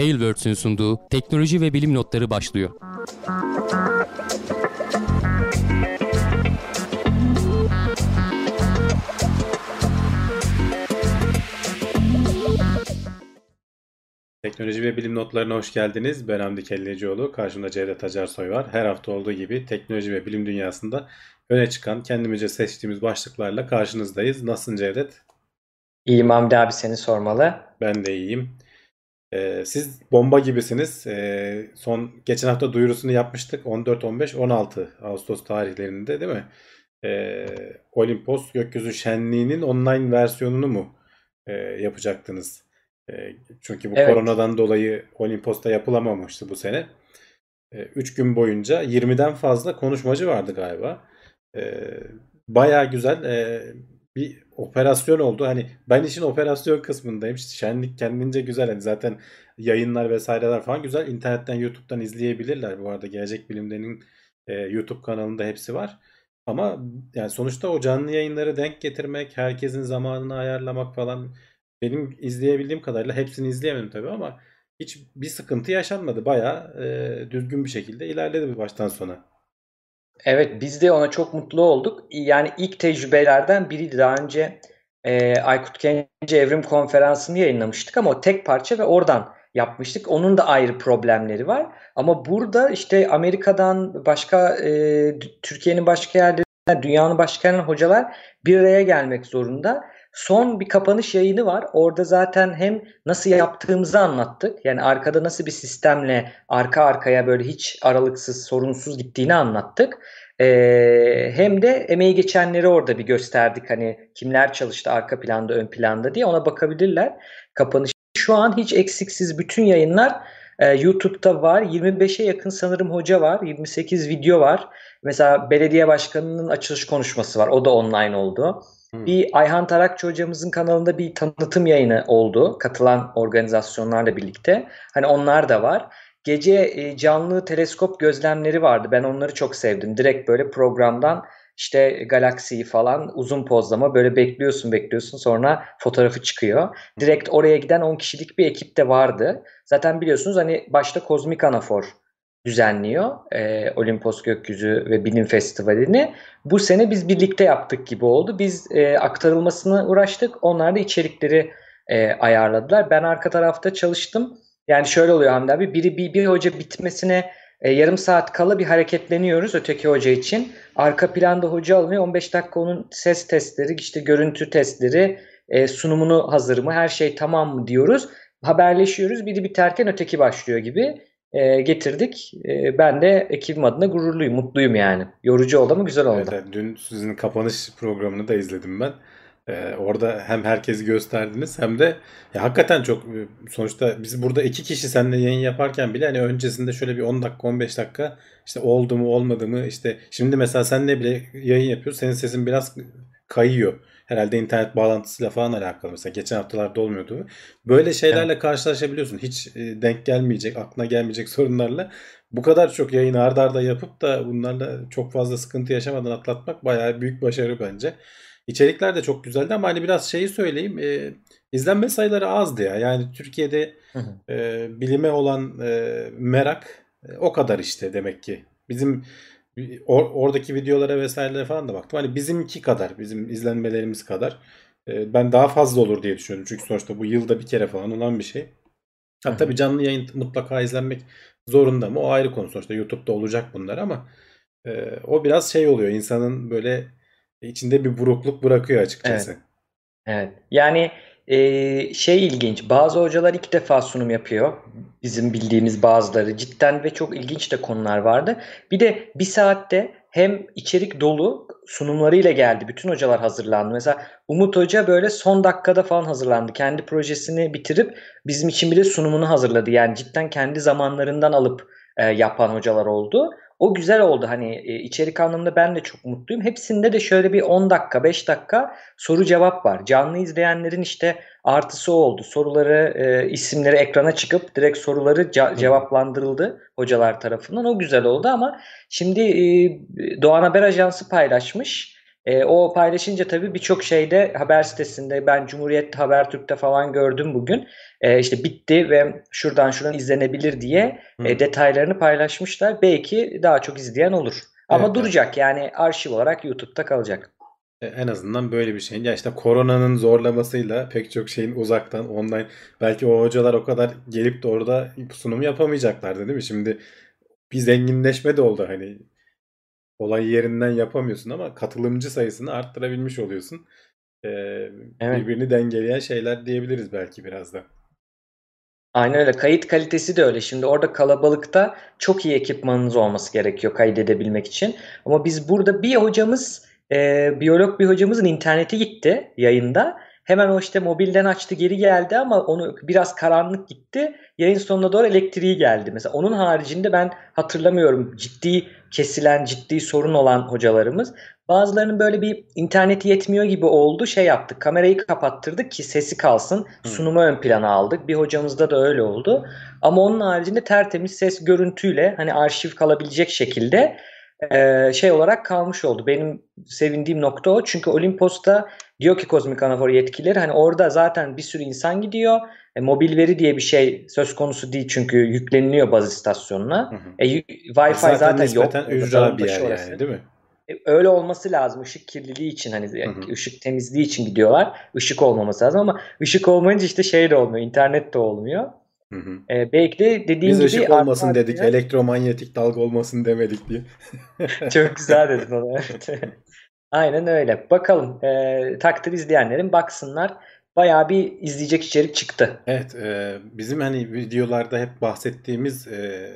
Tailwords'ün sunduğu teknoloji ve bilim notları başlıyor. Teknoloji ve bilim notlarına hoş geldiniz. Ben Hamdi Kellecioğlu. Karşımda Cevdet Acarsoy var. Her hafta olduğu gibi teknoloji ve bilim dünyasında öne çıkan kendimizce seçtiğimiz başlıklarla karşınızdayız. Nasılsın Cevdet? İyiyim Hamdi abi seni sormalı. Ben de iyiyim. Ee, siz bomba gibisiniz. Ee, son geçen hafta duyurusunu yapmıştık. 14, 15, 16 Ağustos tarihlerinde değil mi? Ee, Olimpos Gökyüzü Şenliği'nin online versiyonunu mu e, yapacaktınız? E, çünkü bu evet. koronadan dolayı Olimpos'ta yapılamamıştı bu sene. 3 e, gün boyunca 20'den fazla konuşmacı vardı galiba. E, Baya güzel bir operasyon oldu. Hani ben işin operasyon kısmındayım. Şenlik kendince güzel. Hani zaten yayınlar vesaireler falan güzel. İnternetten, YouTube'dan izleyebilirler. Bu arada Gelecek Bilimler'in YouTube kanalında hepsi var. Ama yani sonuçta o canlı yayınları denk getirmek, herkesin zamanını ayarlamak falan benim izleyebildiğim kadarıyla hepsini izleyemedim tabii ama hiç bir sıkıntı yaşanmadı. Bayağı e, düzgün bir şekilde ilerledi bir baştan sona. Evet biz de ona çok mutlu olduk. Yani ilk tecrübelerden biriydi. Daha önce e, Aykut Kence Evrim Konferansı'nı yayınlamıştık ama o tek parça ve oradan yapmıştık. Onun da ayrı problemleri var. Ama burada işte Amerika'dan başka e, Türkiye'nin başka yerlerinden, dünyanın başka yerlerinden hocalar bir araya gelmek zorunda. Son bir kapanış yayını var. Orada zaten hem nasıl yaptığımızı anlattık. Yani arkada nasıl bir sistemle arka arkaya böyle hiç aralıksız, sorunsuz gittiğini anlattık. Ee, hem de emeği geçenleri orada bir gösterdik. Hani kimler çalıştı arka planda, ön planda diye ona bakabilirler. Kapanış şu an hiç eksiksiz bütün yayınlar e, YouTube'da var. 25'e yakın sanırım hoca var. 28 video var. Mesela belediye başkanının açılış konuşması var. O da online oldu. Hmm. Bir Ayhan Tarakçı hocamızın kanalında bir tanıtım yayını oldu. Katılan organizasyonlarla birlikte. Hani onlar da var. Gece e, canlı teleskop gözlemleri vardı. Ben onları çok sevdim. Direkt böyle programdan işte galaksiyi falan uzun pozlama böyle bekliyorsun bekliyorsun sonra fotoğrafı çıkıyor. Direkt oraya giden 10 kişilik bir ekip de vardı. Zaten biliyorsunuz hani başta Kozmik Anafor düzenliyor e, Olimpos Gökyüzü ve Bilim Festivali'ni. Bu sene biz birlikte yaptık gibi oldu. Biz e, aktarılmasına uğraştık. Onlar da içerikleri e, ayarladılar. Ben arka tarafta çalıştım. Yani şöyle oluyor Hamdi abi. Biri bir, bir hoca bitmesine e, yarım saat kala bir hareketleniyoruz öteki hoca için. Arka planda hoca alınıyor. 15 dakika onun ses testleri, işte görüntü testleri, e, sunumunu hazır mı, her şey tamam mı diyoruz. Haberleşiyoruz. Biri biterken öteki başlıyor gibi e, getirdik. E, ben de ekibim adına gururluyum, mutluyum yani. Yorucu oldu ama güzel oldu. Evet, dün sizin kapanış programını da izledim ben. Ee, orada hem herkesi gösterdiniz hem de ya hakikaten çok e, sonuçta biz burada iki kişi seninle yayın yaparken bile hani öncesinde şöyle bir 10 dakika 15 dakika işte oldu mu olmadı mı işte şimdi mesela senle bile yayın yapıyoruz senin sesin biraz kayıyor. Herhalde internet bağlantısıyla falan alakalı. Mesela geçen haftalarda olmuyordu. Böyle şeylerle evet. karşılaşabiliyorsun. Hiç e, denk gelmeyecek, aklına gelmeyecek sorunlarla. Bu kadar çok yayın ardarda arda yapıp da bunlarla çok fazla sıkıntı yaşamadan atlatmak bayağı büyük başarı bence. İçerikler de çok güzeldi ama hani biraz şeyi söyleyeyim. E, izlenme sayıları azdı ya. Yani Türkiye'de e, bilime olan e, merak e, o kadar işte demek ki. Bizim or, oradaki videolara vesairelere falan da baktım. Hani bizimki kadar, bizim izlenmelerimiz kadar. E, ben daha fazla olur diye düşünüyorum. Çünkü sonuçta bu yılda bir kere falan olan bir şey. Ha, tabii canlı yayın mutlaka izlenmek zorunda mı? O ayrı konu sonuçta. YouTube'da olacak bunlar ama e, o biraz şey oluyor. insanın böyle içinde bir burukluk bırakıyor açıkçası. Evet. Evet. Yani e, şey ilginç. Bazı hocalar ilk defa sunum yapıyor. Bizim bildiğimiz bazıları. Cidden ve çok ilginç de konular vardı. Bir de bir saatte hem içerik dolu sunumlarıyla geldi. Bütün hocalar hazırlandı. Mesela Umut Hoca böyle son dakikada falan hazırlandı. Kendi projesini bitirip bizim için bir de sunumunu hazırladı. Yani cidden kendi zamanlarından alıp e, yapan hocalar oldu. O güzel oldu hani e, içerik anlamında ben de çok mutluyum. Hepsinde de şöyle bir 10 dakika 5 dakika soru cevap var. Canlı izleyenlerin işte artısı oldu. Soruları e, isimleri ekrana çıkıp direkt soruları ce- cevaplandırıldı hocalar tarafından. O güzel oldu ama şimdi e, Doğan Haber Ajansı paylaşmış. E, o paylaşınca tabii birçok şeyde haber sitesinde ben Cumhuriyet Habertürk'te falan gördüm bugün. E, işte bitti ve şuradan şuradan izlenebilir diye e, detaylarını paylaşmışlar. Belki daha çok izleyen olur. Ama Evet, duracak yani arşiv olarak YouTube'da kalacak. E, En azından böyle bir şeyin. Ya işte koronanın zorlamasıyla pek çok şeyin uzaktan online belki o hocalar o kadar gelip de orada sunum yapamayacaklardı değil mi? Şimdi bir zenginleşme de oldu hani olay yerinden yapamıyorsun ama katılımcı sayısını arttırabilmiş oluyorsun. Ee, Evet. birbirini dengeleyen şeyler diyebiliriz belki biraz da. Aynen öyle. Kayıt kalitesi de öyle. Şimdi orada kalabalıkta çok iyi ekipmanınız olması gerekiyor kaydedebilmek için. Ama biz burada bir hocamız, e, biyolog bir hocamızın interneti gitti yayında. Hemen o işte mobilden açtı geri geldi ama onu biraz karanlık gitti. Yayın sonuna doğru elektriği geldi. Mesela onun haricinde ben hatırlamıyorum ciddi kesilen, ciddi sorun olan hocalarımız. Bazılarının böyle bir interneti yetmiyor gibi oldu. Şey yaptık, kamerayı kapattırdık ki sesi kalsın. Sunumu ön plana aldık. Bir hocamızda da öyle oldu. Ama onun haricinde tertemiz ses görüntüyle hani arşiv kalabilecek şekilde e, şey olarak kalmış oldu. Benim sevindiğim nokta o. Çünkü Olimpos'ta diyor ki Kozmik Anafor yetkilileri hani orada zaten bir sürü insan gidiyor. E, mobil veri diye bir şey söz konusu değil çünkü yükleniliyor baz istasyonuna. Hı hı. E, Wi-Fi Zaten zaten, yok. ücra dağın bir yer orası. yani değil mi? E, Öyle olması lazım. Işık kirliliği için hani Hı hı. ışık temizliği için gidiyorlar. Işık olmaması lazım ama ışık olmayınca işte şey de olmuyor. internet de olmuyor. Hı hı. E, belki de dediğin Biz gibi ışık olmasın dedik, arkaya- elektromanyetik dalga olmasın demedik diye. Çok güzel dedin onu. Evet. Aynen öyle. Bakalım. E, takdir izleyenlerin baksınlar. Bayağı bir izleyecek içerik çıktı. Evet, e, bizim hani videolarda hep bahsettiğimiz e,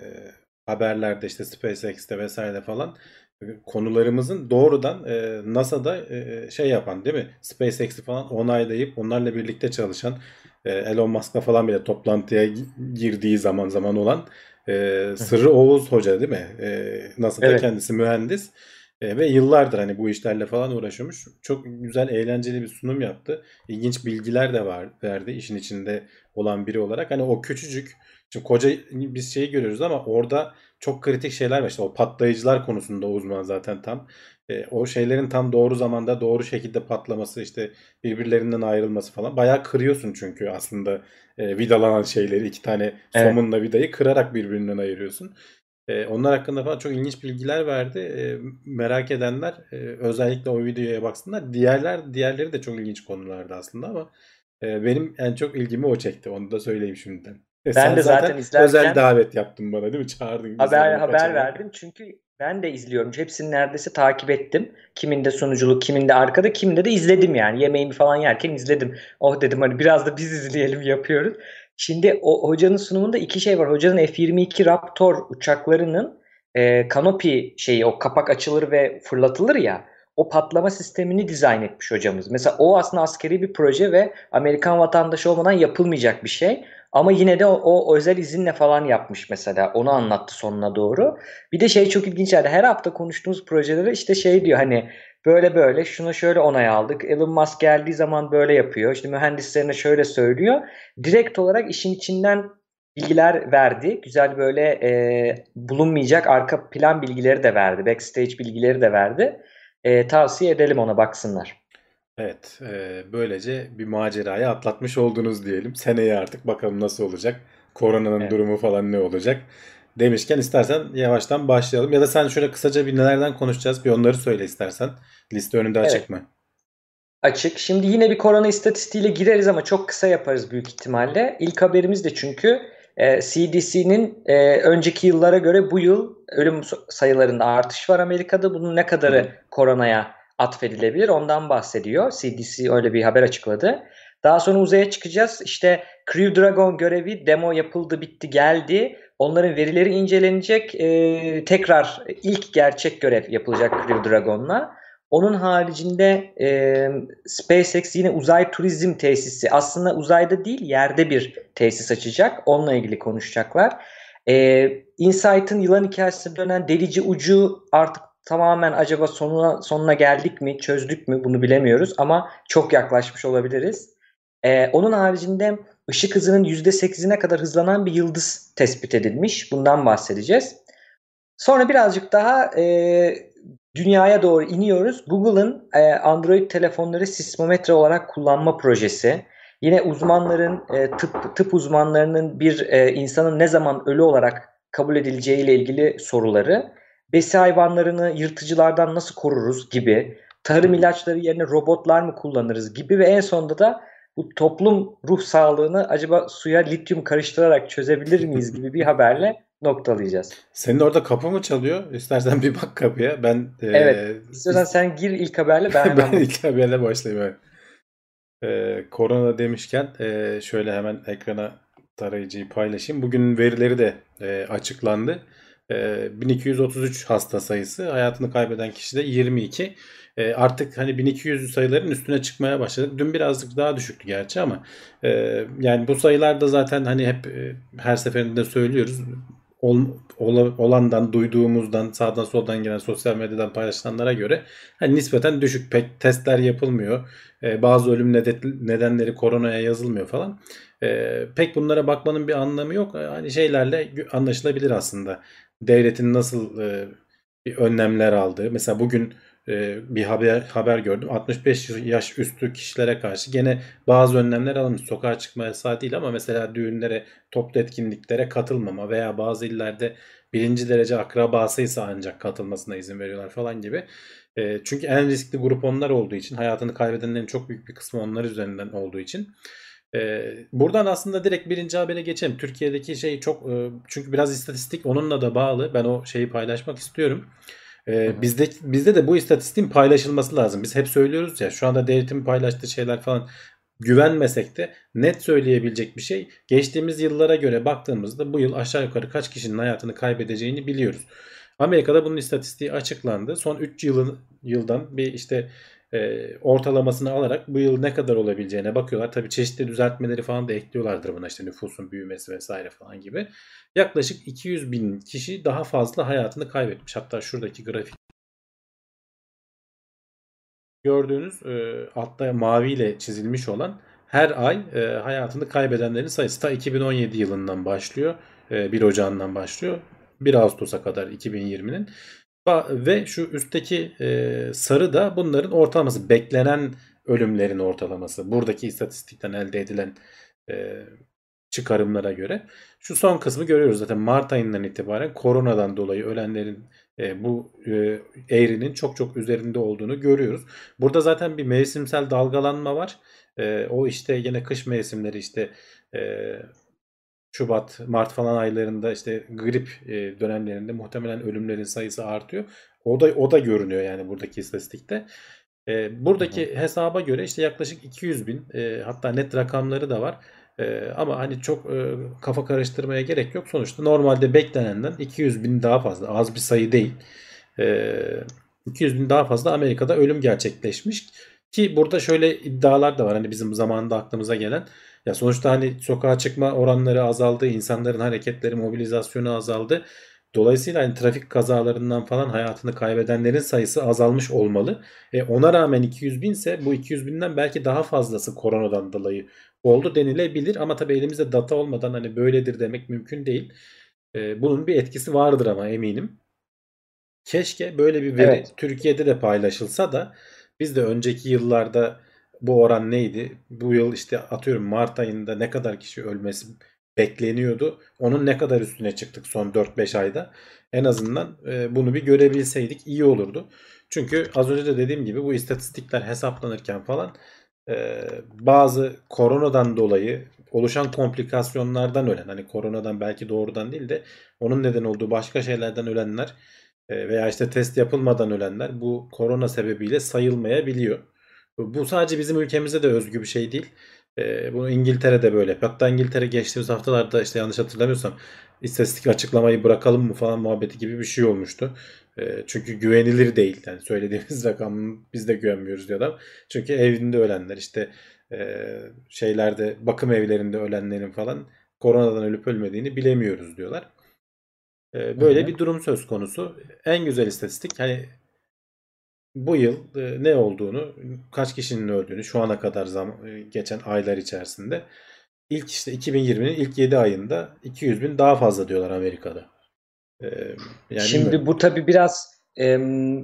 haberlerde işte SpaceX'te vesaire falan e, konularımızın doğrudan e, NASA'da e, şey yapan değil mi? SpaceX'i falan onaylayıp onlarla birlikte çalışan e, Elon Musk'la falan bile toplantıya gi- girdiği zaman zaman olan e, Sırrı Oğuz Hoca değil mi? E, NASA'da Evet. kendisi mühendis. E, ve yıllardır hani bu işlerle falan uğraşıyormuş. Çok güzel, eğlenceli bir sunum yaptı. İlginç bilgiler de var verdi işin içinde olan biri olarak. Hani o küçücük, şimdi koca biz şeyi görüyoruz ama orada çok kritik şeyler var. İşte o patlayıcılar konusunda uzman zaten tam. E, o şeylerin tam doğru zamanda doğru şekilde patlaması işte birbirlerinden ayrılması falan. Bayağı kırıyorsun çünkü aslında e, vidalanan şeyleri iki tane somunla vidayı kırarak birbirinden ayırıyorsun. E, onlar hakkında falan çok ilginç bilgiler verdi. E, merak edenler e, özellikle o videoya baksınlar. Diğerler diğerleri de çok ilginç konulardı aslında ama e, benim en çok ilgimi o çekti. Onu da söyleyeyim şimdiden. E, sen de zaten izlerken- özel davet yaptın bana değil mi? Çağırdın. Haber haber kaçırmak. verdim çünkü ben de izliyorum. Hepsini neredeyse takip ettim. Kiminde sunuculuk, kiminde arkada, kiminde de izledim yani. Yemeğimi falan yerken izledim. Oh dedim hani biraz da biz izleyelim yapıyoruz. Şimdi o hocanın sunumunda iki şey var. Hocanın F-22 Raptor uçaklarının e, kanopi şeyi o kapak açılır ve fırlatılır ya. O patlama sistemini dizayn etmiş hocamız. Mesela o aslında askeri bir proje ve Amerikan vatandaşı olmadan yapılmayacak bir şey. Ama yine de o, o özel izinle falan yapmış mesela. Onu anlattı sonuna doğru. Bir de şey çok ilginç yani her hafta konuştuğumuz projelere işte şey diyor hani böyle böyle şuna şöyle onay aldık. Elon Musk geldiği zaman böyle yapıyor. İşte mühendislerine şöyle söylüyor. Direkt olarak işin içinden bilgiler verdi. Güzel böyle e, bulunmayacak arka plan bilgileri de verdi. Backstage bilgileri de verdi. E, tavsiye edelim ona baksınlar. Evet, e, böylece bir macerayı atlatmış oldunuz diyelim. Seneye artık bakalım nasıl olacak. Koronanın Evet. durumu falan ne olacak. Demişken istersen yavaştan başlayalım. Ya da sen şöyle kısaca bir nelerden konuşacağız bir onları söyle istersen. Liste önünde açık Evet. mı? Açık. Şimdi yine bir korona istatistiğiyle gireriz ama çok kısa yaparız büyük ihtimalle. İlk haberimiz de çünkü e, CDC'nin e, önceki yıllara göre bu yıl ölüm sayılarında artış var Amerika'da. Bunun ne kadarı hı. koronaya atfedilebilir ondan bahsediyor. CDC öyle bir haber açıkladı. Daha sonra uzaya çıkacağız. İşte Crew Dragon görevi demo yapıldı, bitti, geldi. Onların verileri incelenecek. E, tekrar ilk gerçek görev yapılacak Crew Dragon'la. Onun haricinde e, SpaceX yine uzay turizm tesisi aslında uzayda değil yerde bir tesis açacak. Onunla ilgili konuşacaklar. E, Insight'ın yılan hikayesine dönen delici ucu artık tamamen acaba sonuna sonuna geldik mi çözdük mü bunu bilemiyoruz ama çok yaklaşmış olabiliriz. E, onun haricinde ışık hızının %8'ine kadar hızlanan bir yıldız tespit edilmiş. Bundan bahsedeceğiz. Sonra birazcık daha e, dünyaya doğru iniyoruz. Google'ın e, Android telefonları sismometre olarak kullanma projesi. Yine uzmanların, e, tıp, tıp uzmanlarının bir e, insanın ne zaman ölü olarak kabul edileceği ile ilgili soruları, besi hayvanlarını yırtıcılardan nasıl koruruz gibi, tarım ilaçları yerine robotlar mı kullanırız gibi ve en sonunda da bu toplum ruh sağlığını acaba suya lityum karıştırarak çözebilir miyiz gibi bir haberle noktalayacağız. Senin orada kapı mı çalıyor? İstersen bir bak kapıya. Ben e, Evet. İstiyorsan sen gir ilk haberle ben hemen ben ilk haberle başlayayım. Evet. E, korona demişken e, şöyle hemen ekrana tarayıcıyı paylaşayım. Bugün verileri de e, açıklandı. E, 1233 hasta sayısı. Hayatını kaybeden kişi de 22. E, artık hani 1200 sayıların üstüne çıkmaya başladık. Dün birazcık daha düşüktü gerçi ama e, yani bu sayılar da zaten hani hep e, her seferinde söylüyoruz. Ol, ol, olandan, duyduğumuzdan, sağdan soldan gelen sosyal medyadan paylaşılanlara göre hani nispeten düşük. Pek testler yapılmıyor. E, bazı ölüm nedenleri koronaya yazılmıyor falan. E, pek bunlara bakmanın bir anlamı yok. Hani şeylerle anlaşılabilir aslında. Devletin nasıl e, önlemler aldığı. Mesela bugün e, bir haber haber gördüm. 65 yaş üstü kişilere karşı gene bazı önlemler alınmış. Sokağa çıkma yasağı değil ama mesela düğünlere, toplu etkinliklere katılmama veya bazı illerde birinci derece akrabasıysa ancak katılmasına izin veriyorlar falan gibi. E, çünkü en riskli grup onlar olduğu için hayatını kaybedenlerin çok büyük bir kısmı onlar üzerinden olduğu için. E, buradan aslında direkt birinci habere geçelim. Türkiye'deki şey çok çünkü biraz istatistik onunla da bağlı. Ben o şeyi paylaşmak istiyorum. Ee, bizde bizde de bu istatistiğin paylaşılması lazım. Biz hep söylüyoruz ya şu anda devletin paylaştığı şeyler falan güvenmesek de net söyleyebilecek bir şey. Geçtiğimiz yıllara göre baktığımızda bu yıl aşağı yukarı kaç kişinin hayatını kaybedeceğini biliyoruz. Amerika'da bunun istatistiği açıklandı. Son 3 yılın yıldan bir işte e, ortalamasını alarak bu yıl ne kadar olabileceğine bakıyorlar. Tabii çeşitli düzeltmeleri falan da ekliyorlardır buna işte nüfusun büyümesi vesaire falan gibi. Yaklaşık 200 bin kişi daha fazla hayatını kaybetmiş. Hatta şuradaki grafik gördüğünüz e, altta maviyle çizilmiş olan her ay e, hayatını kaybedenlerin sayısı ta 2017 yılından başlıyor. E, 1 Ocağı'ndan başlıyor. 1 Ağustos'a kadar 2020'nin. Ve şu üstteki e, sarı da bunların ortalaması. Beklenen ölümlerin ortalaması. Buradaki istatistikten elde edilen e, çıkarımlara göre. Şu son kısmı görüyoruz zaten Mart ayından itibaren koronadan dolayı ölenlerin e, bu e, eğrinin çok çok üzerinde olduğunu görüyoruz. Burada zaten bir mevsimsel dalgalanma var. E, o işte yine kış mevsimleri işte e, Şubat, Mart falan aylarında işte grip e, dönemlerinde muhtemelen ölümlerin sayısı artıyor. O da o da görünüyor yani buradaki istatistikte. E, buradaki Hı. hesaba göre işte yaklaşık 200 bin e, hatta net rakamları da var. ama hani çok kafa karıştırmaya gerek yok. Sonuçta normalde beklenenden 200 bin daha fazla az bir sayı değil. 200 bin daha fazla Amerika'da ölüm gerçekleşmiş. Ki burada şöyle iddialar da var. Hani bizim zamanında aklımıza gelen. Ya sonuçta hani sokağa çıkma oranları azaldı, insanların hareketleri, mobilizasyonu azaldı. Dolayısıyla hani trafik kazalarından falan hayatını kaybedenlerin sayısı azalmış olmalı. E ona rağmen 200 binse bu 200 binden belki daha fazlası koronadan dolayı oldu denilebilir. Ama tabii elimizde data olmadan hani böyledir demek mümkün değil. E, bunun bir etkisi vardır ama eminim. Keşke böyle bir veri evet. Türkiye'de de paylaşılsa da biz de önceki yıllarda bu oran neydi? Bu yıl işte atıyorum Mart ayında ne kadar kişi ölmesi bekleniyordu. Onun ne kadar üstüne çıktık son 4-5 ayda. En azından e, bunu bir görebilseydik iyi olurdu. Çünkü az önce de dediğim gibi bu istatistikler hesaplanırken falan e, bazı koronadan dolayı oluşan komplikasyonlardan ölen hani koronadan belki doğrudan değil de onun neden olduğu başka şeylerden ölenler e, veya işte test yapılmadan ölenler bu korona sebebiyle sayılmayabiliyor. Bu sadece bizim ülkemizde de özgü bir şey değil. E, bunu İngiltere'de böyle. Hatta İngiltere geçtiğimiz haftalarda işte yanlış hatırlamıyorsam istatistik açıklamayı bırakalım mı falan muhabbeti gibi bir şey olmuştu. E, çünkü güvenilir değil. Yani söylediğimiz rakam biz de güvenmiyoruz diyor adam. Çünkü evinde ölenler işte e, şeylerde bakım evlerinde ölenlerin falan koronadan ölüp ölmediğini bilemiyoruz diyorlar. E, böyle Hı-hı. bir durum söz konusu. En güzel istatistik hani bu yıl e, ne olduğunu, kaç kişinin öldüğünü şu ana kadar zaman, e, geçen aylar içerisinde ilk işte 2020'nin ilk 7 ayında 200 bin daha fazla diyorlar Amerika'da. E, yani Şimdi bu tabi biraz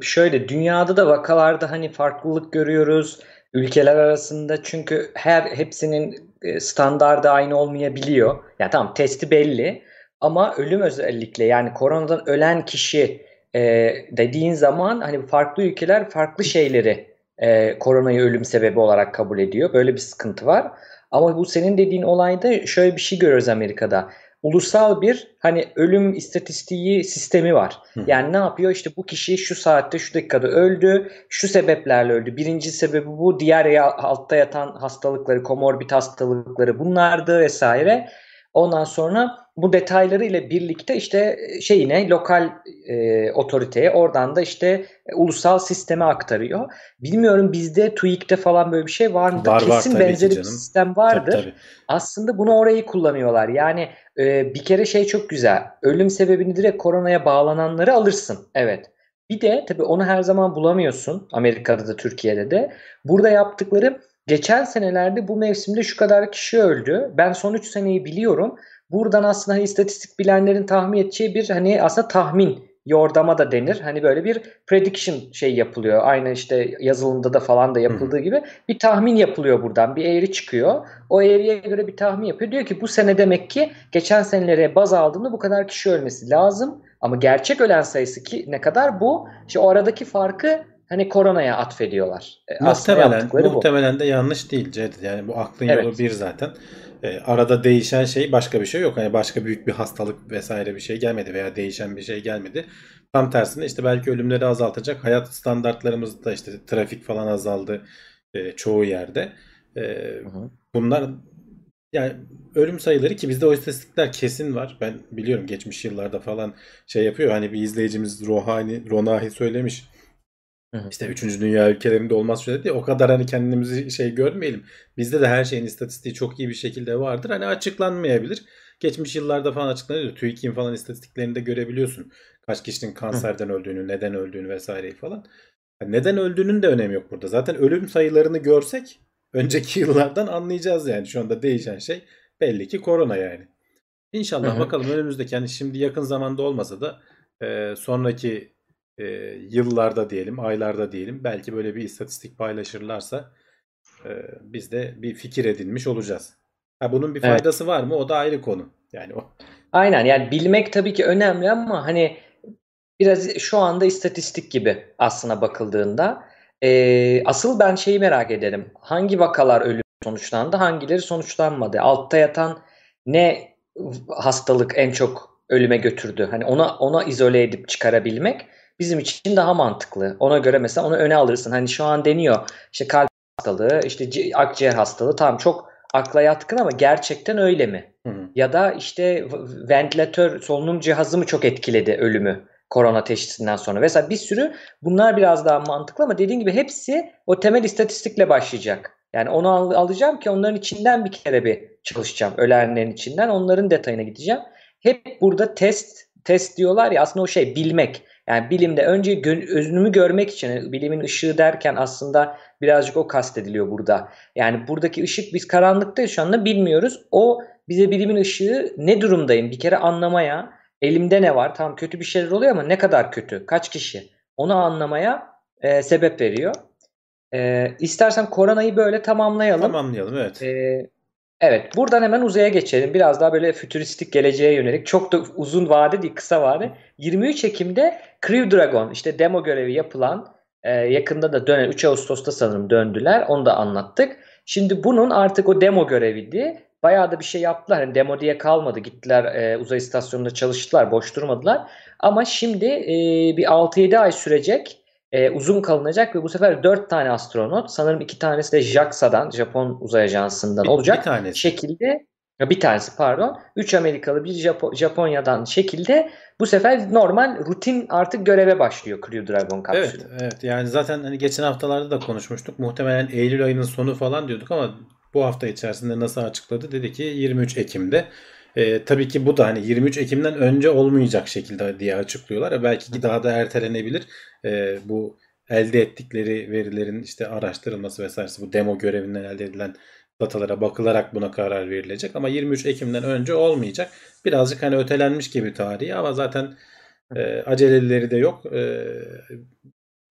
şöyle dünyada da vakalarda hani farklılık görüyoruz ülkeler arasında çünkü her hepsinin standardı aynı olmayabiliyor. Yani tamam testi belli ama ölüm özellikle yani koronadan ölen kişi e, dediğin zaman hani farklı ülkeler farklı şeyleri e, koronayı ölüm sebebi olarak kabul ediyor. Böyle bir sıkıntı var. Ama bu senin dediğin olayda şöyle bir şey görüyoruz Amerika'da. Ulusal bir hani ölüm istatistiği sistemi var. Hı. Yani ne yapıyor? İşte bu kişi şu saatte şu dakikada öldü. Şu sebeplerle öldü. Birinci sebebi bu. Diğer altta yatan hastalıkları, komorbid hastalıkları bunlardı vesaire. Ondan sonra bu detayları ile birlikte işte şeyine lokal e, otoriteye oradan da işte e, ulusal sisteme aktarıyor. Bilmiyorum bizde TÜİK'te falan böyle bir şey var mıdır? Var, var Kesin ki benzeri bir sistem vardır. Tabii, tabii. Aslında bunu orayı kullanıyorlar. Yani e, bir kere şey çok güzel. Ölüm sebebini direkt koronaya bağlananları alırsın. Evet. Bir de tabii onu her zaman bulamıyorsun. Amerika'da da Türkiye'de de. Burada yaptıkları geçen senelerde bu mevsimde şu kadar kişi öldü. Ben son 3 seneyi biliyorum. Buradan aslında hani istatistik bilenlerin tahmin edeceği bir hani aslında tahmin yordama da denir. Hani böyle bir prediction şey yapılıyor. Aynı işte yazılımda da falan da yapıldığı gibi bir tahmin yapılıyor buradan. Bir eğri çıkıyor. O eğriye göre bir tahmin yapıyor. Diyor ki bu sene demek ki geçen senelere baz aldığında bu kadar kişi ölmesi lazım. Ama gerçek ölen sayısı ki ne kadar bu? İşte o aradaki farkı hani koronaya atfediyorlar. E, Muhtemelen, yaptıkları bu. muhtemelen de yanlış değil Cevdet. Yani bu aklın Evet. yolu bir zaten. E, arada değişen şey başka bir şey yok. Hani başka büyük bir hastalık vesaire bir şey gelmedi veya değişen bir şey gelmedi. Tam tersine işte belki ölümleri azaltacak. Hayat standartlarımızda işte trafik falan azaldı e, çoğu yerde. E, Hı hı. bunlar yani ölüm sayıları ki bizde o istatistikler kesin var. Ben biliyorum geçmiş yıllarda falan şey yapıyor. Hani bir izleyicimiz Rohani, Ronahi söylemiş. Hı hı. İşte 3. dünya ülkelerinde olmaz şöyle diye o kadar hani kendimizi şey görmeyelim. Bizde de her şeyin istatistiği çok iyi bir şekilde vardır. Hani açıklanmayabilir. Geçmiş yıllarda falan açıklanıyor. TÜİK'in falan istatistiklerinde görebiliyorsun. Kaç kişinin kanserden öldüğünü, neden öldüğünü vesaireyi falan. Yani neden öldüğünün de önemi yok burada. Zaten ölüm sayılarını görsek önceki yıllardan anlayacağız yani. Şu anda değişen şey belli ki korona yani. İnşallah Hı hı. bakalım önümüzdeki yani şimdi yakın zamanda olmasa da e, sonraki e, yıllarda diyelim, aylarda diyelim belki böyle bir istatistik paylaşırlarsa e, biz de bir fikir edinmiş olacağız. Ha, bunun bir Evet. faydası var mı? O da ayrı konu. Yani o Aynen yani bilmek tabii ki önemli ama hani biraz şu anda istatistik gibi aslına bakıldığında. Ee, asıl ben şeyi merak ederim. Hangi vakalar ölüm sonuçlandı, hangileri sonuçlanmadı? Altta yatan ne hastalık en çok ölüme götürdü? Hani ona ona izole edip çıkarabilmek bizim için daha mantıklı. Ona göre mesela onu öne alırsın. Hani şu an deniyor işte kalp hastalığı, işte ci- akciğer hastalığı tamam çok akla yatkın ama gerçekten öyle mi? Hı hı. Ya da işte ventilatör solunum cihazı mı çok etkiledi ölümü korona teşhisinden sonra. Mesela bir sürü bunlar biraz daha mantıklı ama dediğim gibi hepsi o temel istatistikle başlayacak. Yani onu al- alacağım ki onların içinden bir kere bir çalışacağım. Ölenlerin içinden onların detayına gideceğim. Hep burada test test diyorlar ya aslında o şey bilmek. Yani bilimde önce gö- özünümü görmek için bilimin ışığı derken aslında birazcık o kastediliyor burada. Yani buradaki ışık biz karanlıktayız şu anda bilmiyoruz. O bize bilimin ışığı ne durumdayım bir kere anlamaya, elimde ne var? Tamam kötü bir şeyler oluyor ama ne kadar kötü? Kaç kişi? Onu anlamaya e, sebep veriyor. E, istersen koronayı böyle tamamlayalım. Tamamlayalım evet. E, evet buradan hemen uzaya geçelim. Biraz daha böyle fütüristik geleceğe yönelik. Çok da uzun vade değil kısa vade. 23 Ekim'de Crew Dragon işte demo görevi yapılan e, yakında da dönen 3 Ağustos'ta sanırım döndüler. Onu da anlattık. Şimdi bunun artık o demo göreviydi. Bayağı da bir şey yaptılar. Hani demo diye kalmadı. Gittiler e, uzay istasyonunda çalıştılar. Boş durmadılar. Ama şimdi e, bir 6-7 ay sürecek. E, uzun kalınacak ve bu sefer 4 tane astronot sanırım 2 tanesi de JAXA'dan Japon Uzay Ajansı'ndan olacak bir tanesi. şekilde bir tanesi pardon 3 Amerikalı bir Japo- Japonya'dan şekilde bu sefer normal rutin artık göreve başlıyor Crew Dragon kapsülü. Evet, evet. Yani zaten hani geçen haftalarda da konuşmuştuk. Muhtemelen Eylül ayının sonu falan diyorduk ama bu hafta içerisinde NASA açıkladı. Dedi ki 23 Ekim'de. Ee, tabii ki bu da hani 23 Ekim'den önce olmayacak şekilde diye açıklıyorlar. E, belki ki daha da ertelenebilir. Ee, bu elde ettikleri verilerin işte araştırılması vesairesi bu demo görevinden elde edilen datalara bakılarak buna karar verilecek ama 23 Ekim'den önce olmayacak. Birazcık hani ötelenmiş gibi tarihi ama zaten E, aceleleri de yok. E,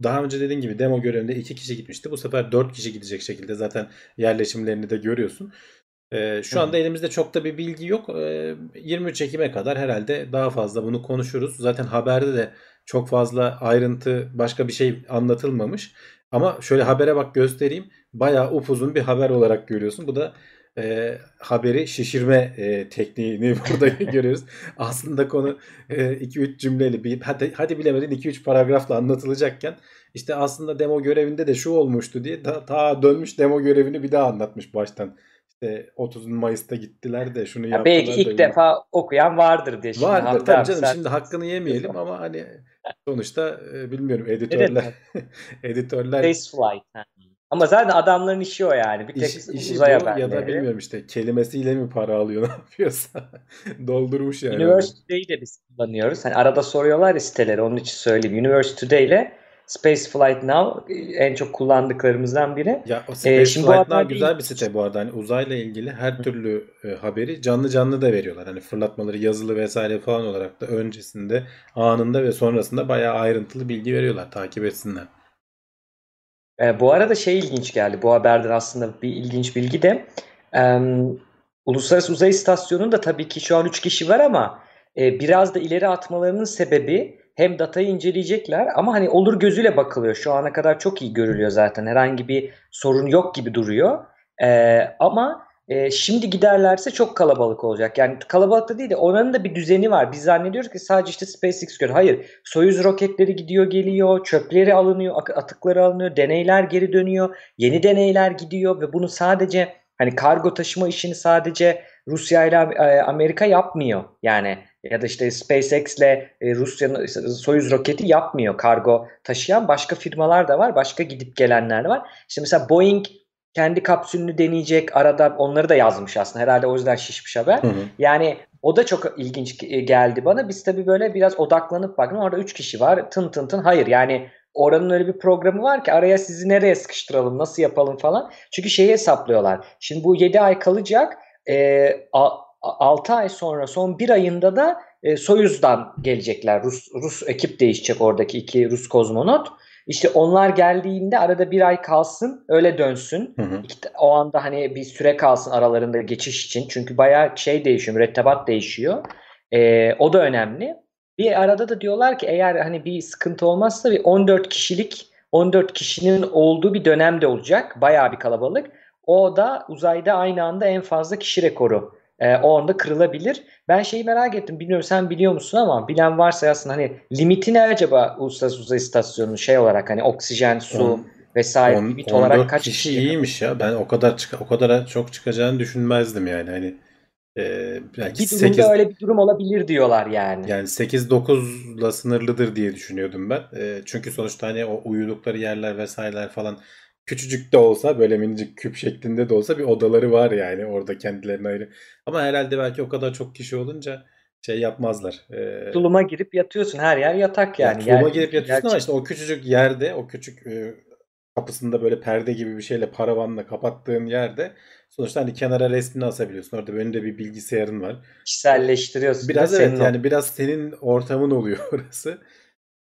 daha önce dediğin gibi demo görevinde iki kişi gitmişti. Bu sefer dört kişi gidecek şekilde zaten yerleşimlerini de görüyorsun. E, şu anda elimizde çok da bir bilgi yok. E, 23 Ekim'e kadar herhalde daha fazla bunu konuşuruz. Zaten haberde de çok fazla ayrıntı başka bir şey anlatılmamış. Ama şöyle habere bak göstereyim. Bayağı upuzun bir haber olarak görüyorsun. Bu da e, haberi şişirme e, tekniğini burada görüyoruz. Aslında konu 2-3 e, cümleyle bir hadi, hadi bilemedin 2-3 paragrafla anlatılacakken işte aslında demo görevinde de şu olmuştu diye ta, ta dönmüş demo görevini bir daha anlatmış baştan. İşte 30 Mayıs'ta gittiler de şunu yaptılar. Belki ilk da defa okuyan vardır diye. Şimdi vardır tabii canım. Sen... Şimdi hakkını yemeyelim ama hani sonuçta e, bilmiyorum editörler editörler Space Flight. Ama zaten adamların işi o yani. Bir tek İş, işi uzay haberleri. Ya da bilmiyorum işte kelimesiyle mi para alıyor ne yapıyorsa. Doldurmuş yani. Universe Today'i de biz kullanıyoruz. Hani arada soruyorlar ya siteleri onun için söyleyeyim. Universe Today ile Space Flight Now en çok kullandıklarımızdan biri. Ya o Space ee, şimdi Flight Now güzel bir site bu arada. Hani uzayla ilgili her türlü e, haberi canlı canlı da veriyorlar. Hani fırlatmaları yazılı vesaire falan olarak da öncesinde, anında ve sonrasında bayağı ayrıntılı bilgi veriyorlar. Takip etsinler. E, bu arada şey ilginç geldi. Bu haberden aslında bir ilginç bilgi de e, Uluslararası Uzay İstasyonu'nda tabii ki şu an 3 kişi var ama e, biraz da ileri atmalarının sebebi hem datayı inceleyecekler ama hani olur gözüyle bakılıyor. Şu ana kadar çok iyi görülüyor zaten. Herhangi bir sorun yok gibi duruyor. E, ama e, şimdi giderlerse çok kalabalık olacak. Yani kalabalık da değil de oranın da bir düzeni var. Biz zannediyoruz ki sadece işte SpaceX görüyor. Hayır. Soyuz roketleri gidiyor geliyor. Çöpleri alınıyor. Atıkları alınıyor. Deneyler geri dönüyor. Yeni deneyler gidiyor ve bunu sadece hani kargo taşıma işini sadece Rusya ile e, Amerika yapmıyor. Yani ya da işte SpaceX ile e, Rusya'nın Soyuz roketi yapmıyor kargo taşıyan başka firmalar da var. Başka gidip gelenler de var. İşte mesela Boeing kendi kapsülünü deneyecek. Arada onları da yazmış aslında. Herhalde o yüzden şişmiş haber. Hı hı. Yani o da çok ilginç geldi bana. Biz tabii böyle biraz odaklanıp bakın orada 3 kişi var. Tın tın tın. Hayır yani oranın öyle bir programı var ki araya sizi nereye sıkıştıralım, nasıl yapalım falan. Çünkü şeyi hesaplıyorlar. Şimdi bu 7 ay kalacak. E, 6 ay sonra son 1 ayında da e, Soyuz'dan gelecekler. Rus, Rus ekip değişecek oradaki iki Rus kozmonot. İşte onlar geldiğinde arada bir ay kalsın öyle dönsün. Hı hı. o anda hani bir süre kalsın aralarında geçiş için. Çünkü bayağı şey değişiyor, mürettebat değişiyor. Ee, o da önemli. Bir arada da diyorlar ki eğer hani bir sıkıntı olmazsa bir 14 kişilik 14 kişinin olduğu bir dönem de olacak. Bayağı bir kalabalık. O da uzayda aynı anda en fazla kişi rekoru e, o anda kırılabilir. Ben şeyi merak ettim. Bilmiyorum sen biliyor musun ama bilen varsa yazsın. Hani limiti ne acaba Uluslararası Uzay İstasyonu şey olarak hani oksijen, su on, vesaire on, limit olarak kaç kişi? kişi iyiymiş ya. Ben o kadar çık o kadar çok çıkacağını düşünmezdim yani. Hani e, yani bir 8, durumda öyle bir durum olabilir diyorlar yani. Yani 8-9'la sınırlıdır diye düşünüyordum ben. E, çünkü sonuçta hani o uyudukları yerler vesaireler falan küçücük de olsa böyle minicik küp şeklinde de olsa bir odaları var yani orada kendilerine ayrı. Ama herhalde belki o kadar çok kişi olunca şey yapmazlar. Ee, tuluma girip yatıyorsun her yer yatak yani. yani tuluma yer, girip yatıyorsun gerçek... ama işte o küçücük yerde o küçük e, kapısında böyle perde gibi bir şeyle paravanla kapattığın yerde sonuçta hani kenara resmini asabiliyorsun. Orada önünde bir bilgisayarın var. Kişiselleştiriyorsun. Biraz evet yani biraz senin ortamın oluyor orası.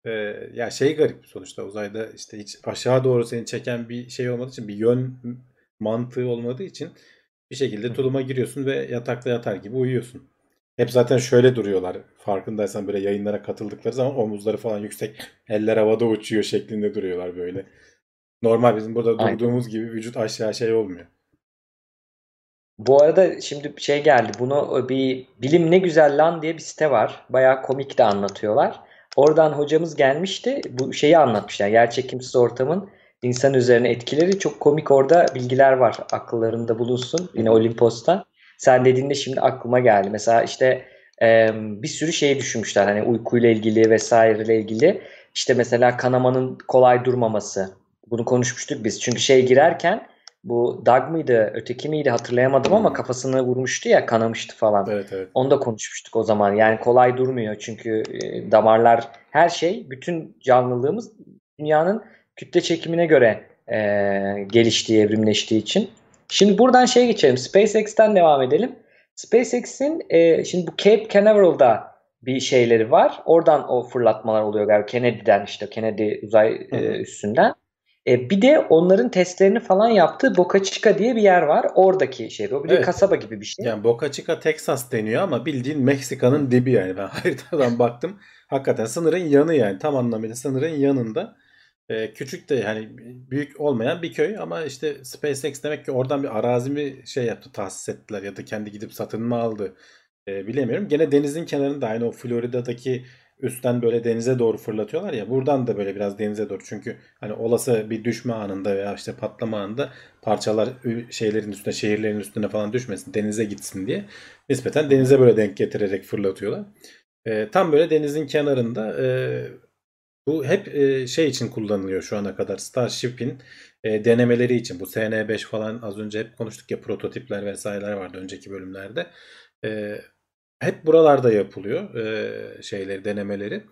Ee, ya şey garip sonuçta uzayda işte hiç aşağı doğru seni çeken bir şey olmadığı için bir yön mantığı olmadığı için bir şekilde tuluma giriyorsun ve yatakta yatar gibi uyuyorsun. Hep zaten şöyle duruyorlar. Farkındaysan böyle yayınlara katıldıkları zaman omuzları falan yüksek, eller havada uçuyor şeklinde duruyorlar böyle. Normal bizim burada Aynen. durduğumuz gibi vücut aşağı şey olmuyor. Bu arada şimdi şey geldi. Bunu bir bilim ne güzel lan diye bir site var. Bayağı komik de anlatıyorlar. Oradan hocamız gelmişti. Bu şeyi anlatmış. Yani yer çekimsiz ortamın insan üzerine etkileri çok komik orada bilgiler var. Akıllarında bulunsun. Yine Olimpos'tan. Sen dediğinde şimdi aklıma geldi. Mesela işte bir sürü şey düşünmüşler. Hani uykuyla ilgili vesaireyle ilgili. İşte mesela kanamanın kolay durmaması. Bunu konuşmuştuk biz. Çünkü şey girerken bu Doug mıydı öteki miydi hatırlayamadım ama kafasını vurmuştu ya kanamıştı falan. Evet, evet. Onu da konuşmuştuk o zaman. Yani kolay durmuyor çünkü e, damarlar her şey bütün canlılığımız dünyanın kütle çekimine göre e, geliştiği, evrimleştiği için. Şimdi buradan şey geçelim. SpaceX'ten devam edelim. SpaceX'in e, şimdi bu Cape Canaveral'da bir şeyleri var. Oradan o fırlatmalar oluyor galiba. Kennedy'den işte Kennedy uzay e, üstünden. E, bir de onların testlerini falan yaptığı Boca Chica diye bir yer var. Oradaki şey. O bir de Evet. kasaba gibi bir şey. Yani Boca Chica Texas deniyor ama bildiğin Meksika'nın dibi yani. Ben haritadan baktım. Hakikaten sınırın yanı yani. Tam anlamıyla sınırın yanında. Ee, küçük de yani büyük olmayan bir köy ama işte SpaceX demek ki oradan bir arazi mi şey yaptı tahsis ettiler ya da kendi gidip satın mı aldı Ee, bilemiyorum. Gene denizin kenarında aynı o Florida'daki üstten böyle denize doğru fırlatıyorlar ya buradan da böyle biraz denize doğru çünkü hani olası bir düşme anında veya işte patlama anında parçalar şeylerin üstüne şehirlerin üstüne falan düşmesin denize gitsin diye nispeten denize böyle denk getirerek fırlatıyorlar. Ee, tam böyle denizin kenarında e, bu hep e, şey için kullanılıyor şu ana kadar. Starship'in e, denemeleri için. Bu SN5 falan az önce hep konuştuk ya prototipler vesaireler vardı önceki bölümlerde. E, hep buralarda yapılıyor e, şeyleri, denemeleri.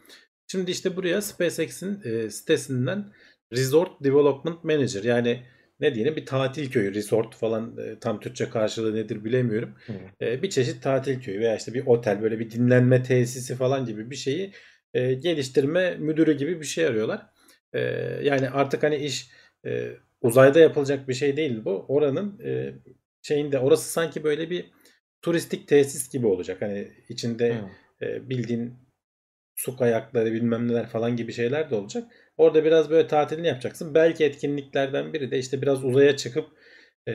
Şimdi işte buraya SpaceX'in e, sitesinden Resort Development Manager yani ne diyelim bir tatil köyü, resort falan e, tam Türkçe karşılığı nedir bilemiyorum. E, bir çeşit tatil köyü veya işte bir otel böyle bir dinlenme tesisi falan gibi bir şeyi e, geliştirme müdürü gibi bir şey arıyorlar. E, yani artık hani iş e, uzayda yapılacak bir şey değil bu. Oranın e, şeyinde orası sanki böyle bir turistik tesis gibi olacak. Hani içinde Hı. e, bildiğin su kayakları bilmem neler falan gibi şeyler de olacak. Orada biraz böyle tatilini yapacaksın. Belki etkinliklerden biri de işte biraz uzaya çıkıp e,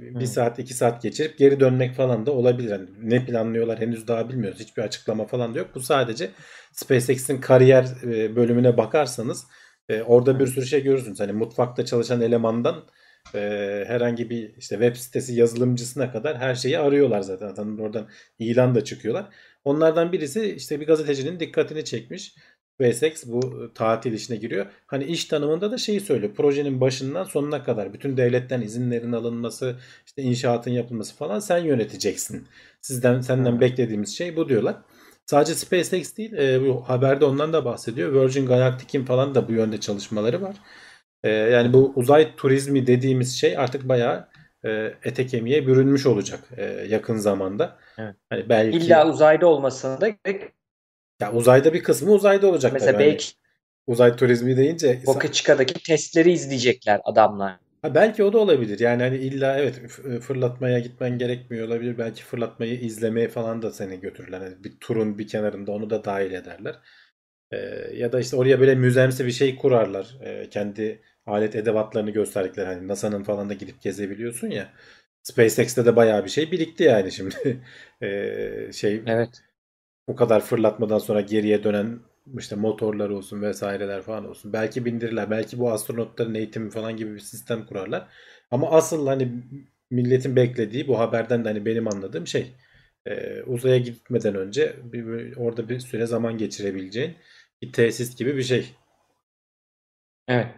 bir Hı. saat iki saat geçirip geri dönmek falan da olabilir. Yani ne planlıyorlar henüz daha bilmiyoruz. Hiçbir açıklama falan da yok. Bu sadece SpaceX'in kariyer e, bölümüne bakarsanız e, orada bir sürü şey görürsünüz. Hani mutfakta çalışan elemandan e, herhangi bir işte web sitesi yazılımcısına kadar her şeyi arıyorlar zaten. Zaten oradan ilan da çıkıyorlar. Onlardan birisi işte bir gazetecinin dikkatini çekmiş. SpaceX bu tatil işine giriyor. Hani iş tanımında da şeyi söylüyor. Projenin başından sonuna kadar bütün devletten izinlerin alınması, işte inşaatın yapılması falan sen yöneteceksin. Sizden senden beklediğimiz şey bu diyorlar. Sadece SpaceX değil, e, bu haberde ondan da bahsediyor. Virgin Galactic'in falan da bu yönde çalışmaları var. E, yani bu uzay turizmi dediğimiz şey artık bayağı e, ete kemiğe bürünmüş olacak e, yakın zamanda. Evet. Hani belki İlla uzayda olmasına da gerek. ya uzayda bir kısmı uzayda olacak Mesela tabii. Hani belki uzay turizmi deyince Boca Chica'daki testleri izleyecekler adamlar. Ha, belki o da olabilir. Yani hani illa evet f- fırlatmaya gitmen gerekmiyor olabilir. Belki fırlatmayı izlemeye falan da seni götürürler. Hani bir turun bir kenarında onu da dahil ederler. Ee, ya da işte oraya böyle müzemsi bir şey kurarlar. Ee, kendi alet edevatlarını gösterdikleri. Hani NASA'nın falan da gidip gezebiliyorsun ya. SpaceX'te de bayağı bir şey birikti yani şimdi. Ee, şey Evet. bu kadar fırlatmadan sonra geriye dönen işte motorlar olsun vesaireler falan olsun. Belki bindirirler. Belki bu astronotların eğitimi falan gibi bir sistem kurarlar. Ama asıl hani milletin beklediği bu haberden de hani benim anladığım şey e, uzaya gitmeden önce bir, bir- orada bir süre zaman geçirebileceğin bir tesis gibi bir şey. Evet.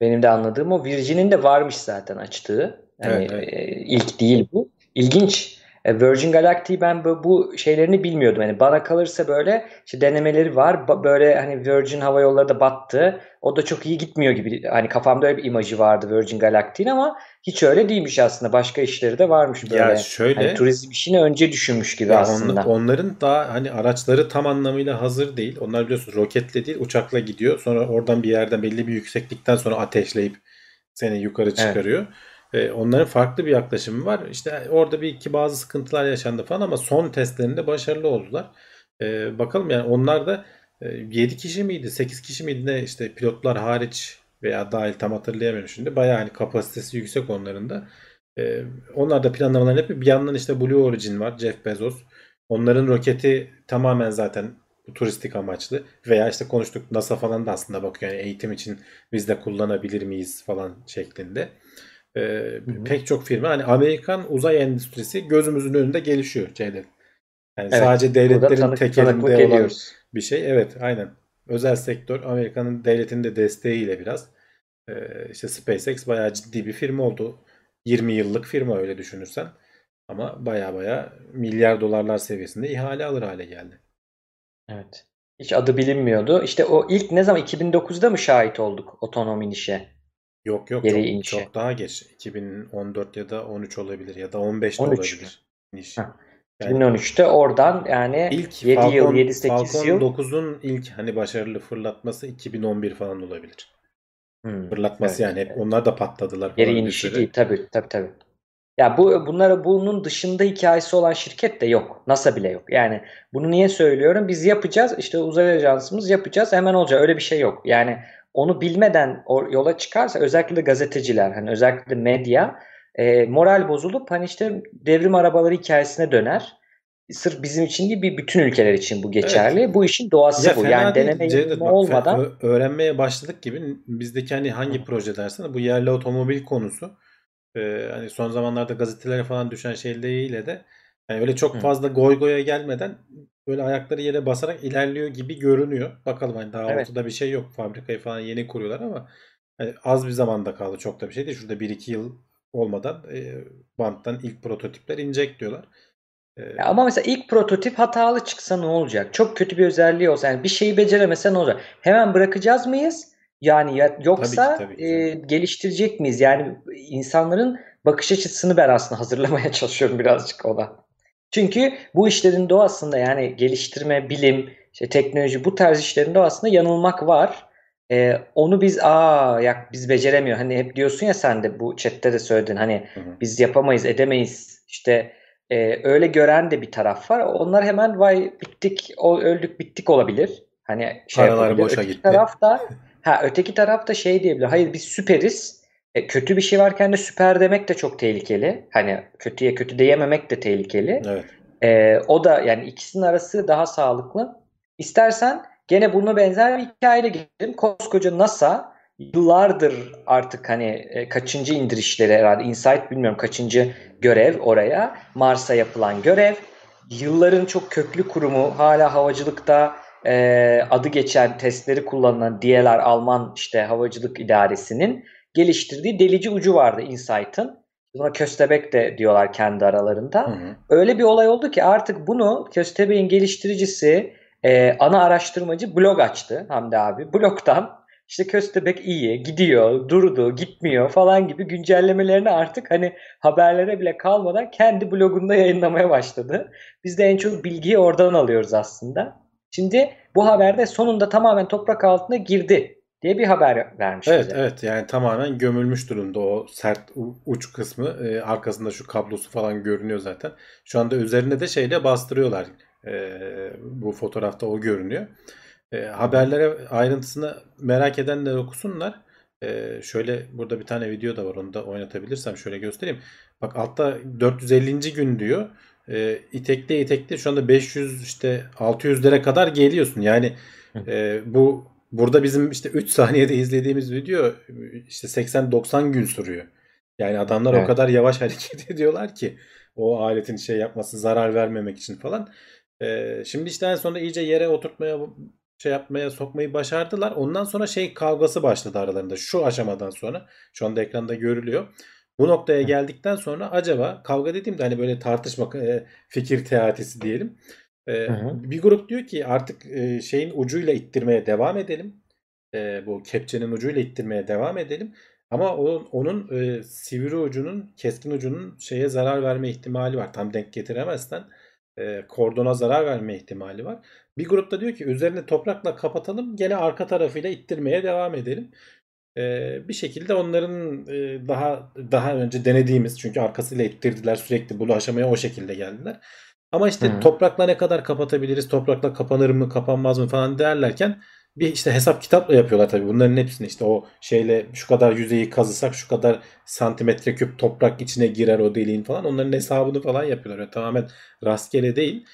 Benim de anladığım o. Virgin'in de varmış zaten açtığı. Yani Evet, evet. e, ilk değil bu. İlginç. E, Virgin Galactic'i ben bu, bu şeylerini bilmiyordum. Yani bana kalırsa böyle işte denemeleri var. Böyle hani Virgin Hava Yolları da battı. O da çok iyi gitmiyor gibi. Hani kafamda öyle bir imajı vardı Virgin Galactic'in ama hiç öyle değilmiş aslında. Başka işleri de varmış böyle. Ya şöyle Hani turizm işini önce düşünmüş gibi aslında. on- onların daha hani araçları tam anlamıyla hazır değil. Onlar biliyorsun roketle değil uçakla gidiyor. Sonra oradan bir yerden belli bir yükseklikten sonra ateşleyip seni yukarı çıkarıyor. Ee, onların farklı bir yaklaşımı var. İşte orada bir iki bazı sıkıntılar yaşandı falan ama son testlerinde başarılı oldular. Ee, bakalım yani onlar da 7 kişi miydi 8 kişi miydi ne işte pilotlar hariç veya dahil tam hatırlayamıyorum şimdi. Bayağı hani kapasitesi yüksek onların da. Ee, onlar da planlamalarını yapıyor. Bir yandan işte Blue Origin var. Jeff Bezos. Onların roketi tamamen zaten turistik amaçlı. Veya işte konuştuk NASA falan da aslında bakıyor. Yani eğitim için biz de kullanabilir miyiz falan şeklinde. Ee, hı. pek çok firma hani Amerikan uzay endüstrisi gözümüzün önünde gelişiyor Ceylan. Yani Evet, sadece devletlerin tanık, tek tanıklık elinde olan ediyoruz. bir şey. Evet aynen. Özel sektör Amerika'nın devletinin de desteğiyle biraz. Ee, işte SpaceX bayağı ciddi bir firma oldu. 20 yıllık firma öyle düşünürsen. Ama baya baya milyar dolarlar seviyesinde ihale alır hale geldi. Evet. Hiç adı bilinmiyordu. İşte o ilk ne zaman 2009'da mı şahit olduk otonom inişe? Yok yok Geri çok, inişe. çok daha geç. 2014 ya da 13 olabilir ya da 15 de 13 mü? olabilir. İniş. Ha. Yani 2013'te oradan yani ilk 7 yıl, Falcon, 7-8 Falcon yıl 9'un ilk hani başarılı fırlatması 2011 falan olabilir. Hmm, Fırlatması evet, yani hep evet. onlar da patladılar Geri inişi değil tabii tabii tabii. Ya bu bunlara bunun dışında hikayesi olan şirket de yok. NASA bile yok. Yani bunu niye söylüyorum? Biz yapacağız. işte uzay ajansımız yapacağız. Hemen olacak. Öyle bir şey yok. Yani onu bilmeden yola çıkarsa özellikle de gazeteciler hani özellikle de medya e, moral bozulup hani işte devrim arabaları hikayesine döner. Sırf bizim için değil bir bütün ülkeler için bu geçerli. Bu işin doğası Ya bu. Yani deneme yanılma olmadan öğrenmeye başladık gibi bizdeki hani hangi proje dersen bu yerli otomobil konusu e, hani son zamanlarda gazetelere falan düşen şeyleriyle de hani öyle çok Hı. fazla goy goya gelmeden böyle ayakları yere basarak ilerliyor gibi görünüyor. Bakalım hani daha Evet. ortada bir şey yok. Fabrikayı falan yeni kuruyorlar ama hani az bir zamanda kaldı. Çok da bir şey değil. Şurada 1-2 yıl olmadan e, banttan ilk prototipler inecek diyorlar. E, Ya ama mesela ilk prototip hatalı çıksa ne olacak? Çok kötü bir özelliği olsa yani bir şeyi beceremese ne olacak? Hemen bırakacağız mıyız? Yani ya, yoksa tabii ki e, geliştirecek miyiz? Yani insanların bakış açısını ben aslında hazırlamaya çalışıyorum birazcık ona. Çünkü bu işlerin doğasında yani geliştirme, bilim, işte teknoloji bu tarz işlerin doğasında yanılmak var. E, onu biz aa ya biz beceremiyor. Hani hep diyorsun ya sen de bu chatte de söyledin hani hı hı. biz yapamayız, edemeyiz. İşte ee, öyle gören de bir taraf var. Onlar hemen vay bittik, o öldük bittik olabilir. Hani şey Paralar boşa Öteki gitti. taraf da ha öteki taraf da şey diyebilir. Hayır biz süperiz. E, kötü bir şey varken de süper demek de çok tehlikeli. Hani kötüye kötü diyememek de tehlikeli. Evet. Ee, o da yani ikisinin arası daha sağlıklı. İstersen gene buna benzer bir hikayeyle gidelim. Koskoca NASA yıllardır artık hani e, kaçıncı indirişleri herhalde Insight bilmiyorum kaçıncı görev oraya Mars'a yapılan görev. Yılların çok köklü kurumu hala havacılıkta e, adı geçen testleri kullanılan DLR Alman işte havacılık idaresinin geliştirdiği delici ucu vardı Insight'ın. Buna köstebek de diyorlar kendi aralarında. Hı hı. Öyle bir olay oldu ki artık bunu Köstebek'in geliştiricisi e, ana araştırmacı blog açtı Hamdi abi. Blogdan işte Köstebek iyi, gidiyor, durdu, gitmiyor falan gibi güncellemelerini artık hani haberlere bile kalmadan kendi blogunda yayınlamaya başladı. Biz de en çok bilgiyi oradan alıyoruz aslında. Şimdi bu haberde sonunda tamamen toprak altına girdi diye bir haber vermiş Evet bize. evet yani tamamen gömülmüş durumda o sert uç kısmı Ee, arkasında şu kablosu falan görünüyor zaten. Şu anda üzerine de şeyle bastırıyorlar. Ee, bu fotoğrafta o görünüyor. Ee, haberlere ayrıntısını merak edenler okusunlar. Ee, şöyle burada bir tane video da var onu da oynatabilirsem şöyle göstereyim. Bak altta 450. gün diyor. Ee, itekle itekle şu anda 500 işte 600'lere kadar geliyorsun. Yani e, bu burada bizim işte 3 saniyede izlediğimiz video işte 80-90 gün sürüyor. Yani adamlar o Evet. kadar yavaş hareket ediyorlar ki o aletin şey yapması zarar vermemek için falan. Ee, şimdi işte en sonunda iyice yere oturtmaya şey yapmaya sokmayı başardılar. Ondan sonra şey kavgası başladı aralarında. Şu aşamadan sonra şu anda ekranda görülüyor. Bu noktaya geldikten sonra acaba kavga dediğimde hani böyle tartışma e, fikir teatisi diyelim. Hı hı. bir grup diyor ki artık e, şeyin ucuyla ittirmeye devam edelim. E, bu kepçenin ucuyla ittirmeye devam edelim. Ama onun, onun e, sivri ucunun, keskin ucunun şeye zarar verme ihtimali var. Tam denk getiremezsen e, kordona zarar verme ihtimali var. Bir grupta diyor ki üzerine toprakla kapatalım. Gene arka tarafıyla ittirmeye devam edelim. E, bir şekilde onların e, daha daha önce denediğimiz çünkü arkasıyla ittirdiler sürekli bu aşamaya o şekilde geldiler. Ama işte Hı. toprakla ne kadar kapatabiliriz, toprakla kapanır mı, kapanmaz mı falan derlerken bir işte hesap kitapla yapıyorlar tabii. Bunların hepsini işte o şeyle şu kadar yüzeyi kazısak şu kadar santimetre küp toprak içine girer o deliğin falan. Onların hesabını falan yapıyorlar. Yani tamamen rastgele değil.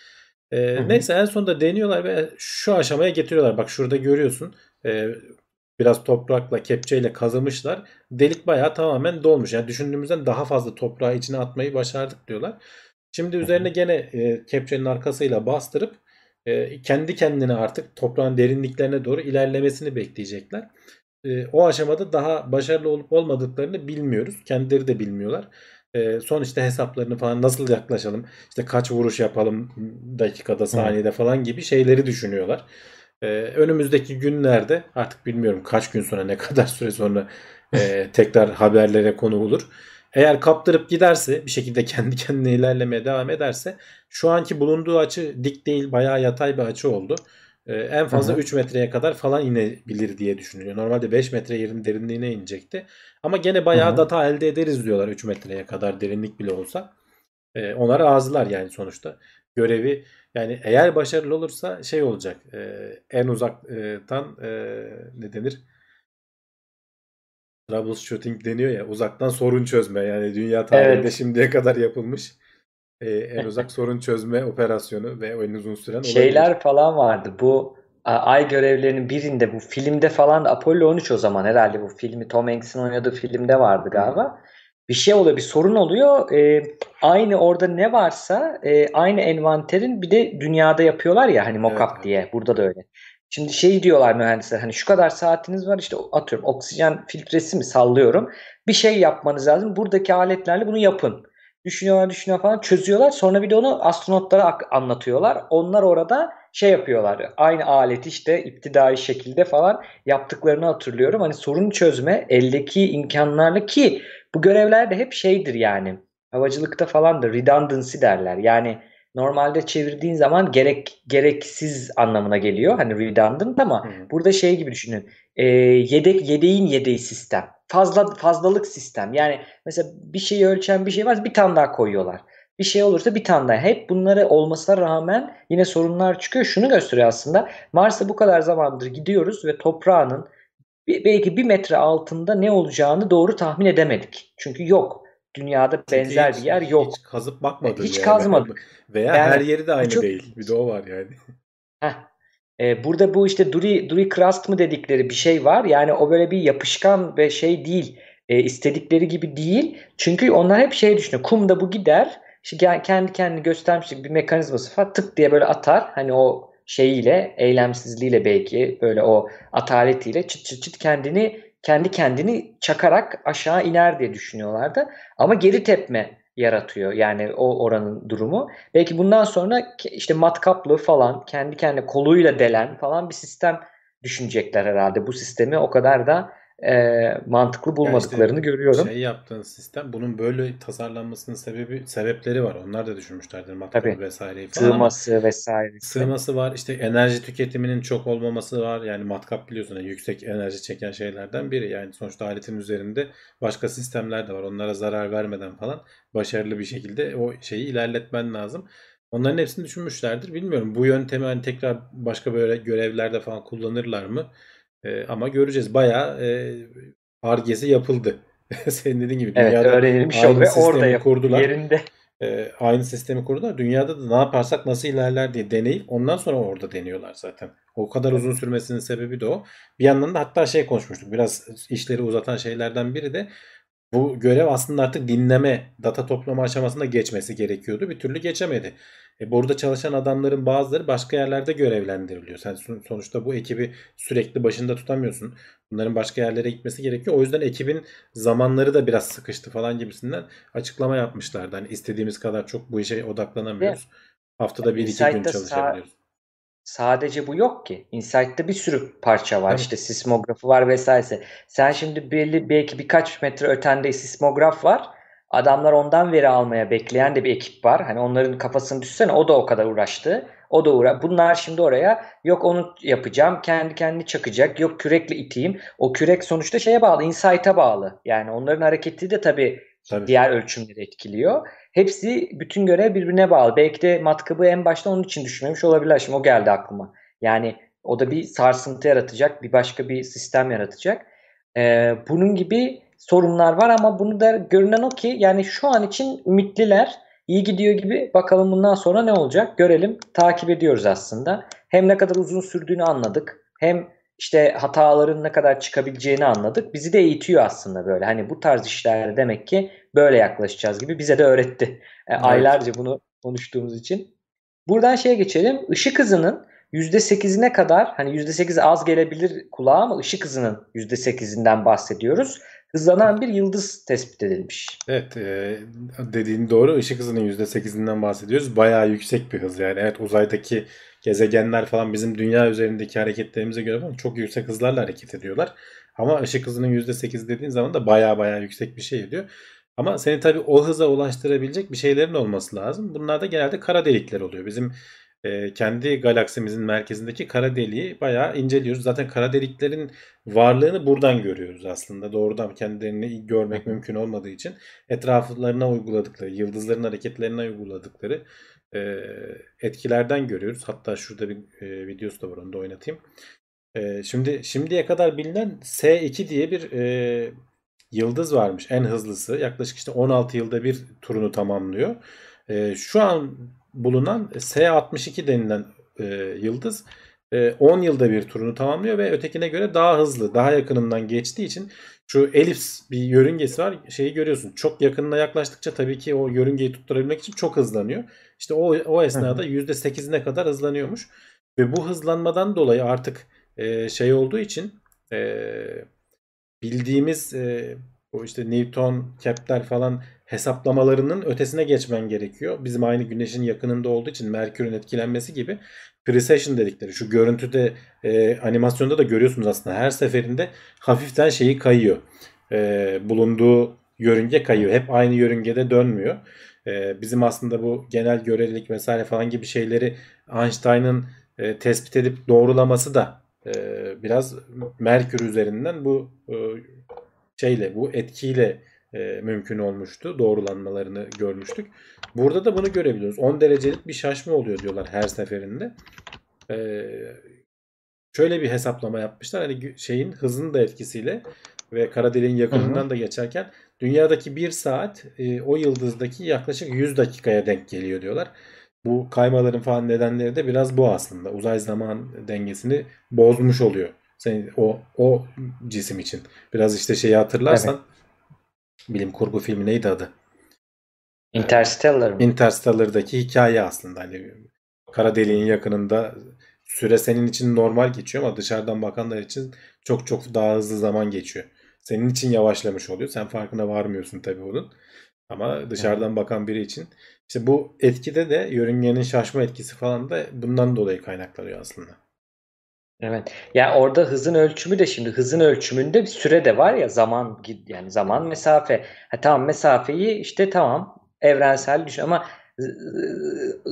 Ee, hı. neyse en sonunda deniyorlar ve şu aşamaya getiriyorlar. Bak şurada görüyorsun. Ee, biraz toprakla kepçeyle kazımışlar. Delik bayağı tamamen dolmuş. Yani düşündüğümüzden daha fazla toprağı içine atmayı başardık diyorlar. Şimdi üzerine gene e, kepçenin arkasıyla bastırıp e, kendi kendine artık toprağın derinliklerine doğru ilerlemesini bekleyecekler. E, o aşamada daha başarılı olup olmadıklarını bilmiyoruz. Kendileri de bilmiyorlar. E, son işte hesaplarını falan nasıl yaklaşalım, işte kaç vuruş yapalım dakikada, saniyede falan gibi şeyleri düşünüyorlar. E, önümüzdeki günlerde artık bilmiyorum kaç gün sonra ne kadar süre sonra e, tekrar haberlere konu olur. Eğer kaptırıp giderse bir şekilde kendi kendine ilerlemeye devam ederse şu anki bulunduğu açı dik değil bayağı yatay bir açı oldu. Ee, en fazla Hı hı. 3 metreye kadar falan inebilir diye düşünülüyor. Normalde 5 metre yerin derinliğine inecekti. Ama gene bayağı Hı hı. data elde ederiz diyorlar 3 metreye kadar derinlik bile olsa. Ee, ona razılar yani sonuçta. Görevi yani eğer başarılı olursa şey olacak. e, en uzaktan e, ne denir? Troubleshooting deniyor ya uzaktan sorun çözme yani dünya tarihinde Evet. şimdiye kadar yapılmış e, en uzak sorun çözme operasyonu ve en uzun süren olabilir. Şeyler falan vardı. Bu ay görevlerinin birinde bu filmde falan Apollo 13 o zaman herhalde bu filmi Tom Hanks'in oynadığı filmde vardı galiba. Bir şey oluyor, bir sorun oluyor. Ee, aynı orada ne varsa e, aynı envanterin bir de dünyada yapıyorlar ya hani mock-up evet. diye. Burada da öyle. Şimdi şey diyorlar mühendisler hani şu kadar saatiniz var işte atıyorum oksijen filtresi mi sallıyorum. Bir şey yapmanız lazım. Buradaki aletlerle bunu yapın. Düşünüyorlar düşünüyorlar falan çözüyorlar. Sonra bir de onu astronotlara anlatıyorlar. Onlar orada şey yapıyorlar. Aynı aleti işte iptidai şekilde falan yaptıklarını hatırlıyorum. Hani sorun çözme eldeki imkanlarla ki bu görevler de hep şeydir yani. Havacılıkta falan da redundancy derler. Yani normalde çevirdiğin zaman gerek gereksiz anlamına geliyor. Hani redundant ama hı. burada şey gibi düşünün. Ee, yedek yedeğin yedeği sistem. Fazla fazlalık sistem. Yani mesela bir şeyi ölçen bir şey var bir tane daha koyuyorlar. Bir şey olursa bir tane daha. Hep bunları olmasına rağmen yine sorunlar çıkıyor. Şunu gösteriyor aslında. Mars'a bu kadar zamandır gidiyoruz ve toprağının belki bir metre altında ne olacağını doğru tahmin edemedik. Çünkü yok. Dünyada Çünkü benzer hiç- bir yer yok. Hiç kazıp bakmadın Hiç yani. kazmadık. Veya Yani her yeri de aynı çok- değil. Bir de o var yani. Heh. Ee, burada bu işte Duri, Duri Crust mı dedikleri bir şey var. Yani o böyle bir yapışkan ve şey değil. Ee, istedikleri gibi değil. Çünkü onlar hep şey düşünüyor. Kumda bu gider. İşte kendi kendini göstermiş bir mekanizması var. Tık diye böyle atar. Hani o şeyiyle, eylemsizliğiyle belki böyle o ataletiyle çıt çıt çıt kendini kendi kendini çakarak aşağı iner diye düşünüyorlardı. Ama geri tepme yaratıyor yani o oranın durumu. Belki bundan sonra işte matkaplı falan kendi kendine koluyla delen falan bir sistem düşünecekler herhalde. Bu sistemi o kadar da e, mantıklı bulmadıklarını görüyorum. Şey yaptığın sistem bunun böyle tasarlanmasının sebebi sebepleri var. Onlar da düşünmüşlerdir matkabı vesaireyi falan Sığması vesaire. sığması var. İşte enerji tüketiminin çok olmaması var. Yani matkap biliyorsun yani yüksek enerji çeken şeylerden biri. Yani sonuçta aletin üzerinde başka sistemler de var. Onlara zarar vermeden falan başarılı bir şekilde o şeyi ilerletmen lazım. Onların hepsini düşünmüşlerdir. Bilmiyorum bu yöntemi hani tekrar başka böyle görevlerde falan kullanırlar mı? Ee, ama göreceğiz. Bayağı e, Ar-Ge'si yapıldı. Senin dediğin gibi Evet dünyada öğrenilmiş aynı ve sistemi orada kurdular. yerinde. e, aynı sistemi kurdular. Dünyada da ne yaparsak nasıl ilerler diye deneyip ondan sonra orada deniyorlar zaten. O kadar uzun sürmesinin sebebi de o. Bir yandan da hatta şey konuşmuştuk. Biraz işleri uzatan şeylerden biri de bu görev aslında artık dinleme, data toplama aşamasında geçmesi gerekiyordu. Bir türlü geçemedi. E burada çalışan adamların bazıları başka yerlerde görevlendiriliyor. Sen son- sonuçta bu ekibi sürekli başında tutamıyorsun. Bunların başka yerlere gitmesi gerekiyor. O yüzden ekibin zamanları da biraz sıkıştı falan gibisinden açıklama yapmışlardı. Hani istediğimiz kadar çok bu işe odaklanamıyoruz. Haftada bir iki gün çalışabiliyoruz. Sadece bu yok ki. Insight'ta bir sürü parça var. Tabii. İşte sismografı var vesaire. Sen şimdi belli belki birkaç metre ötende sismograf var. Adamlar ondan veri almaya bekleyen de bir ekip var. Hani onların kafasını düşsene o da o kadar uğraştı. O da uğra. Bunlar şimdi oraya yok onu yapacağım. Kendi kendini çakacak. Yok kürekle iteyim. O kürek sonuçta şeye bağlı. Insight'a bağlı. Yani onların hareketi de tabii Tabii. diğer ölçümleri etkiliyor. Hepsi bütün görev birbirine bağlı. Belki de matkabı en başta onun için düşünmemiş olabilirler. Şimdi o geldi aklıma. Yani o da bir sarsıntı yaratacak, bir başka bir sistem yaratacak. Ee, bunun gibi sorunlar var ama bunu da görünen o ki yani şu an için ümitliler. İyi gidiyor gibi. Bakalım bundan sonra ne olacak? Görelim. Takip ediyoruz aslında. Hem ne kadar uzun sürdüğünü anladık. Hem işte hataların ne kadar çıkabileceğini anladık. Bizi de eğitiyor aslında böyle. Hani bu tarz işlerde demek ki böyle yaklaşacağız gibi bize de öğretti. E, Aylarca bunu konuştuğumuz için. Buradan şeye geçelim. Işık hızının %8'ine kadar hani %8 az gelebilir kulağa ama ışık hızının %8'inden bahsediyoruz. Hızlanan bir yıldız tespit edilmiş. Evet e, dediğin doğru. Işık hızının %8'inden bahsediyoruz. Bayağı yüksek bir hız yani. Evet uzaydaki gezegenler falan bizim dünya üzerindeki hareketlerimize göre falan çok yüksek hızlarla hareket ediyorlar. Ama ışık hızının %8 dediğin zaman da bayağı bayağı yüksek bir şey ediyor. Ama seni tabii o hıza ulaştırabilecek bir şeylerin olması lazım. Bunlar da genelde kara delikler oluyor. Bizim e, kendi galaksimizin merkezindeki kara deliği bayağı inceliyoruz. Zaten kara deliklerin varlığını buradan görüyoruz aslında. Doğrudan kendilerini görmek mümkün olmadığı için etraflarına uyguladıkları, yıldızların hareketlerine uyguladıkları e, etkilerden görüyoruz. Hatta şurada bir e, videosu da var onu da oynatayım. E, şimdi şimdiye kadar bilinen S2 diye bir e, yıldız varmış en hızlısı. Yaklaşık işte 16 yılda bir turunu tamamlıyor. E, şu an bulunan S62 denilen e, yıldız e, 10 yılda bir turunu tamamlıyor ve ötekine göre daha hızlı, daha yakınından geçtiği için şu elips bir yörüngesi var. Şeyi görüyorsun. Çok yakınına yaklaştıkça tabii ki o yörüngeyi tutturabilmek için çok hızlanıyor. İşte o o esnada %8'ine kadar hızlanıyormuş. Ve bu hızlanmadan dolayı artık e, şey olduğu için e, bildiğimiz e, o işte Newton, Kepler falan hesaplamalarının ötesine geçmen gerekiyor. Bizim aynı güneşin yakınında olduğu için Merkür'ün etkilenmesi gibi precession dedikleri şu görüntüde e, animasyonda da görüyorsunuz aslında her seferinde hafiften şeyi kayıyor. E, bulunduğu yörünge kayıyor. Hep aynı yörüngede dönmüyor. E, bizim aslında bu genel görelilik vesaire falan gibi şeyleri Einstein'ın e, tespit edip doğrulaması da e, biraz Merkür üzerinden bu e, şeyle bu etkiyle e, mümkün olmuştu. Doğrulanmalarını görmüştük. Burada da bunu görebiliyoruz. 10 derecelik bir şaşma oluyor diyorlar her seferinde. E, şöyle bir hesaplama yapmışlar. Hani şeyin hızının da etkisiyle ve kara deliğin yakınından hı hı. da geçerken dünyadaki bir saat e, o yıldızdaki yaklaşık 100 dakikaya denk geliyor diyorlar. Bu kaymaların falan nedenleri de biraz bu aslında. Uzay zaman dengesini bozmuş oluyor. Senin o o cisim için. Biraz işte şeyi hatırlarsan evet bilim kurgu filmi neydi adı? Interstellar mı? Interstellar'daki hikaye aslında. Hani kara deliğin yakınında süre senin için normal geçiyor ama dışarıdan bakanlar için çok çok daha hızlı zaman geçiyor. Senin için yavaşlamış oluyor. Sen farkına varmıyorsun tabii onun. Ama dışarıdan evet. bakan biri için işte bu etkide de yörüngenin şaşma etkisi falan da bundan dolayı kaynaklanıyor aslında. Evet. Ya orada hızın ölçümü de şimdi hızın ölçümünde bir süre de var ya zaman yani zaman mesafe. Ha, tamam mesafeyi işte tamam evrensel düşün ama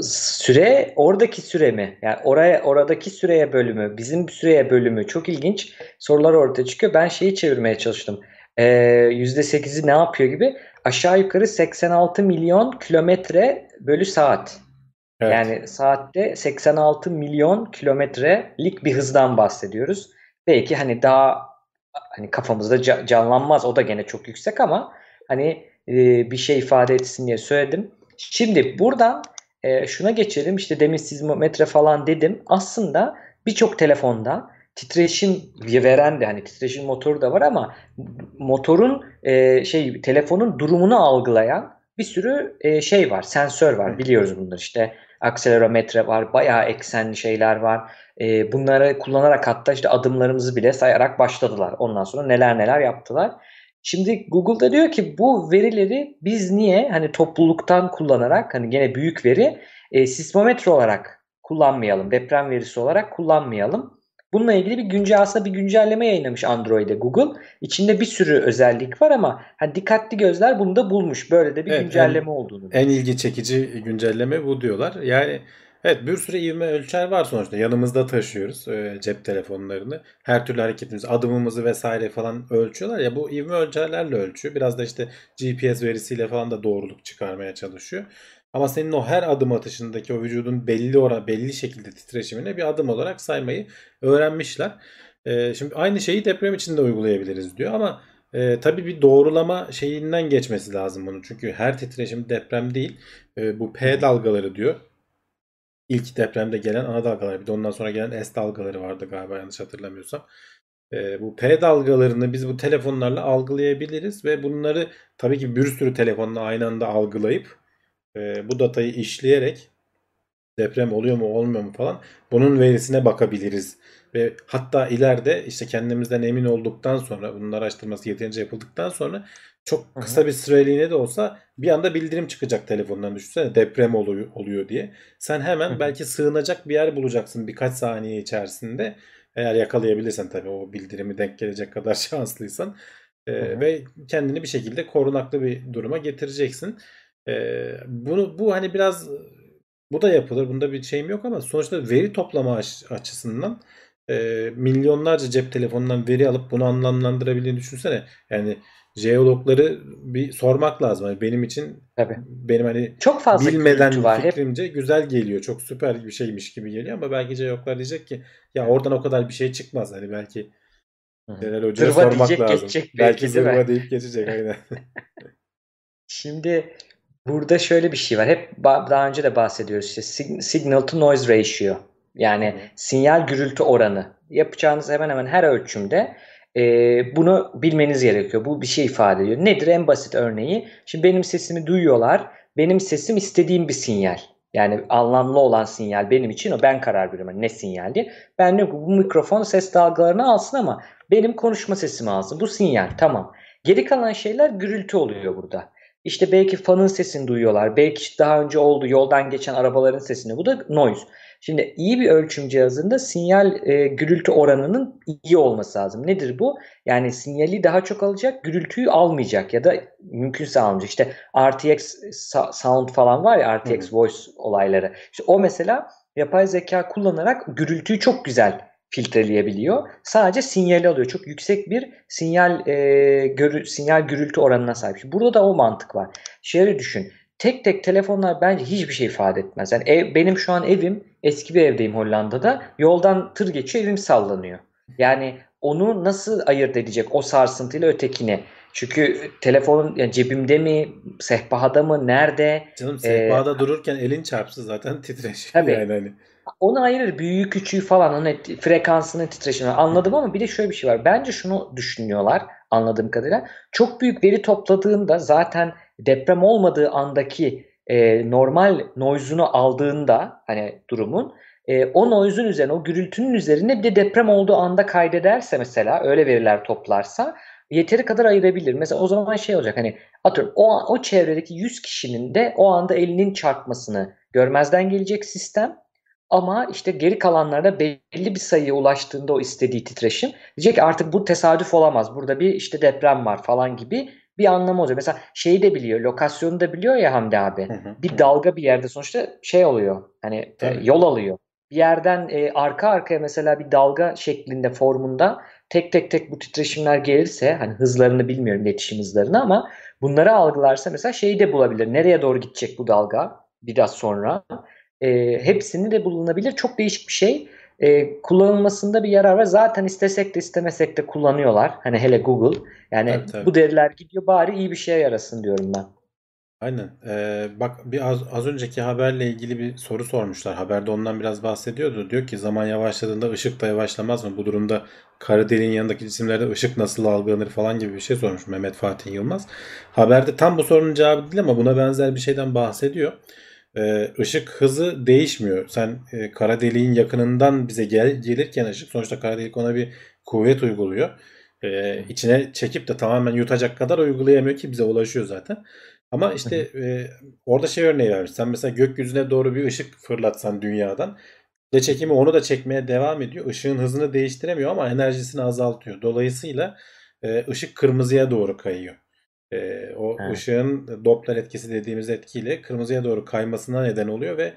süre oradaki süre mi? Yani oraya oradaki süreye bölümü, bizim süreye bölümü çok ilginç sorular ortaya çıkıyor. Ben şeyi çevirmeye çalıştım. Ee, %8'i ne yapıyor gibi aşağı yukarı 86 milyon kilometre bölü saat. Evet. Yani saatte 86 milyon kilometrelik bir hızdan bahsediyoruz. Belki hani daha hani kafamızda canlanmaz o da gene çok yüksek ama hani e, bir şey ifade etsin diye söyledim. Şimdi buradan e, şuna geçelim işte demin sismometre falan dedim. Aslında birçok telefonda titreşim veren de hani titreşim motoru da var ama motorun e, şey telefonun durumunu algılayan bir sürü e, şey var, sensör var. Biliyoruz bunlar işte akselerometre var, bayağı eksenli şeyler var. E, bunları kullanarak hatta işte adımlarımızı bile sayarak başladılar. Ondan sonra neler neler yaptılar. Şimdi Google'da diyor ki bu verileri biz niye hani topluluktan kullanarak hani gene büyük veri e, sismometre olarak kullanmayalım, deprem verisi olarak kullanmayalım. Bununla ilgili bir güncel aslında bir güncelleme yayınlamış Android'e Google. İçinde bir sürü özellik var ama hani dikkatli gözler bunu da bulmuş. Böyle de bir evet, güncelleme en, olduğunu. En ilgi çekici güncelleme bu diyorlar. Yani evet bir sürü ivme ölçer var sonuçta. Yanımızda taşıyoruz e, cep telefonlarını. Her türlü hareketimizi, adımımızı vesaire falan ölçüyorlar ya bu ivme ölçerlerle ölçüyor. Biraz da işte GPS verisiyle falan da doğruluk çıkarmaya çalışıyor. Ama senin o her adım atışındaki o vücudun belli oran belli şekilde titreşimine bir adım olarak saymayı öğrenmişler. Ee, şimdi aynı şeyi deprem için de uygulayabiliriz diyor ama e, tabii bir doğrulama şeyinden geçmesi lazım bunun. Çünkü her titreşim deprem değil. E, bu P dalgaları diyor. İlk depremde gelen ana dalgalar bir de ondan sonra gelen S dalgaları vardı galiba yanlış hatırlamıyorsam. E, bu P dalgalarını biz bu telefonlarla algılayabiliriz ve bunları tabii ki bir sürü telefonla aynı anda algılayıp e, bu datayı işleyerek deprem oluyor mu olmuyor mu falan bunun verisine bakabiliriz. Ve hatta ileride işte kendimizden emin olduktan sonra bunun araştırması yeterince yapıldıktan sonra çok kısa bir süreliğine de olsa bir anda bildirim çıkacak telefondan düşünsene deprem oluyor, oluyor diye. Sen hemen belki sığınacak bir yer bulacaksın birkaç saniye içerisinde. Eğer yakalayabilirsen tabii o bildirimi denk gelecek kadar şanslıysan. E, hı. ve kendini bir şekilde korunaklı bir duruma getireceksin. E, bunu bu hani biraz bu da yapılır. Bunda bir şeyim yok ama sonuçta veri toplama aç- açısından e, milyonlarca cep telefonundan veri alıp bunu anlamlandırabildiğini düşünsene. Yani jeologları bir sormak lazım. Hani benim için Tabii. benim hani Çok fazla bilmeden var. Hep fikrimce güzel geliyor. Çok süper bir şeymiş gibi geliyor ama belki jeologlar diyecek ki ya oradan o kadar bir şey çıkmaz. Hani belki. Celal Hoca'ya sormak diyecek lazım. geçecek Belki belki zırva deyip geçecek aynen. Şimdi burada şöyle bir şey var. Hep daha önce de bahsediyoruz işte sig- signal to noise ratio. Yani sinyal gürültü oranı. Yapacağınız hemen hemen her ölçümde e, bunu bilmeniz gerekiyor. Bu bir şey ifade ediyor. Nedir en basit örneği? Şimdi benim sesimi duyuyorlar. Benim sesim istediğim bir sinyal. Yani anlamlı olan sinyal benim için o. Ben karar veriyorum hani ne sinyal diye. Ben diyorum ki bu mikrofon ses dalgalarını alsın ama benim konuşma sesimi alsın. Bu sinyal tamam. Geri kalan şeyler gürültü oluyor burada. İşte belki fanın sesini duyuyorlar. Belki daha önce oldu yoldan geçen arabaların sesini. Bu da noise. Şimdi iyi bir ölçüm cihazında sinyal e, gürültü oranının iyi olması lazım. Nedir bu? Yani sinyali daha çok alacak, gürültüyü almayacak ya da mümkünse almayacak. İşte RTX sound falan var ya RTX hı. voice olayları. İşte o mesela yapay zeka kullanarak gürültüyü çok güzel filtreleyebiliyor. Sadece sinyali alıyor. Çok yüksek bir sinyal e, görü, sinyal gürültü oranına sahip. Şimdi Burada da o mantık var. Şöyle düşün. Tek tek telefonlar bence hiçbir şey ifade etmez. Yani ev, benim şu an evim eski bir evdeyim Hollanda'da. Yoldan tır geçiyor evim sallanıyor. Yani onu nasıl ayırt edecek o sarsıntıyla ötekini? Çünkü telefonun yani cebimde mi, sehpada mı, nerede? Canım Ee, sehpada dururken elin çarpsa zaten titreşir tabii. yani hani. Onu ayırır. Büyüğü küçüğü falan hani frekansını titreşimi anladım ama bir de şöyle bir şey var. Bence şunu düşünüyorlar anladığım kadarıyla. Çok büyük veri topladığında zaten deprem olmadığı andaki e, normal noise'unu aldığında hani durumun e, o noise'un üzerine o gürültünün üzerine bir de deprem olduğu anda kaydederse mesela öyle veriler toplarsa yeteri kadar ayırabilir. Mesela o zaman şey olacak hani atıyorum o, o çevredeki 100 kişinin de o anda elinin çarpmasını görmezden gelecek sistem ama işte geri kalanlarda belli bir sayıya ulaştığında o istediği titreşim diyecek artık bu tesadüf olamaz. Burada bir işte deprem var falan gibi bir anlamı olacak. Mesela şeyi de biliyor, lokasyonu da biliyor ya Hamdi abi. Hı hı. Bir dalga bir yerde sonuçta şey oluyor. Hani e, yol alıyor. Bir yerden e, arka arkaya mesela bir dalga şeklinde formunda tek tek tek bu titreşimler gelirse hani hızlarını bilmiyorum iletişim hızlarını ama bunları algılarsa mesela şeyi de bulabilir. Nereye doğru gidecek bu dalga biraz sonra? E, hepsini de bulunabilir. Çok değişik bir şey. E, kullanılmasında bir yarar var. Zaten istesek de istemesek de kullanıyorlar. Hani hele Google. Yani tabii. bu veriler gidiyor bari iyi bir şeye yarasın diyorum ben. Aynen. Ee, bak bir az, az önceki haberle ilgili bir soru sormuşlar. Haberde ondan biraz bahsediyordu. Diyor ki zaman yavaşladığında ışık da yavaşlamaz mı? Bu durumda kara deliğin yanındaki cisimlerde ışık nasıl algılanır falan gibi bir şey sormuş Mehmet Fatih Yılmaz. Haberde tam bu sorunun cevabı değil ama buna benzer bir şeyden bahsediyor. Ee, ışık hızı değişmiyor. Sen e, kara deliğin yakınından bize gel, gelirken ışık sonuçta kara delik ona bir kuvvet uyguluyor. Ee, içine çekip de tamamen yutacak kadar uygulayamıyor ki bize ulaşıyor zaten. Ama işte e, orada şey örneği vermiş. Sen mesela gökyüzüne doğru bir ışık fırlatsan dünyadan kütle çekimi onu da çekmeye devam ediyor. Işığın hızını değiştiremiyor ama enerjisini azaltıyor. Dolayısıyla e, ışık kırmızıya doğru kayıyor. E, o Evet. ışığın Doppler etkisi dediğimiz etkiyle kırmızıya doğru kaymasına neden oluyor ve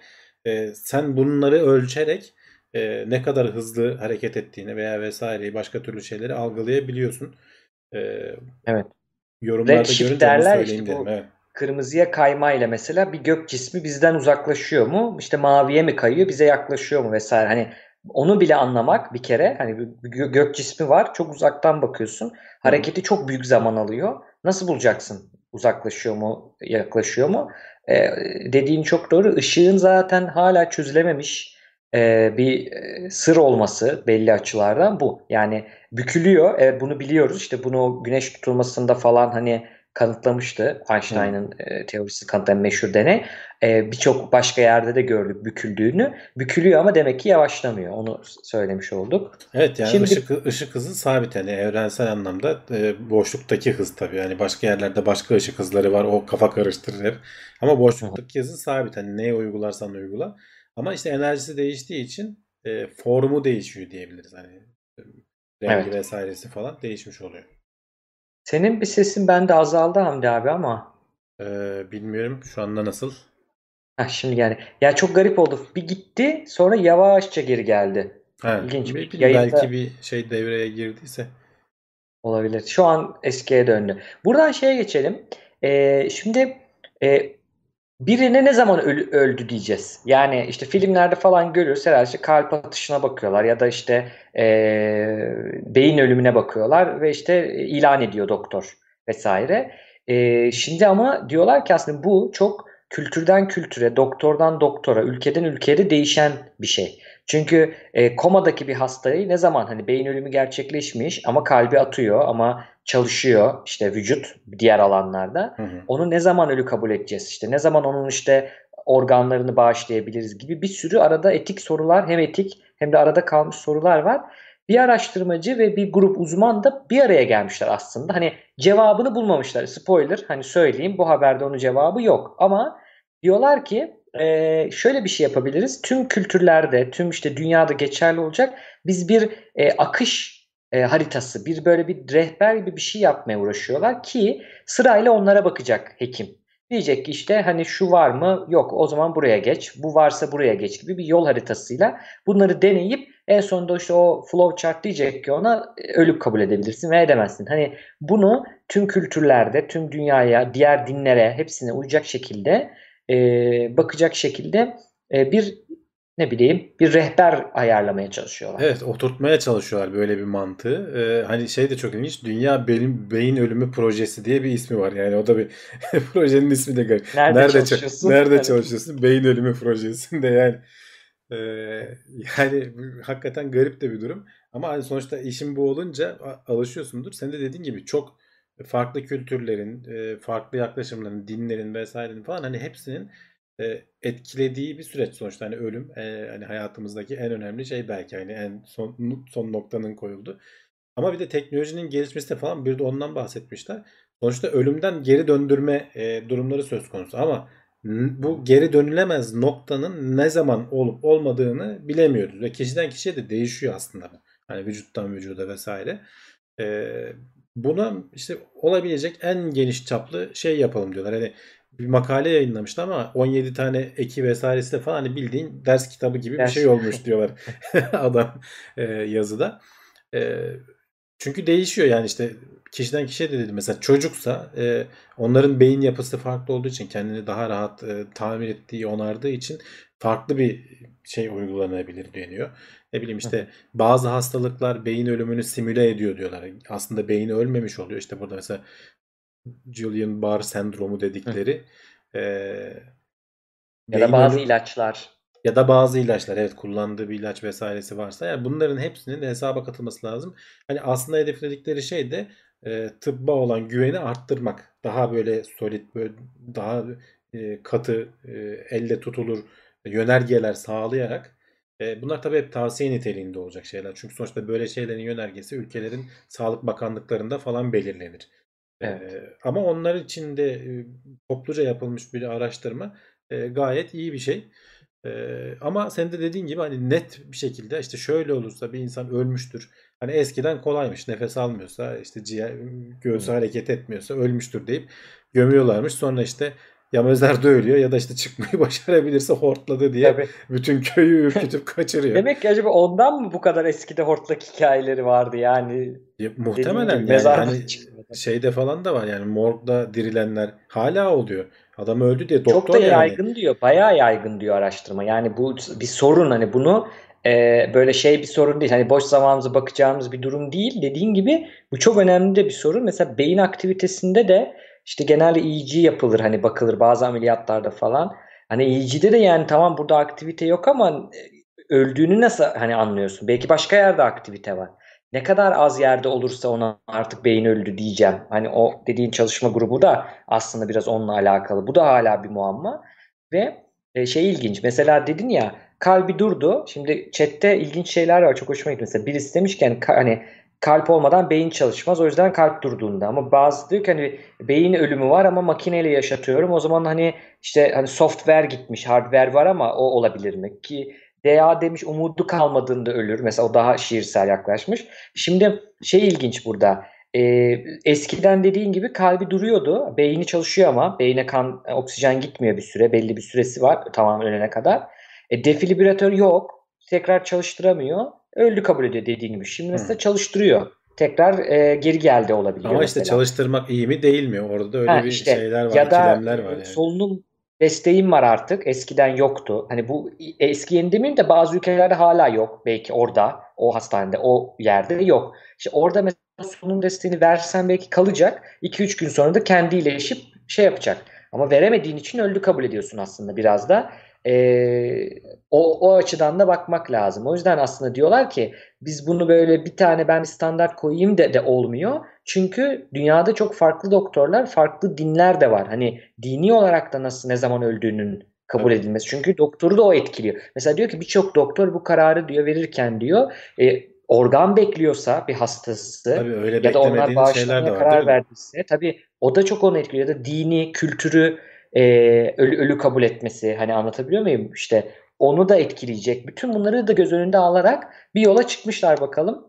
e, sen bunları ölçerek e, ne kadar hızlı hareket ettiğini veya vesaireyi başka türlü şeyleri algılayabiliyorsun. E, Evet. yorumlarda Redshift görünce derler işte bu dedim. Evet. kırmızıya kaymayla mesela bir gök cismi bizden uzaklaşıyor mu? İşte maviye mi kayıyor, bize yaklaşıyor mu vesaire. Hani onu bile anlamak bir kere hani gök cismi var, çok uzaktan bakıyorsun. Hareketi çok büyük zaman alıyor. Nasıl bulacaksın? Uzaklaşıyor mu, yaklaşıyor mu? Ee, dediğin çok doğru. Işığın zaten hala çözülememiş e, bir e, sır olması belli açılardan bu. Yani bükülüyor. Evet bunu biliyoruz. İşte bunu güneş tutulmasında falan hani kanıtlamıştı. Einstein'ın e, teorisi kanıtlayan meşhur deney. E, Birçok başka yerde de gördük büküldüğünü. Bükülüyor ama demek ki yavaşlamıyor. Onu söylemiş olduk. Evet yani Şimdi ışık ışık hızı sabit yani evrensel anlamda e, boşluktaki hız tabii yani başka yerlerde başka ışık hızları var o kafa karıştırır hep. Ama boşluktaki hızı sabit hani neye uygularsan uygula. Ama işte enerjisi değiştiği için e, formu değişiyor diyebiliriz hani e, rengi Evet. vesairesi falan değişmiş oluyor. Senin bir sesin bende azaldı Hamdi abi ama. Ee, bilmiyorum şu anda nasıl. Heh, şimdi yani. Ya çok garip oldu. Bir gitti sonra yavaşça geri geldi. Ha, İlginç. bir- bir- Yayında- belki bir şey devreye girdiyse. Olabilir. Şu an eskiye döndü. Buradan şeye geçelim. Ee, şimdi e, birine ne zaman ölü- öldü diyeceğiz. Yani işte filmlerde falan görüyoruz herhalde işte kalp atışına bakıyorlar ya da işte e, beyin ölümüne bakıyorlar ve işte ilan ediyor doktor vesaire. E, şimdi ama diyorlar ki aslında bu çok kültürden kültüre, doktordan doktora, ülkeden ülkeye de değişen bir şey. Çünkü e, komadaki bir hastayı ne zaman hani beyin ölümü gerçekleşmiş ama kalbi atıyor ama çalışıyor işte vücut diğer alanlarda. Hı hı. Onu ne zaman ölü kabul edeceğiz işte ne zaman onun işte organlarını bağışlayabiliriz gibi bir sürü arada etik sorular hem etik hem de arada kalmış sorular var. Bir araştırmacı ve bir grup uzman da bir araya gelmişler aslında. Hani cevabını bulmamışlar. Spoiler hani söyleyeyim bu haberde onun cevabı yok. Ama diyorlar ki e, şöyle bir şey yapabiliriz. Tüm kültürlerde, tüm işte dünyada geçerli olacak. Biz bir e, akış e, haritası, bir böyle bir rehber gibi bir şey yapmaya uğraşıyorlar ki sırayla onlara bakacak hekim. Diyecek ki işte hani şu var mı? Yok o zaman buraya geç. Bu varsa buraya geç gibi bir yol haritasıyla bunları deneyip en sonunda işte o flow chart diyecek ki ona e, ölüp kabul edebilirsin ve edemezsin. Hani bunu tüm kültürlerde, tüm dünyaya, diğer dinlere hepsine uyacak şekilde e, bakacak şekilde e, bir ne bileyim bir rehber ayarlamaya çalışıyorlar. Evet oturtmaya çalışıyorlar böyle bir mantığı. Ee, hani şey de çok ilginç. Dünya Beyin, Beyin Ölümü Projesi diye bir ismi var. Yani o da bir projenin ismi de garip. Nerede, Nerede, ça- çalışıyorsun? nerede çalışıyorsun? Beyin Ölümü Projesi'nde yani. Yani hakikaten garip de bir durum. Ama hani sonuçta işin bu olunca alışıyorsundur. Sen de dediğin gibi çok farklı kültürlerin, farklı yaklaşımların, dinlerin vesairenin falan hani hepsinin etkilediği bir süreç sonuçta hani ölüm hani hayatımızdaki en önemli şey belki hani en son son noktanın koyuldu. Ama bir de teknolojinin gelişmesi de falan bir de ondan bahsetmişler. Sonuçta ölümden geri döndürme durumları söz konusu ama bu geri dönülemez noktanın ne zaman olup olmadığını bilemiyoruz ve kişiden kişiye de değişiyor aslında. Hani vücuttan vücuda vesaire. E, buna işte olabilecek en geniş çaplı şey yapalım diyorlar. Hani bir makale yayınlamıştı ama 17 tane eki vesairesi de falan hani bildiğin ders kitabı gibi bir şey olmuş diyorlar adam e, yazıda. E, çünkü değişiyor yani işte kişiden kişiye de dedi mesela çocuksa e, onların beyin yapısı farklı olduğu için kendini daha rahat e, tamir ettiği onardığı için farklı bir şey uygulanabilir deniyor. Ne bileyim işte bazı hastalıklar beyin ölümünü simüle ediyor diyorlar. Aslında beyni ölmemiş oluyor. İşte burada mesela Julian Barr sendromu dedikleri e, Ya da beyin bazı ölü- ilaçlar. Ya da bazı ilaçlar evet kullandığı bir ilaç vesairesi varsa yani bunların hepsinin de hesaba katılması lazım. Hani aslında hedefledikleri şey de e, tıbba olan güveni arttırmak. Daha böyle solid böyle daha e, katı e, elle tutulur yönergeler sağlayarak e, bunlar tabii hep tavsiye niteliğinde olacak şeyler. Çünkü sonuçta böyle şeylerin yönergesi ülkelerin sağlık bakanlıklarında falan belirlenir. Evet. E, ama onlar için de e, topluca yapılmış bir araştırma e, gayet iyi bir şey. Ee, ama sen de dediğin gibi hani net bir şekilde işte şöyle olursa bir insan ölmüştür. Hani eskiden kolaymış nefes almıyorsa işte ciğer, göğsü hareket etmiyorsa ölmüştür deyip gömüyorlarmış. Sonra işte ya mezarda ölüyor ya da işte çıkmayı başarabilirse hortladı diye Tabii. bütün köyü ürkütüp kaçırıyor. Demek ki acaba ondan mı bu kadar eskide hortlak hikayeleri vardı yani? Ya, muhtemelen gibi yani çıkmadan. şeyde falan da var yani morgda dirilenler hala oluyor. Adam öldü diye Çok doktor da yani. yaygın diyor. Bayağı yaygın diyor araştırma. Yani bu bir sorun hani bunu e, böyle şey bir sorun değil. Hani boş zamanımıza bakacağımız bir durum değil. Dediğin gibi bu çok önemli de bir sorun. Mesela beyin aktivitesinde de işte genelde EEG yapılır hani bakılır bazı ameliyatlarda falan. Hani EEG'de de yani tamam burada aktivite yok ama e, öldüğünü nasıl hani anlıyorsun? Belki başka yerde aktivite var. Ne kadar az yerde olursa ona artık beyin öldü diyeceğim. Hani o dediğin çalışma grubu da aslında biraz onunla alakalı. Bu da hala bir muamma. Ve e, şey ilginç. Mesela dedin ya kalbi durdu. Şimdi chatte ilginç şeyler var. Çok hoşuma gitti. Mesela birisi demiş ki ka- hani kalp olmadan beyin çalışmaz. O yüzden kalp durduğunda. Ama bazı diyor ki hani beyin ölümü var ama makineyle yaşatıyorum. O zaman hani işte hani software gitmiş, hardware var ama o olabilir mi? Ki DA demiş umudu kalmadığında ölür. Mesela o daha şiirsel yaklaşmış. Şimdi şey ilginç burada. e, eskiden dediğin gibi kalbi duruyordu. Beyni çalışıyor ama beyne kan oksijen gitmiyor bir süre. Belli bir süresi var tamam ölene kadar. E, defibrilatör yok. Tekrar çalıştıramıyor. Öldü kabul ediyor dediğin gibi. Şimdi mesela Hı. çalıştırıyor. Tekrar e, geri geldi olabiliyor Ama işte mesela. çalıştırmak iyi mi değil mi? Orada da öyle Ha, bir işte şeyler var, ya da var yani. solunum desteğim var artık. Eskiden yoktu. Hani bu eski yeni demeyeyim de bazı ülkelerde hala yok. Belki orada, o hastanede, o yerde yok. İşte orada mesela solunum desteğini versen belki kalacak. 2-3 gün sonra da kendi iyileşip şey yapacak. Ama veremediğin için öldü kabul ediyorsun aslında biraz da. Ee, o, o açıdan da bakmak lazım. O yüzden aslında diyorlar ki biz bunu böyle bir tane ben bir standart koyayım de de olmuyor. Çünkü dünyada çok farklı doktorlar, farklı dinler de var. Hani dini olarak da nasıl ne zaman öldüğünün kabul Tabii. edilmesi. Çünkü doktoru da o etkiliyor. Mesela diyor ki birçok doktor bu kararı diyor verirken diyor e, organ bekliyorsa bir hastası Tabii öyle ya da onlar bağışlamaya karar verdiyse tabii o da çok onu etkiliyor. Ya da dini, kültürü e, ölü, ölü kabul etmesi hani anlatabiliyor muyum? İşte onu da etkileyecek. Bütün bunları da göz önünde alarak bir yola çıkmışlar bakalım.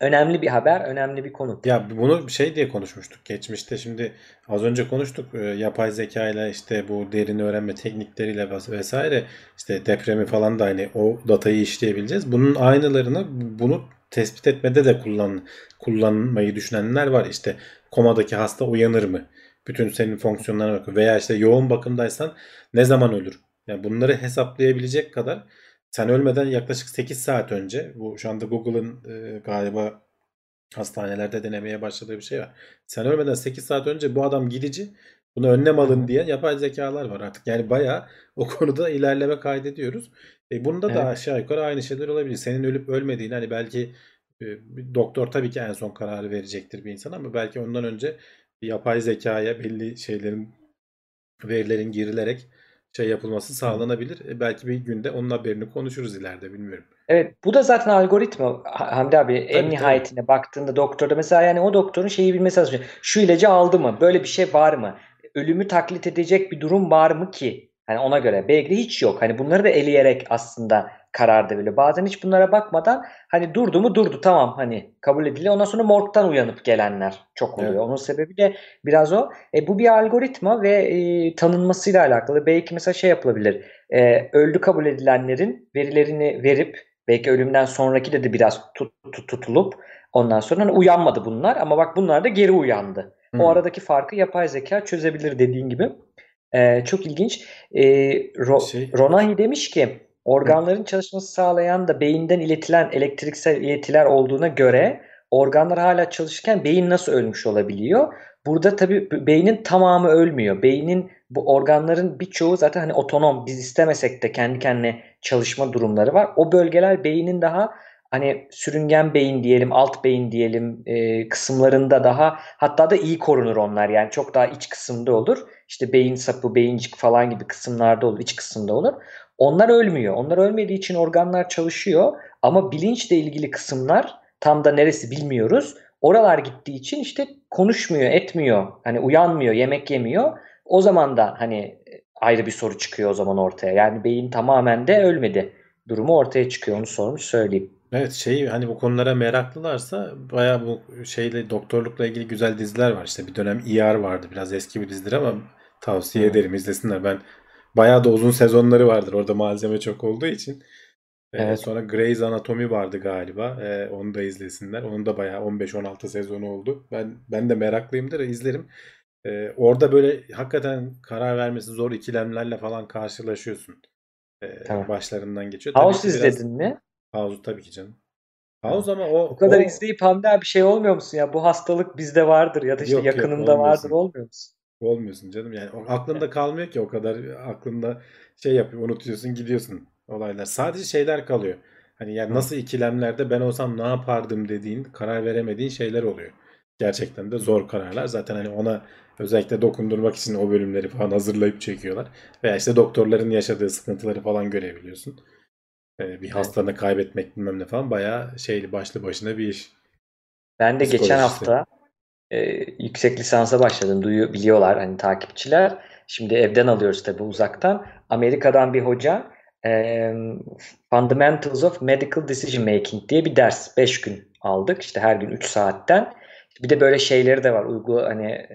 Önemli bir haber, önemli bir konu. Ya bunu şey diye konuşmuştuk geçmişte. Şimdi az önce konuştuk e, yapay zeka ile işte bu derin öğrenme teknikleriyle ves- vesaire işte depremi falan da hani o datayı işleyebileceğiz. Bunun aynılarını bunu tespit etmede de kullan kullanmayı düşünenler var. İşte komadaki hasta uyanır mı? Bütün senin fonksiyonlarına bakıyor. Veya işte yoğun bakımdaysan ne zaman ölür? Yani bunları hesaplayabilecek kadar sen ölmeden yaklaşık 8 saat önce bu şu anda Google'ın e, galiba hastanelerde denemeye başladığı bir şey var. Sen ölmeden 8 saat önce bu adam gidici buna önlem alın diye yapay zekalar var artık. Yani bayağı o konuda ilerleme kaydediyoruz. E bunda da Evet. aşağı yukarı aynı şeyler olabilir. Senin ölüp ölmediğini hani belki e, bir doktor tabii ki en son kararı verecektir bir insan ama belki ondan önce yapay zekaya belli şeylerin verilerin girilerek şey yapılması sağlanabilir. E, belki bir günde onun haberini konuşuruz ileride bilmiyorum. Evet, bu da zaten algoritma Ha- Hamdi abi en Tabii, nihayetine baktığında doktorda mesela yani o doktorun şeyi bilmesi lazım. Şu ilacı aldı mı? Böyle bir şey var mı? Ölümü taklit edecek bir durum var mı ki? Hani ona göre. Belki hiç yok. Hani bunları da eleyerek aslında karar da veriyor. Bazen hiç bunlara bakmadan hani durdu mu durdu tamam hani kabul ediliyor. Ondan sonra morgdan uyanıp gelenler çok oluyor. Evet. Onun sebebi de biraz o. E, bu bir algoritma ve e, tanınmasıyla alakalı. Belki mesela şey yapılabilir. E, öldü kabul edilenlerin verilerini verip belki ölümden sonraki de, de biraz tut, tut- tutulup ondan sonra hani uyanmadı bunlar ama bak bunlar da geri uyandı. Hmm. O aradaki farkı yapay zeka çözebilir dediğin gibi. Ee, çok ilginç. Ee, Ro- Şey- Ronahi demiş ki organların çalışması sağlayan da beyinden iletilen elektriksel iletiler olduğuna göre organlar hala çalışırken beyin nasıl ölmüş olabiliyor? Burada tabii beynin tamamı ölmüyor. Beynin bu organların birçoğu zaten hani otonom biz istemesek de kendi kendine çalışma durumları var. O bölgeler beynin daha hani sürüngen beyin diyelim, alt beyin diyelim e, kısımlarında daha hatta da iyi korunur onlar. Yani çok daha iç kısımda olur. İşte beyin sapı, beyincik falan gibi kısımlarda olur, iç kısımda olur. Onlar ölmüyor. Onlar ölmediği için organlar çalışıyor ama bilinçle ilgili kısımlar tam da neresi bilmiyoruz. Oralar gittiği için işte konuşmuyor, etmiyor. Hani uyanmıyor, yemek yemiyor. O zaman da hani ayrı bir soru çıkıyor o zaman ortaya. Yani beyin tamamen de ölmedi. Durumu ortaya çıkıyor. Onu sormuş söyleyeyim. Evet şey hani bu konulara meraklılarsa bayağı bu şeyle doktorlukla ilgili güzel diziler var. İşte bir dönem ER vardı. Biraz eski bir dizidir ama tavsiye Hı. ederim izlesinler. Ben bayağı da uzun sezonları vardır. Orada malzeme çok olduğu için. Ee, Evet. sonra Grey's Anatomy vardı galiba. Ee, onu da izlesinler. Onun da bayağı 15-16 sezonu oldu. Ben ben de meraklıyımdır. izlerim. Ee, orada böyle hakikaten karar vermesi zor ikilemlerle falan karşılaşıyorsun. Ee, Tamam. başlarından geçiyor. Tabii House biraz- izledin mi? House'u tabii ki canım. House ama o O kadar o- izleyip Hamdi abi şey olmuyor musun ya? Bu hastalık bizde vardır ya da işte Yok, yok, yakınında olmuyorsun. vardır olmuyor musun? Olmuyorsun canım. Yani o aklında kalmıyor ki o kadar aklında şey yapıyor, unutuyorsun, gidiyorsun olaylar. Sadece şeyler kalıyor. Hani yani nasıl ikilemlerde ben olsam ne yapardım dediğin, karar veremediğin şeyler oluyor. Gerçekten de zor kararlar. Zaten hani ona özellikle dokundurmak için o bölümleri falan hazırlayıp çekiyorlar. Veya işte doktorların yaşadığı sıkıntıları falan görebiliyorsun. Ee, bir hastanı kaybetmek bilmem ne falan bayağı şeyli başlı başına bir iş. Ben de geçen hafta e, yüksek lisansa başladım. Duyu, biliyorlar hani takipçiler. Şimdi evden alıyoruz tabii uzaktan. Amerika'dan bir hoca e, Fundamentals of Medical Decision Making diye bir ders. 5 gün aldık. İşte her gün 3 saatten. Bir de böyle şeyleri de var. Uygu hani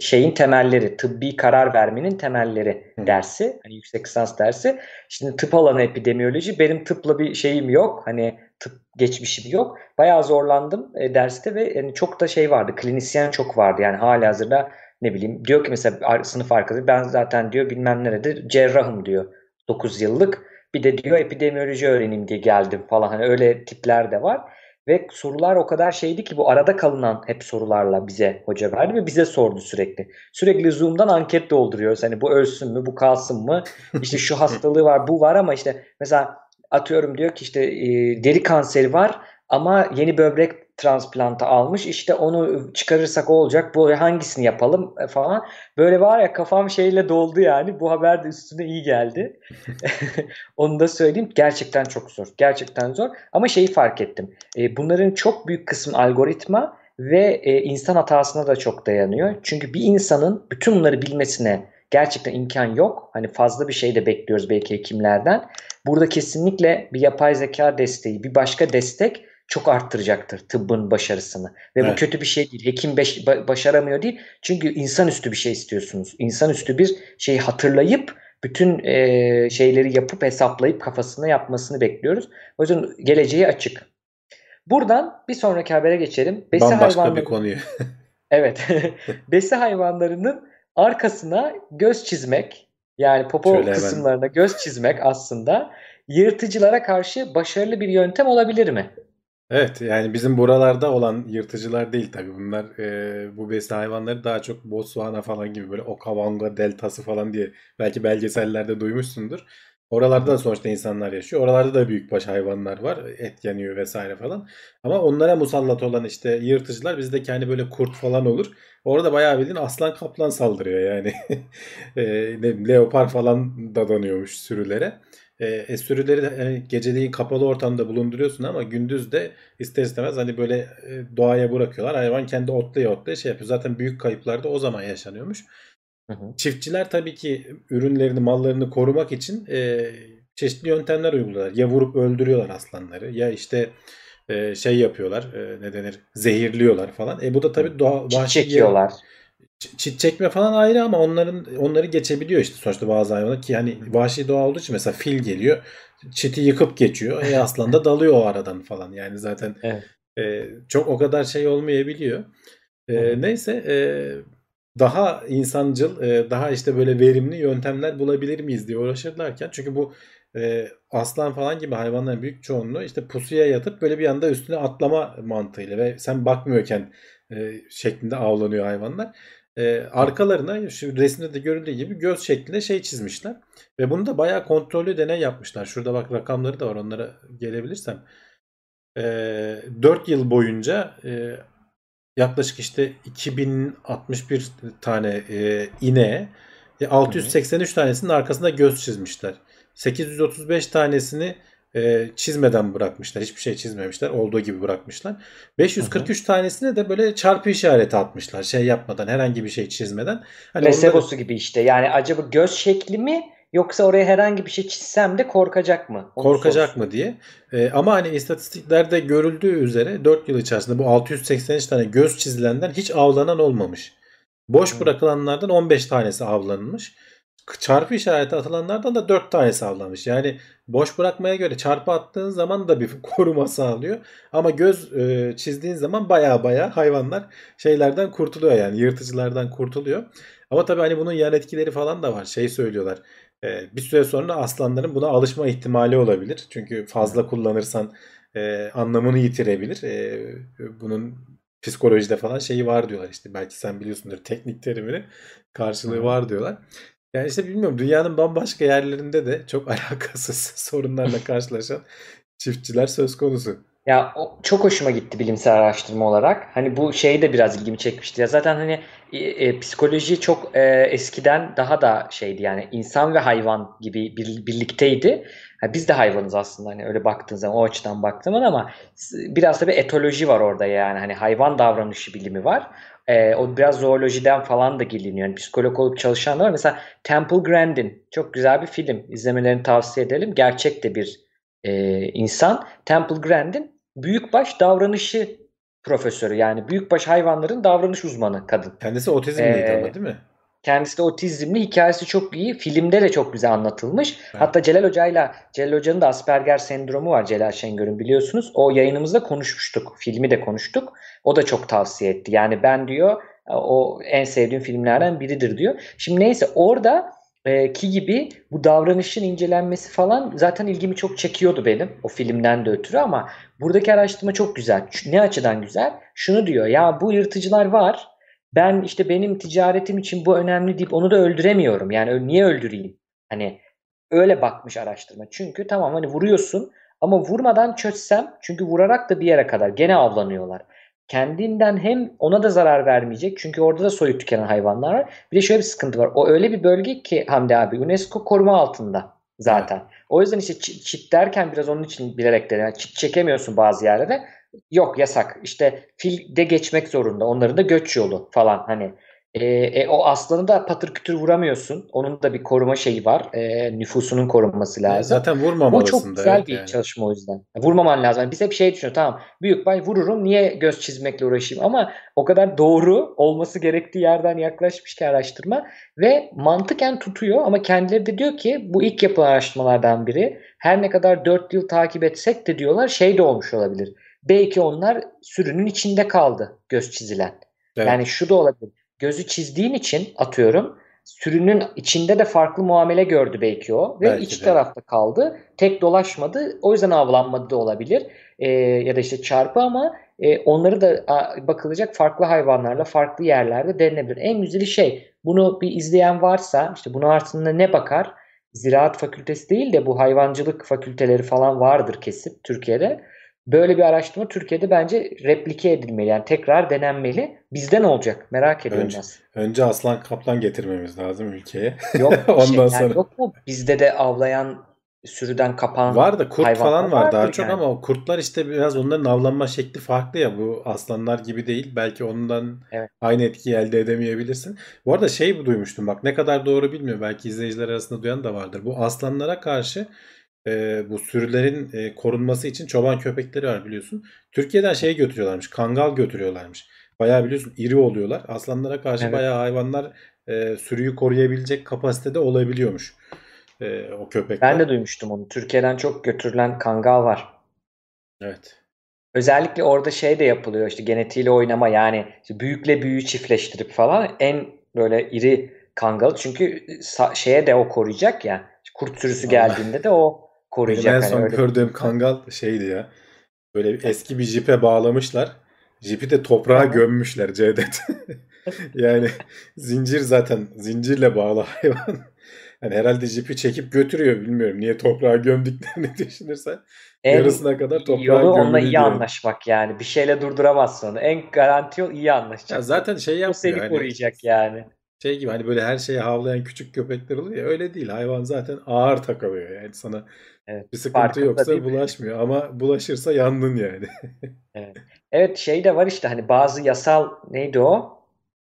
şeyin temelleri, tıbbi karar vermenin temelleri dersi. Hani yüksek lisans dersi. Şimdi tıp alanı epidemiyoloji. Benim tıpla bir şeyim yok. Hani tıp geçmişim yok. Bayağı zorlandım e, derste ve yani çok da şey vardı. Klinisyen çok vardı. Yani hala hazırda ne bileyim diyor ki mesela sınıf arkadaşı ben zaten diyor bilmem neredir cerrahım diyor 9 yıllık. Bir de diyor epidemiyoloji öğreneyim diye geldim falan. Hani öyle tipler de var. Ve sorular o kadar şeydi ki bu arada kalınan hep sorularla bize hoca verdi ve bize sordu sürekli. Sürekli Zoom'dan anket dolduruyoruz. Hani bu ölsün mü, bu kalsın mı? İşte şu hastalığı var, bu var ama işte mesela atıyorum diyor ki işte e, deri kanseri var ama yeni böbrek transplantı almış. İşte onu çıkarırsak o olacak. Bu hangisini yapalım e, falan. Böyle var ya kafam şeyle doldu yani. Bu haber de üstüne iyi geldi. Onu da söyleyeyim. Gerçekten çok zor. Gerçekten zor. Ama şeyi fark ettim. E, bunların çok büyük kısmı algoritma ve e, insan hatasına da çok dayanıyor. Çünkü bir insanın bütün bunları bilmesine gerçekten imkan yok. Hani fazla bir şey de bekliyoruz belki hekimlerden. Burada kesinlikle bir yapay zeka desteği, bir başka destek çok arttıracaktır tıbbın başarısını. Ve bu Evet. kötü bir şey değil. Hekim beş- ba- başaramıyor değil. Çünkü insanüstü bir şey istiyorsunuz. İnsanüstü bir şeyi hatırlayıp bütün e, şeyleri yapıp hesaplayıp kafasına yapmasını bekliyoruz. O yüzden geleceği açık. Buradan bir sonraki habere geçelim. Besi Bambaşka bir hayvanları konuyu. Evet. Besi hayvanlarının arkasına göz çizmek yani popo Şöyle hemen. kısımlarına göz çizmek aslında yırtıcılara karşı başarılı bir yöntem olabilir mi? Evet yani bizim buralarda olan yırtıcılar değil tabii bunlar e, bu besi hayvanları daha çok Botswana falan gibi böyle Okavanga deltası falan diye belki belgesellerde duymuşsundur. Oralarda da sonuçta insanlar yaşıyor. Oralarda da büyükbaş hayvanlar var. Et yeniyor vesaire falan. Ama onlara musallat olan işte yırtıcılar bizdeki hani böyle kurt falan olur. Orada bayağı bildiğin aslan kaplan saldırıyor yani. E, leopar falan dadanıyormuş sürülere. E, e, sürüleri de hani geceliği kapalı ortamda bulunduruyorsun ama gündüz de ister istemez hani böyle e, doğaya bırakıyorlar. Hayvan kendi otlaya otlaya şey yapıyor. Zaten büyük kayıplar da o zaman yaşanıyormuş. Hı hı. Çiftçiler tabii ki ürünlerini, mallarını korumak için e, çeşitli yöntemler uyguluyorlar. Ya vurup öldürüyorlar aslanları ya işte e, şey yapıyorlar, e, ne denir, zehirliyorlar falan. E bu da tabii doğa, Çit vahşi çekiyorlar. Ç- çit çekme falan ayrı ama onların onları geçebiliyor işte sonuçta bazı hayvanlar ki hani vahşi doğa olduğu için mesela fil geliyor çiti yıkıp geçiyor e aslan da dalıyor o aradan falan yani zaten Evet. e, çok o kadar şey olmayabiliyor. E, neyse e, daha insancıl e, daha işte böyle verimli yöntemler bulabilir miyiz diye uğraşırlarken çünkü bu e, aslan falan gibi hayvanların büyük çoğunluğu işte pusuya yatıp böyle bir anda üstüne atlama mantığıyla ve sen bakmıyorken e, şeklinde avlanıyor hayvanlar. Arkalarına şu resimde de görüldüğü gibi göz şeklinde şey çizmişler. Ve bunu da bayağı kontrollü deney yapmışlar. Şurada bak rakamları da var onlara gelebilirsem. E, 4 yıl boyunca yaklaşık işte 2061 tane e, ineğe e, 683 tanesinin arkasında göz çizmişler. 835 tanesini e, çizmeden bırakmışlar. Hiçbir şey çizmemişler. Olduğu gibi bırakmışlar. 543 tanesine de böyle çarpı işareti atmışlar. Şey yapmadan, herhangi bir şey çizmeden. Hani onları- Placebo'su gibi işte. Yani acaba göz şekli mi yoksa oraya herhangi bir şey çizsem de korkacak mı? Onu korkacak sorsun. mı diye. Ee, ama hani istatistiklerde görüldüğü üzere 4 yıl içerisinde bu 683 tane göz çizilenden hiç avlanan olmamış. Boş Hı. bırakılanlardan 15 tanesi avlanmış. Çarpı işareti atılanlardan da 4 tanesi avlanmış. Yani boş bırakmaya göre çarpı attığın zaman da bir koruma sağlıyor. Ama göz e, çizdiğin zaman baya baya hayvanlar şeylerden kurtuluyor yani yırtıcılardan kurtuluyor. Ama tabii hani bunun yan etkileri falan da var. Şey söylüyorlar. E, bir süre sonra aslanların buna alışma ihtimali olabilir. Çünkü fazla kullanırsan e, anlamını yitirebilir. E, bunun psikolojide falan şeyi var diyorlar işte. Belki sen biliyorsundur teknik terimini. Karşılığı Hı. var diyorlar. Yani işte bilmiyorum dünyanın bambaşka yerlerinde de çok alakasız sorunlarla karşılaşan çiftçiler söz konusu. Ya o çok hoşuma gitti bilimsel araştırma olarak. Hani bu şey de biraz ilgimi çekmişti. Ya zaten hani e, e, psikoloji çok e, eskiden daha da şeydi yani insan ve hayvan gibi bir, birlikteydi. Ha, biz de hayvanız aslında hani öyle baktığın zaman o açıdan baktığın zaman ama biraz da bir etoloji var orada yani hani hayvan davranışı bilimi var. E, o biraz zoolojiden falan da geliniyor. Yani psikolog olup çalışan da var. Mesela Temple Grandin çok güzel bir film. İzlemelerini tavsiye edelim. Gerçek de bir e, insan. Temple Grandin büyükbaş davranışı profesörü yani büyükbaş hayvanların davranış uzmanı kadın. Kendisi otizmliydi Ee, ama değil mi? Kendisi de otizmli. Hikayesi çok iyi. Filmde de çok güzel anlatılmış. Evet. Hatta Celal Hoca'yla Celal Hoca'nın da Asperger sendromu var Celal Şengör'ün biliyorsunuz. O yayınımızda konuşmuştuk. Filmi de konuştuk. O da çok tavsiye etti. Yani ben diyor o en sevdiğim filmlerden biridir diyor. Şimdi neyse orada e, ki gibi bu davranışın incelenmesi falan zaten ilgimi çok çekiyordu benim o filmden de ötürü ama buradaki araştırma çok güzel. Ne açıdan güzel? Şunu diyor ya bu yırtıcılar var. Ben işte benim ticaretim için bu önemli deyip onu da öldüremiyorum. Yani niye öldüreyim? Hani öyle bakmış araştırma. Çünkü tamam hani vuruyorsun ama vurmadan çözsem çünkü vurarak da bir yere kadar gene avlanıyorlar. Kendinden hem ona da zarar vermeyecek çünkü orada da soyu tükenen hayvanlar var. Bir de şöyle bir sıkıntı var. O öyle bir bölge ki Hamdi abi UNESCO koruma altında zaten. O yüzden işte çit, çit derken biraz onun için bilerek dedim. Yani çit çekemiyorsun bazı yerlere. Yok yasak. İşte fil de geçmek zorunda. Onların da göç yolu falan hani. E, e, o aslanı da patır kütür vuramıyorsun. Onun da bir koruma şeyi var. E, nüfusunun korunması lazım. Zaten Bu vurmamalısın çok da. güzel evet bir yani. çalışma o yüzden. Vurmaman lazım. Yani biz hep şey düşünüyoruz. Tamam büyük bay vururum. Niye göz çizmekle uğraşayım? Ama o kadar doğru olması gerektiği yerden yaklaşmış ki araştırma ve mantıken tutuyor ama kendileri de diyor ki bu ilk yapılan araştırmalardan biri. Her ne kadar 4 yıl takip etsek de diyorlar şey de olmuş olabilir. Belki onlar sürünün içinde kaldı göz çizilen. Evet. Yani şu da olabilir. Gözü çizdiğin için atıyorum sürünün içinde de farklı muamele gördü belki o ve Belki iç de. tarafta kaldı. Tek dolaşmadı. O yüzden avlanmadı da olabilir. Ee, ya da işte çarpı ama e, onları da a, bakılacak farklı hayvanlarla farklı yerlerde denenebilir. En güzeli şey bunu bir izleyen varsa işte bunun altında ne bakar? Ziraat fakültesi değil de bu hayvancılık fakülteleri falan vardır kesip Türkiye'de. Böyle bir araştırma Türkiye'de bence replike edilmeli. Yani tekrar denenmeli. Bizde ne olacak? Merak ediyorum Önce- aslında. Önce aslan kaplan getirmemiz lazım ülkeye. Yok Ondan şey, yani sonra- yok mu bizde de avlayan sürüden kapan Var da kurt falan var daha çok yani. ama kurtlar işte biraz onların avlanma şekli farklı ya bu aslanlar gibi değil. Belki ondan Evet. aynı etkiyi elde edemeyebilirsin. Bu arada şey bu duymuştum bak ne kadar doğru bilmiyorum. Belki izleyiciler arasında duyan da vardır. Bu aslanlara karşı e, bu sürülerin e, korunması için çoban köpekleri var biliyorsun. Türkiye'den şey götürüyorlarmış. Kangal götürüyorlarmış. Bayağı biliyorsun iri oluyorlar. Aslanlara karşı Evet. bayağı hayvanlar e, sürüyü koruyabilecek kapasitede olabiliyormuş. E, o köpekler. Ben de duymuştum onu. Türkiye'den çok götürülen kangal var. Evet. Özellikle orada şey de yapılıyor işte genetiğiyle oynama yani işte büyükle büyüğü çiftleştirip falan en böyle iri kangal çünkü şeye de o koruyacak ya kurt sürüsü geldiğinde de o Benim koruyacak. en Hani son öyle- gördüğüm kangal şeydi ya. Böyle bir eski bir jipe bağlamışlar. Jipi de toprağa gömmüşler Cevdet. yani zincir zaten zincirle bağlı hayvan. Yani herhalde jipi çekip götürüyor bilmiyorum. Niye toprağa gömdüklerini düşünürsen. En yarısına kadar toprağa yolu onunla iyi diyor. anlaşmak yani. Bir şeyle durduramazsın onu. En garanti yol iyi anlaşacak. Ya zaten şey o yapmıyor. seni hani koruyacak yani. Şey gibi hani böyle her şeye havlayan küçük köpekler oluyor ya öyle değil. Hayvan zaten ağır takılıyor yani sana Evet, bir sıkıntı yoksa mi? bulaşmıyor ama bulaşırsa yandın yani. Evet şey de var işte hani bazı yasal neydi o?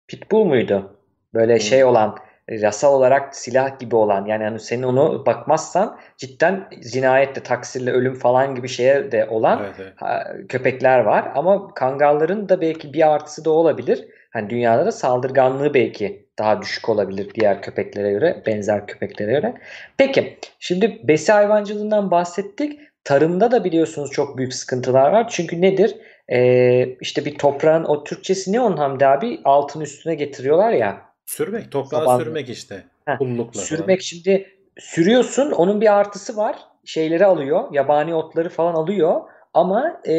Pitbull muydu? Böyle Hmm. şey olan yasal olarak silah gibi olan yani hani senin onu bakmazsan cidden cinayetle, taksirle, ölüm falan gibi şeye de olan Evet, evet. ha, köpekler var. Ama kangalların da belki bir artısı da olabilir. Hani dünyada da saldırganlığı belki daha düşük olabilir diğer köpeklere göre, benzer köpeklere göre. Peki, şimdi besi hayvancılığından bahsettik. Tarımda da biliyorsunuz çok büyük sıkıntılar var. Çünkü nedir? Ee, işte bir toprağın o Türkçesi ne onun Hamdi abi? Altın üstüne getiriyorlar ya. Sürmek, toprağa Saban- sürmek işte. Heh, Pullukla falan. Sürmek şimdi sürüyorsun onun bir artısı var. Şeyleri alıyor. Yabani otları falan alıyor. Ama e,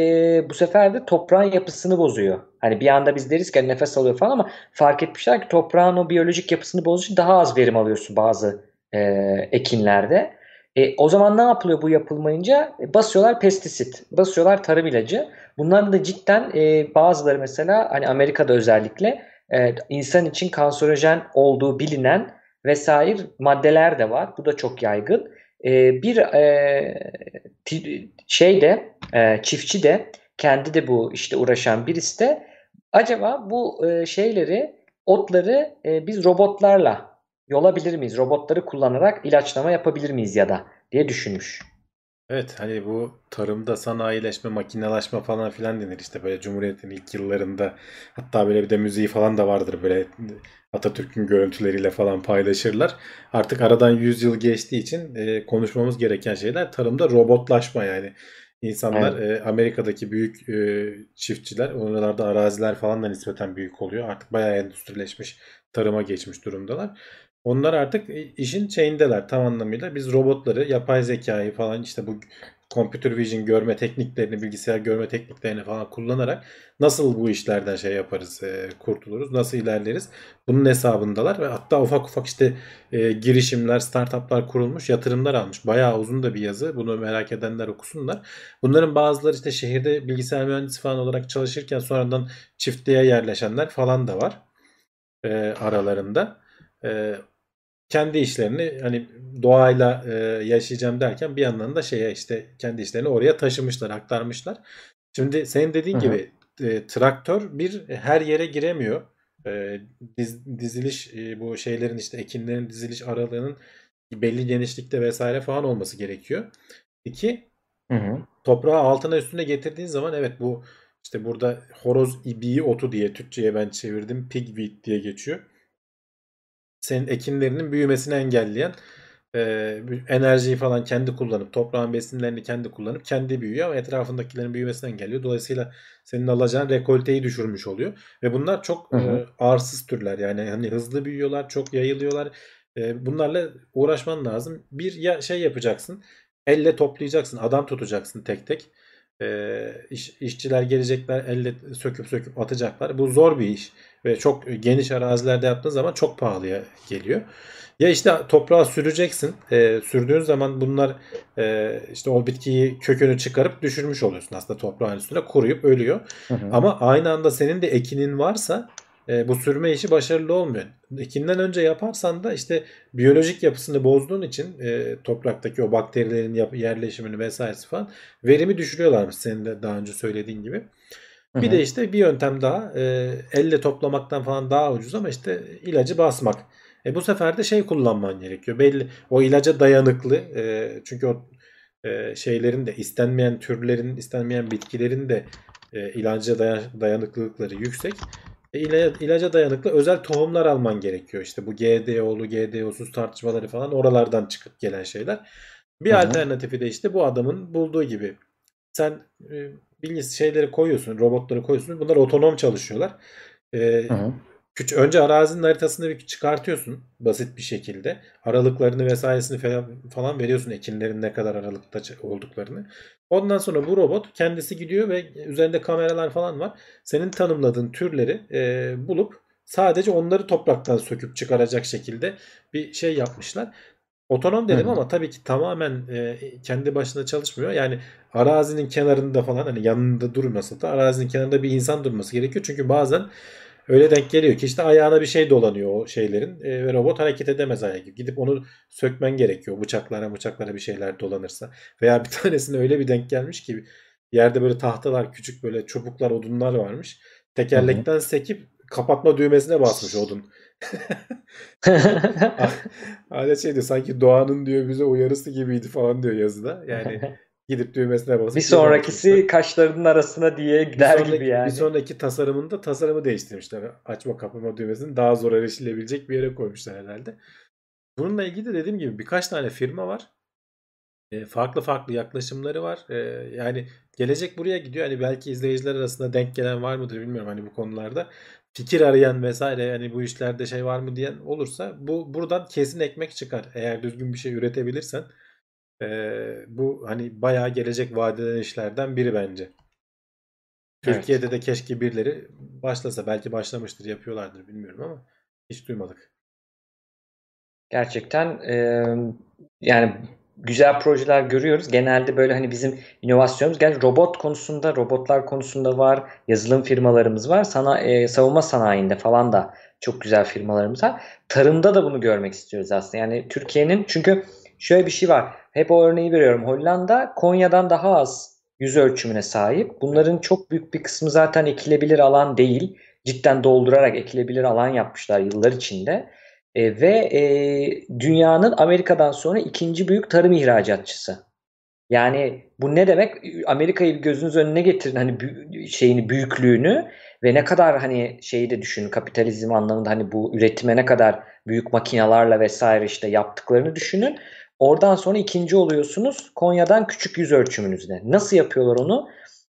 bu sefer de toprağın yapısını bozuyor. Hani bir anda biz deriz ki hani nefes alıyor falan ama fark etmişler ki toprağın o biyolojik yapısını bozduğu için daha az verim alıyorsun bazı e, ekinlerde. E, o zaman ne yapılıyor bu yapılmayınca? E, basıyorlar pestisit, basıyorlar tarım ilacı. Bunların da cidden e, bazıları mesela hani Amerika'da özellikle e, insan için kanserojen olduğu bilinen vesaire maddeler de var. Bu da çok yaygın. E, bir e, şey de e, çiftçi de kendi de bu işte uğraşan birisi de acaba bu e, şeyleri otları e, biz robotlarla yolabilir miyiz? Robotları kullanarak ilaçlama yapabilir miyiz ya da diye düşünmüş. Evet hani bu tarımda sanayileşme, makinelaşma falan filan denir işte böyle Cumhuriyet'in ilk yıllarında hatta böyle bir de müziği falan da vardır böyle Atatürk'ün görüntüleriyle falan paylaşırlar. Artık aradan 100 yıl geçtiği için e, konuşmamız gereken şeyler tarımda robotlaşma yani. İnsanlar Evet. e, Amerika'daki büyük e, çiftçiler, oralarda araziler falan da nispeten büyük oluyor. Artık bayağı endüstrileşmiş, tarıma geçmiş durumdalar. Onlar artık işin şeyindeler tam anlamıyla. Biz robotları, yapay zekayı falan işte bu computer vision görme tekniklerini, bilgisayar görme tekniklerini falan kullanarak nasıl bu işlerden şey yaparız, e, kurtuluruz, nasıl ilerleriz? Bunun hesabındalar ve hatta ufak ufak işte e, girişimler, startuplar kurulmuş, yatırımlar almış. Bayağı uzun da bir yazı. Bunu merak edenler okusunlar. Bunların bazıları işte şehirde bilgisayar mühendisi falan olarak çalışırken sonradan çiftliğe yerleşenler falan da var e, aralarında. E, kendi işlerini hani doğayla e, yaşayacağım derken bir yandan da şeye işte kendi işlerini oraya taşımışlar, aktarmışlar. Şimdi senin dediğin Hı hı. gibi e, traktör bir her yere giremiyor. E, diz- diziliş e, bu şeylerin işte ekinlerin diziliş aralığının belli genişlikte vesaire falan olması gerekiyor. İki Hı hı. toprağı altına üstüne getirdiğin zaman evet bu işte burada horoz ibiği otu diye Türkçe'ye ben çevirdim. Pigweed diye geçiyor senin ekinlerinin büyümesini engelleyen e, enerjiyi falan kendi kullanıp toprağın besinlerini kendi kullanıp kendi büyüyor ama etrafındakilerin büyümesini engelliyor. Dolayısıyla senin alacağın rekolteyi düşürmüş oluyor. Ve bunlar çok Hı hı. e, arsız türler. Yani hani hızlı büyüyorlar, çok yayılıyorlar. E, bunlarla uğraşman lazım. Bir ya şey yapacaksın. Elle toplayacaksın. Adam tutacaksın tek tek. E, iş, işçiler gelecekler elle söküp söküp atacaklar. Bu zor bir iş ve çok geniş arazilerde yaptığın zaman çok pahalıya geliyor. Ya işte toprağa süreceksin. E, sürdüğün zaman bunlar e, işte o bitkiyi kökünü çıkarıp düşürmüş oluyorsun aslında toprağın üstüne kuruyup ölüyor. Hı hı. Ama aynı anda senin de ekinin varsa e, bu sürme işi başarılı olmuyor. Ekinden önce yaparsan da işte biyolojik yapısını bozduğun için e, topraktaki o bakterilerin yerleşimini vesairesi falan verimi düşürüyorlarmış senin de daha önce söylediğin gibi. Bir de işte bir yöntem daha e, elle toplamaktan falan daha ucuz ama işte ilacı basmak. E bu sefer de şey kullanman gerekiyor. Belli o ilaca dayanıklı e, çünkü o e, şeylerin de istenmeyen türlerin, istenmeyen bitkilerin de e, ilaca dayan- dayanıklılıkları yüksek. E, ila- ilaca dayanıklı özel tohumlar alman gerekiyor. İşte bu GDO'lu, GDO'suz tartışmaları falan oralardan çıkıp gelen şeyler. Bir Hı hı. alternatifi de işte bu adamın bulduğu gibi sen e, bilgisi şeyleri koyuyorsun, robotları koyuyorsun. Bunlar otonom çalışıyorlar. E, Hı hı. küç önce arazinin haritasını bir çıkartıyorsun basit bir şekilde. Aralıklarını vesairesini falan, falan veriyorsun ekinlerin ne kadar aralıkta olduklarını. Ondan sonra bu robot kendisi gidiyor ve üzerinde kameralar falan var. Senin tanımladığın türleri e, bulup sadece onları topraktan söküp çıkaracak şekilde bir şey yapmışlar. Otonom dedim hı. ama tabii ki tamamen e, kendi başına çalışmıyor. Yani arazinin kenarında falan hani yanında durmasa da arazinin kenarında bir insan durması gerekiyor. Çünkü bazen öyle denk geliyor ki işte ayağına bir şey dolanıyor o şeylerin e, ve robot hareket edemez ayağı gibi. Gidip onu sökmen gerekiyor. Bıçaklara bıçaklara bir şeyler dolanırsa. Veya bir tanesine öyle bir denk gelmiş ki yerde böyle tahtalar küçük böyle çubuklar odunlar varmış. Hı hı. Tekerlekten sekip kapatma düğmesine basmış odun. Hala şeydi sanki doğanın diyor bize uyarısı gibiydi falan diyor yazıda. Yani gidip düğmesine basıp Bir sonrakisi kaşlarının arasına diye Bir gider sonraki, gibi yani. bir sonraki tasarımında tasarımı değiştirmişler. Açma kapama düğmesini daha zor erişilebilecek bir yere koymuşlar herhalde. Bununla ilgili de dediğim gibi birkaç tane firma var. E, farklı farklı yaklaşımları var. E, yani gelecek buraya gidiyor. Hani belki izleyiciler arasında denk gelen var mıdır bilmiyorum hani bu konularda. Fikir arayan vesaire yani bu işlerde şey var mı diyen olursa bu buradan kesin ekmek çıkar. Eğer düzgün bir şey üretebilirsen e, bu hani bayağı gelecek vaat eden işlerden biri bence. Evet. Türkiye'de de keşke birileri başlasa. Belki başlamıştır, yapıyorlardır bilmiyorum ama hiç duymadık. Gerçekten e, yani güzel projeler görüyoruz. Genelde böyle hani bizim inovasyonumuz gel robot konusunda, robotlar konusunda var. Yazılım firmalarımız var. Sana e, savunma sanayinde falan da çok güzel firmalarımız var. Tarımda da bunu görmek istiyoruz aslında. Yani Türkiye'nin çünkü şöyle bir şey var. Hep o örneği veriyorum. Hollanda Konya'dan daha az yüz ölçümüne sahip. Bunların çok büyük bir kısmı zaten ekilebilir alan değil. Cidden doldurarak ekilebilir alan yapmışlar yıllar içinde. E, ve e, dünyanın Amerika'dan sonra ikinci büyük tarım ihracatçısı. Yani bu ne demek? Amerika'yı gözünüz önüne getirin hani şeyini büyüklüğünü ve ne kadar hani şeyi de düşünün kapitalizm anlamında hani bu üretime ne kadar büyük makinalarla vesaire işte yaptıklarını düşünün. Oradan sonra ikinci oluyorsunuz Konya'dan küçük yüz ölçümünüzde. Nasıl yapıyorlar onu?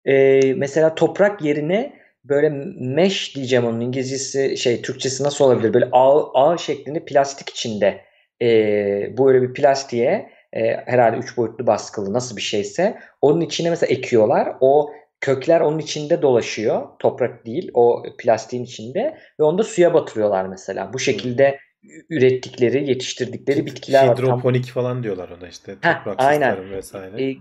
Ee, mesela toprak yerine böyle mesh diyeceğim onun İngilizcesi şey Türkçesi nasıl olabilir? Böyle ağ, ağ şeklinde plastik içinde e, böyle bir plastiğe e, herhalde üç boyutlu baskılı nasıl bir şeyse onun içine mesela ekiyorlar. O kökler onun içinde dolaşıyor. Toprak değil o plastiğin içinde ve onu da suya batırıyorlar mesela. Bu şekilde ürettikleri, yetiştirdikleri bitkiler var. Hidroponik falan diyorlar ona işte. Heh, aynen. vesaire. E,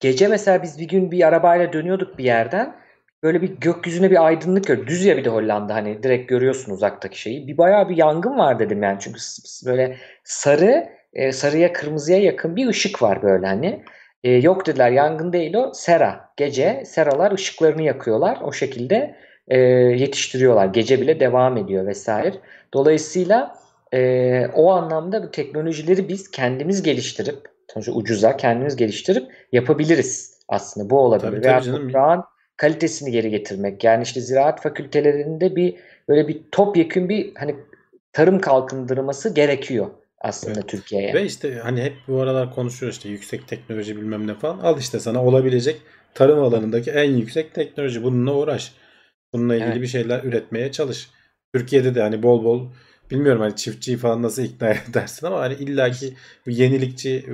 gece mesela biz bir gün bir arabayla dönüyorduk bir yerden. Böyle bir gökyüzüne bir aydınlık gör. Düz ya bir de Hollanda hani direkt görüyorsun uzaktaki şeyi. Bir bayağı bir yangın var dedim yani. Çünkü böyle sarı, e, sarıya kırmızıya yakın bir ışık var böyle hani. E, yok dediler yangın değil o sera. Gece seralar ışıklarını yakıyorlar. O şekilde e, yetiştiriyorlar. Gece bile devam ediyor vesaire. Dolayısıyla e, o anlamda bu teknolojileri biz kendimiz geliştirip sonuçta ucuza kendimiz geliştirip yapabiliriz aslında. Bu olabilir. Tabii, Veya tabii toprağın kalitesini geri getirmek. Yani işte ziraat fakültelerinde bir böyle bir topyekün bir hani tarım kalkındırması gerekiyor aslında evet. Türkiye'ye. Ve işte hani hep bu aralar konuşuyor işte yüksek teknoloji bilmem ne falan. Al işte sana olabilecek tarım alanındaki en yüksek teknoloji. Bununla uğraş. Bununla ilgili evet. bir şeyler üretmeye çalış. Türkiye'de de hani bol bol bilmiyorum hani çiftçiyi falan nasıl ikna edersin ama hani illaki yenilikçi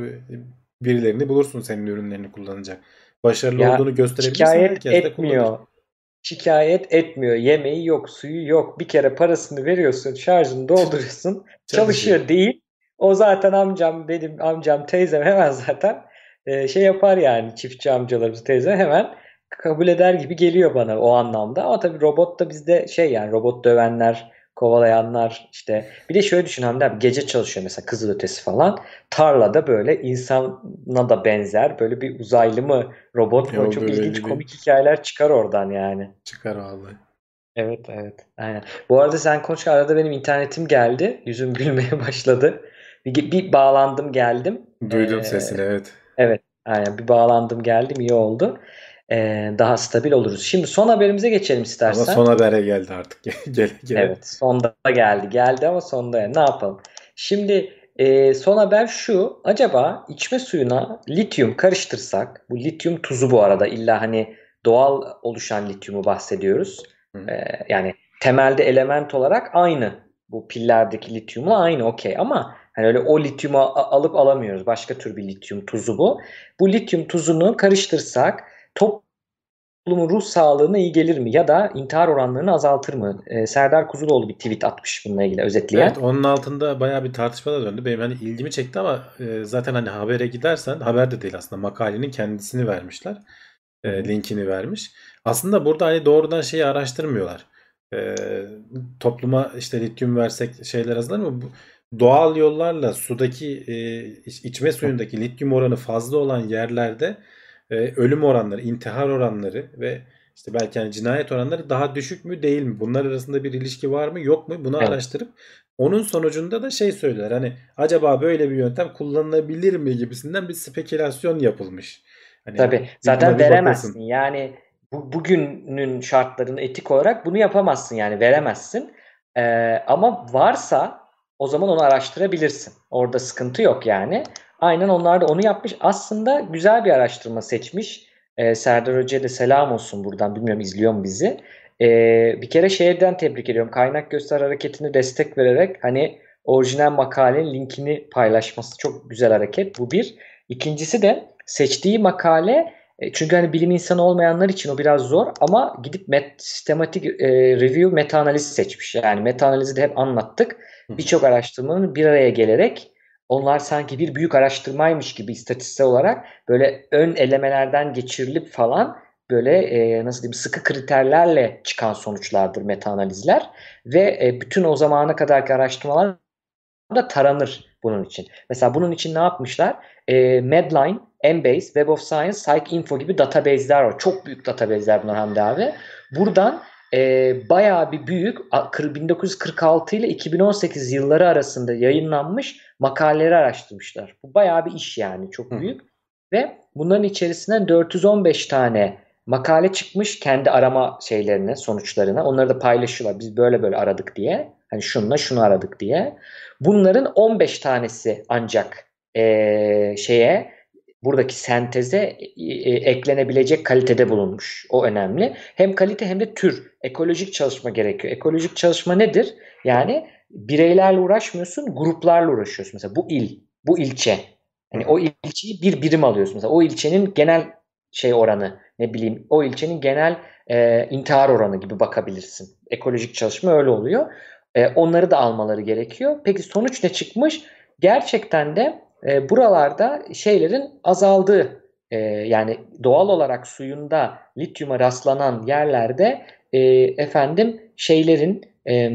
birilerini bulursun senin ürünlerini kullanacak. Başarılı ya, olduğunu gösterebilirsin. Şikayet etmiyor. Şikayet etmiyor. Yemeği yok, suyu yok. Bir kere parasını veriyorsun, şarjını dolduruyorsun. çalışıyor değil. O zaten amcam, benim amcam, teyzem hemen zaten e, şey yapar yani çiftçi amcalarımız teyze hemen kabul eder gibi geliyor bana o anlamda. Ama tabii robot da bizde şey yani robot dövenler, kovalayanlar işte bir de şöyle düşün Hamdi abi gece çalışıyor mesela kızıl ötesi falan tarlada böyle insana da benzer böyle bir uzaylı mı robot mu çok ilginç komik hikayeler çıkar oradan yani. Çıkar vallahi. Evet evet aynen. Bu arada sen konuş arada benim internetim geldi yüzüm gülmeye başladı. Bir, bir bağlandım geldim. Duydum ee, sesini evet. Evet aynen bir bağlandım geldim iyi oldu daha stabil oluruz. Şimdi son haberimize geçelim istersen. Ama son habere geldi artık. gel, gel. Evet sonda geldi. Geldi ama sonda ne yapalım. Şimdi e, son haber şu. Acaba içme suyuna lityum karıştırsak bu lityum tuzu bu arada illa hani doğal oluşan lityumu bahsediyoruz. E, yani temelde element olarak aynı. Bu pillerdeki lityumla aynı okey ama hani öyle o lityumu alıp alamıyoruz. Başka tür bir lityum tuzu bu. Bu lityum tuzunu karıştırsak toplumun ruh sağlığına iyi gelir mi? Ya da intihar oranlarını azaltır mı? Ee, Serdar Kuzuloğlu bir tweet atmış bununla ilgili özetleyen. Evet onun altında baya bir tartışma da döndü. Benim hani ilgimi çekti ama e, zaten hani habere gidersen haber de değil aslında makalenin kendisini vermişler. E, linkini vermiş. Aslında burada hani doğrudan şeyi araştırmıyorlar. E, topluma işte lityum versek şeyler azalır mı? Bu, doğal yollarla sudaki e, içme suyundaki lityum oranı fazla olan yerlerde e, ölüm oranları, intihar oranları ve işte belki yani cinayet oranları daha düşük mü değil mi? Bunlar arasında bir ilişki var mı yok mu? Bunu evet. araştırıp onun sonucunda da şey söyler hani acaba böyle bir yöntem kullanılabilir mi gibisinden bir spekülasyon yapılmış. Hani Tabii zaten veremezsin. Yani bu, bugünün şartlarını etik olarak bunu yapamazsın yani veremezsin. Ee, ama varsa o zaman onu araştırabilirsin. Orada sıkıntı yok yani. Aynen onlar da onu yapmış. Aslında güzel bir araştırma seçmiş. Ee, Serdar Hoca'ya da selam olsun buradan. Bilmiyorum izliyor mu bizi. Ee, bir kere şeyden tebrik ediyorum. Kaynak göster hareketini destek vererek hani orijinal makalenin linkini paylaşması çok güzel hareket. Bu bir. İkincisi de seçtiği makale e, çünkü hani bilim insanı olmayanlar için o biraz zor ama gidip met, sistematik e, review meta analiz seçmiş. Yani meta analizi de hep anlattık. Birçok araştırmanın bir araya gelerek onlar sanki bir büyük araştırmaymış gibi istatistiksel olarak böyle ön elemelerden geçirilip falan böyle e, nasıl diyeyim sıkı kriterlerle çıkan sonuçlardır meta analizler ve e, bütün o zamana kadarki araştırmalar da taranır bunun için. Mesela bunun için ne yapmışlar? E, Medline, Embase, Web of Science, PsycInfo gibi database'ler var. Çok büyük database'ler bunlar Hamdi abi. Buradan e, bayağı bir büyük 1946 ile 2018 yılları arasında yayınlanmış makaleleri araştırmışlar. Bu bayağı bir iş yani çok büyük. Hı. Ve bunların içerisinden 415 tane makale çıkmış kendi arama şeylerine, sonuçlarına. Onları da paylaşıyorlar. Biz böyle böyle aradık diye. Hani şununla şunu aradık diye. Bunların 15 tanesi ancak eee, şeye buradaki senteze e, eklenebilecek kalitede bulunmuş. O önemli. Hem kalite hem de tür. Ekolojik çalışma gerekiyor. Ekolojik çalışma nedir? Yani bireylerle uğraşmıyorsun, gruplarla uğraşıyorsun. Mesela bu il, bu ilçe. Hani o ilçeyi bir birim alıyorsun. Mesela o ilçenin genel şey oranı, ne bileyim, o ilçenin genel e, intihar oranı gibi bakabilirsin. Ekolojik çalışma öyle oluyor. E, onları da almaları gerekiyor. Peki sonuç ne çıkmış? Gerçekten de e, buralarda şeylerin azaldığı e, yani doğal olarak suyunda lityuma rastlanan yerlerde e, efendim şeylerin e,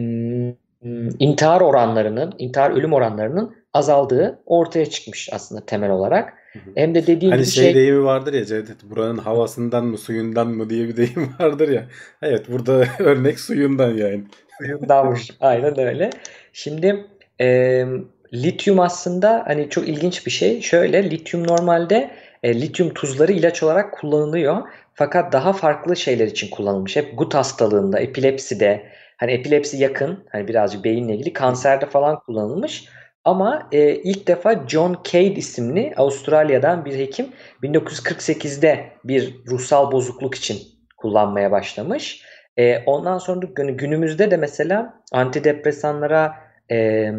intihar oranlarının, intihar ölüm oranlarının azaldığı ortaya çıkmış aslında temel olarak. Hem de dediğim Hani gibi şey, şey deyimi vardır ya Cevdet buranın havasından mı suyundan mı diye bir deyim vardır ya. Evet burada örnek suyundan yani. Suyundanmış. Aynen öyle. Şimdi e, lityum aslında hani çok ilginç bir şey. Şöyle lityum normalde e, lityum tuzları ilaç olarak kullanılıyor. Fakat daha farklı şeyler için kullanılmış. Hep gut hastalığında, epilepside, hani epilepsi yakın, hani birazcık beyinle ilgili kanserde falan kullanılmış. Ama e, ilk defa John Cade isimli Avustralya'dan bir hekim 1948'de bir ruhsal bozukluk için kullanmaya başlamış. E, ondan sonra günümüzde de mesela antidepresanlara e,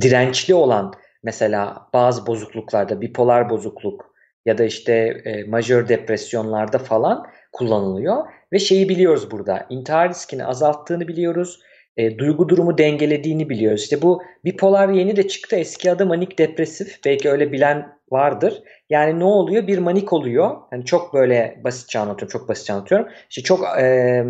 dirençli olan mesela bazı bozukluklarda bipolar bozukluk ya da işte e, majör depresyonlarda falan kullanılıyor ve şeyi biliyoruz burada intihar riskini azalttığını biliyoruz e, duygu durumu dengelediğini biliyoruz. İşte bu bipolar yeni de çıktı eski adı manik depresif belki öyle bilen vardır. Yani ne oluyor? Bir manik oluyor. Yani çok böyle basitçe anlatıyorum çok basitçe anlatıyorum. İşte çok e,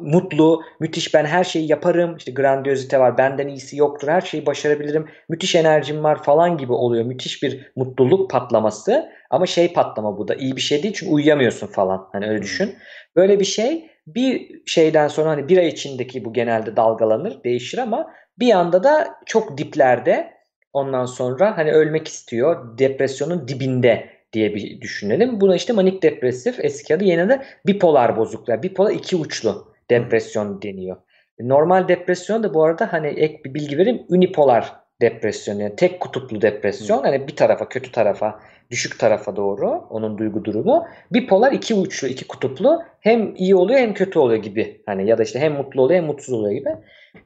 mutlu, müthiş ben her şeyi yaparım, işte grandiyozite var, benden iyisi yoktur, her şeyi başarabilirim, müthiş enerjim var falan gibi oluyor. Müthiş bir mutluluk patlaması ama şey patlama bu da iyi bir şey değil çünkü uyuyamıyorsun falan hani öyle düşün. Böyle bir şey bir şeyden sonra hani bir ay içindeki bu genelde dalgalanır, değişir ama bir anda da çok diplerde ondan sonra hani ölmek istiyor, depresyonun dibinde diye bir düşünelim. Buna işte manik depresif eski adı yine de bipolar bozukluğa. Bipolar iki uçlu depresyon deniyor. Normal depresyon da bu arada hani ek bir bilgi vereyim. Unipolar depresyon yani tek kutuplu depresyon. Hani bir tarafa kötü tarafa düşük tarafa doğru onun duygu durumu. Bipolar iki uçlu iki kutuplu hem iyi oluyor hem kötü oluyor gibi. Hani ya da işte hem mutlu oluyor hem mutsuz oluyor gibi.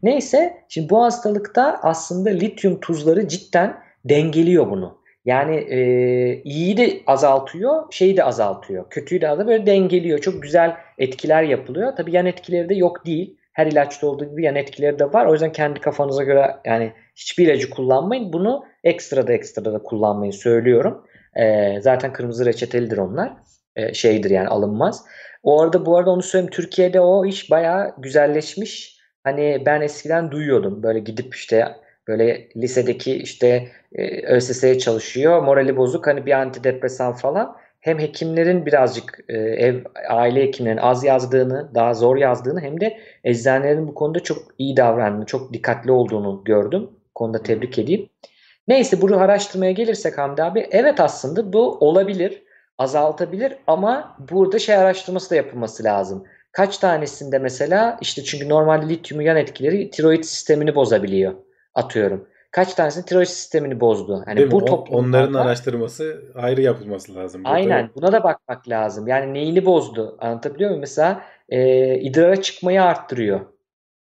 Neyse şimdi bu hastalıkta aslında lityum tuzları cidden dengeliyor bunu. Yani e, iyiyi de azaltıyor, şeyi de azaltıyor. Kötüyü de azaltıyor. Böyle dengeliyor. Çok güzel etkiler yapılıyor. Tabii yan etkileri de yok değil. Her ilaçta olduğu gibi yan etkileri de var. O yüzden kendi kafanıza göre yani hiçbir ilacı kullanmayın. Bunu ekstra da ekstra da kullanmayı söylüyorum. E, zaten kırmızı reçetelidir onlar. E, şeydir yani alınmaz. O arada bu arada onu söyleyeyim. Türkiye'de o iş bayağı güzelleşmiş. Hani ben eskiden duyuyordum. Böyle gidip işte böyle lisedeki işte e, ÖSS'ye çalışıyor. Morali bozuk hani bir antidepresan falan. Hem hekimlerin birazcık e, ev aile hekimlerinin az yazdığını, daha zor yazdığını hem de eczanelerin bu konuda çok iyi davrandığını, çok dikkatli olduğunu gördüm. Konuda tebrik edeyim. Neyse bunu araştırmaya gelirsek Hamdi abi evet aslında bu olabilir, azaltabilir ama burada şey araştırması da yapılması lazım. Kaç tanesinde mesela işte çünkü normalde lityumun yan etkileri tiroid sistemini bozabiliyor atıyorum. Kaç tanesinin tiroid sistemini bozdu. Hani Değil bu toplumlarda Onların araştırması ayrı yapılması lazım. Burada aynen buna da bakmak lazım. Yani neyini bozdu? Anlatabiliyor muyum? Mesela e, idrara çıkmayı arttırıyor.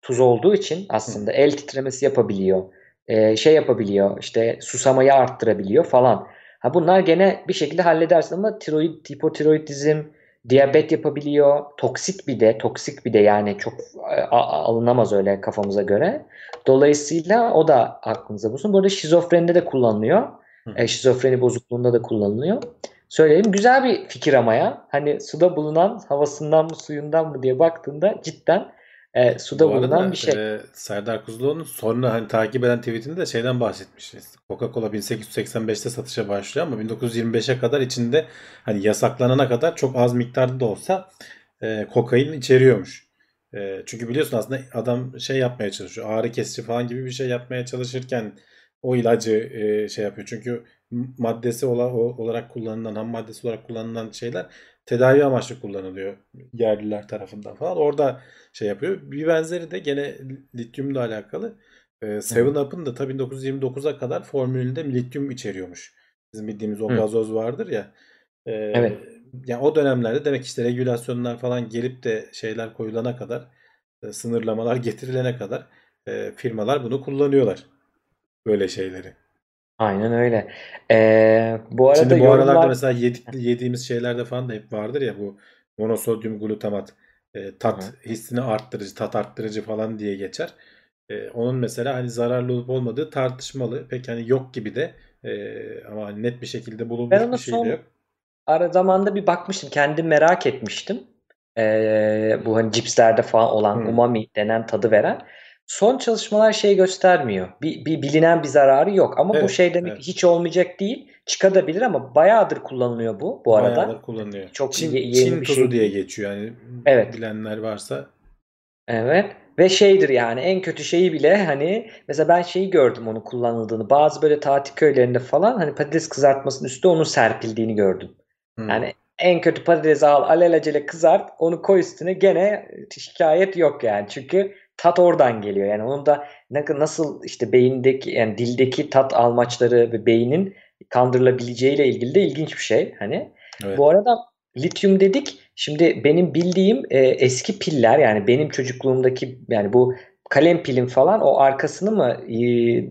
Tuz olduğu için aslında el titremesi yapabiliyor. E, şey yapabiliyor. işte susamayı arttırabiliyor falan. Ha bunlar gene bir şekilde halledersin ama tiroid, hipotiroidizm, diyabet yapabiliyor. Toksik bir de, toksik bir de yani çok e, alınamaz öyle kafamıza göre. Dolayısıyla o da aklınıza bulsun. Bu arada şizofrenide de kullanılıyor. E, şizofreni bozukluğunda da kullanılıyor. Söyleyelim güzel bir fikir ama ya. Hani suda bulunan havasından mı suyundan mı diye baktığında cidden e, suda Bu bulunan bir şey. e, Serdar Kuzuloğlu'nun sonra hani takip eden tweetinde de şeyden bahsetmiş. Coca-Cola 1885'te satışa başlıyor ama 1925'e kadar içinde hani yasaklanana kadar çok az miktarda da olsa e, kokain içeriyormuş. E, çünkü biliyorsun aslında adam şey yapmaya çalışıyor. Ağrı kesici falan gibi bir şey yapmaya çalışırken o ilacı e, şey yapıyor. Çünkü maddesi olarak kullanılan, ham maddesi olarak kullanılan şeyler tedavi amaçlı kullanılıyor yerliler tarafından falan. Orada şey yapıyor. Bir benzeri de gene lityumla alakalı. Ee, Seven Up'ın da tabii 1929'a kadar formülünde lityum içeriyormuş. Bizim bildiğimiz o gazoz vardır ya. E, evet. Yani o dönemlerde demek işte regülasyonlar falan gelip de şeyler koyulana kadar e, sınırlamalar getirilene kadar e, firmalar bunu kullanıyorlar. Böyle şeyleri. Aynen öyle. Ee, bu arada Şimdi bu yorumlar... aralarda mesela yedik, yediğimiz şeylerde falan da hep vardır ya bu monosodyum glutamat e, tat Hı. hissini arttırıcı, tat arttırıcı falan diye geçer. E, onun mesela hani zararlı olup olmadığı tartışmalı. Pek hani yok gibi de e, ama hani net bir şekilde bulunmuş ben bir şey de yok. Ara zamanda bir bakmıştım. Kendim merak etmiştim. Ee, bu hani cipslerde falan olan hmm. umami denen tadı veren. Son çalışmalar şey göstermiyor. Bir, bir bilinen bir zararı yok. Ama evet, bu şey demek evet. hiç olmayacak değil. Çıkabilir ama bayağıdır kullanılıyor bu bu arada. Bayağıdır kullanılıyor. Çok Çin, ye- yeni Çin bir tuzu şey. diye geçiyor yani. Evet. Bilenler varsa. Evet. Ve şeydir yani en kötü şeyi bile hani mesela ben şeyi gördüm onun kullanıldığını. Bazı böyle tatil köylerinde falan hani patates kızartmasının üstüne onun serpildiğini gördüm. Hmm. Yani en kötü patatesi al alelacele kızart onu koy üstüne gene şikayet yok yani. Çünkü tat oradan geliyor. Yani onun da nasıl işte beyindeki yani dildeki tat almaçları ve beynin kandırılabileceğiyle ilgili de ilginç bir şey. Hani evet. bu arada lityum dedik. Şimdi benim bildiğim e, eski piller yani benim çocukluğumdaki yani bu kalem pilin falan o arkasını mı e,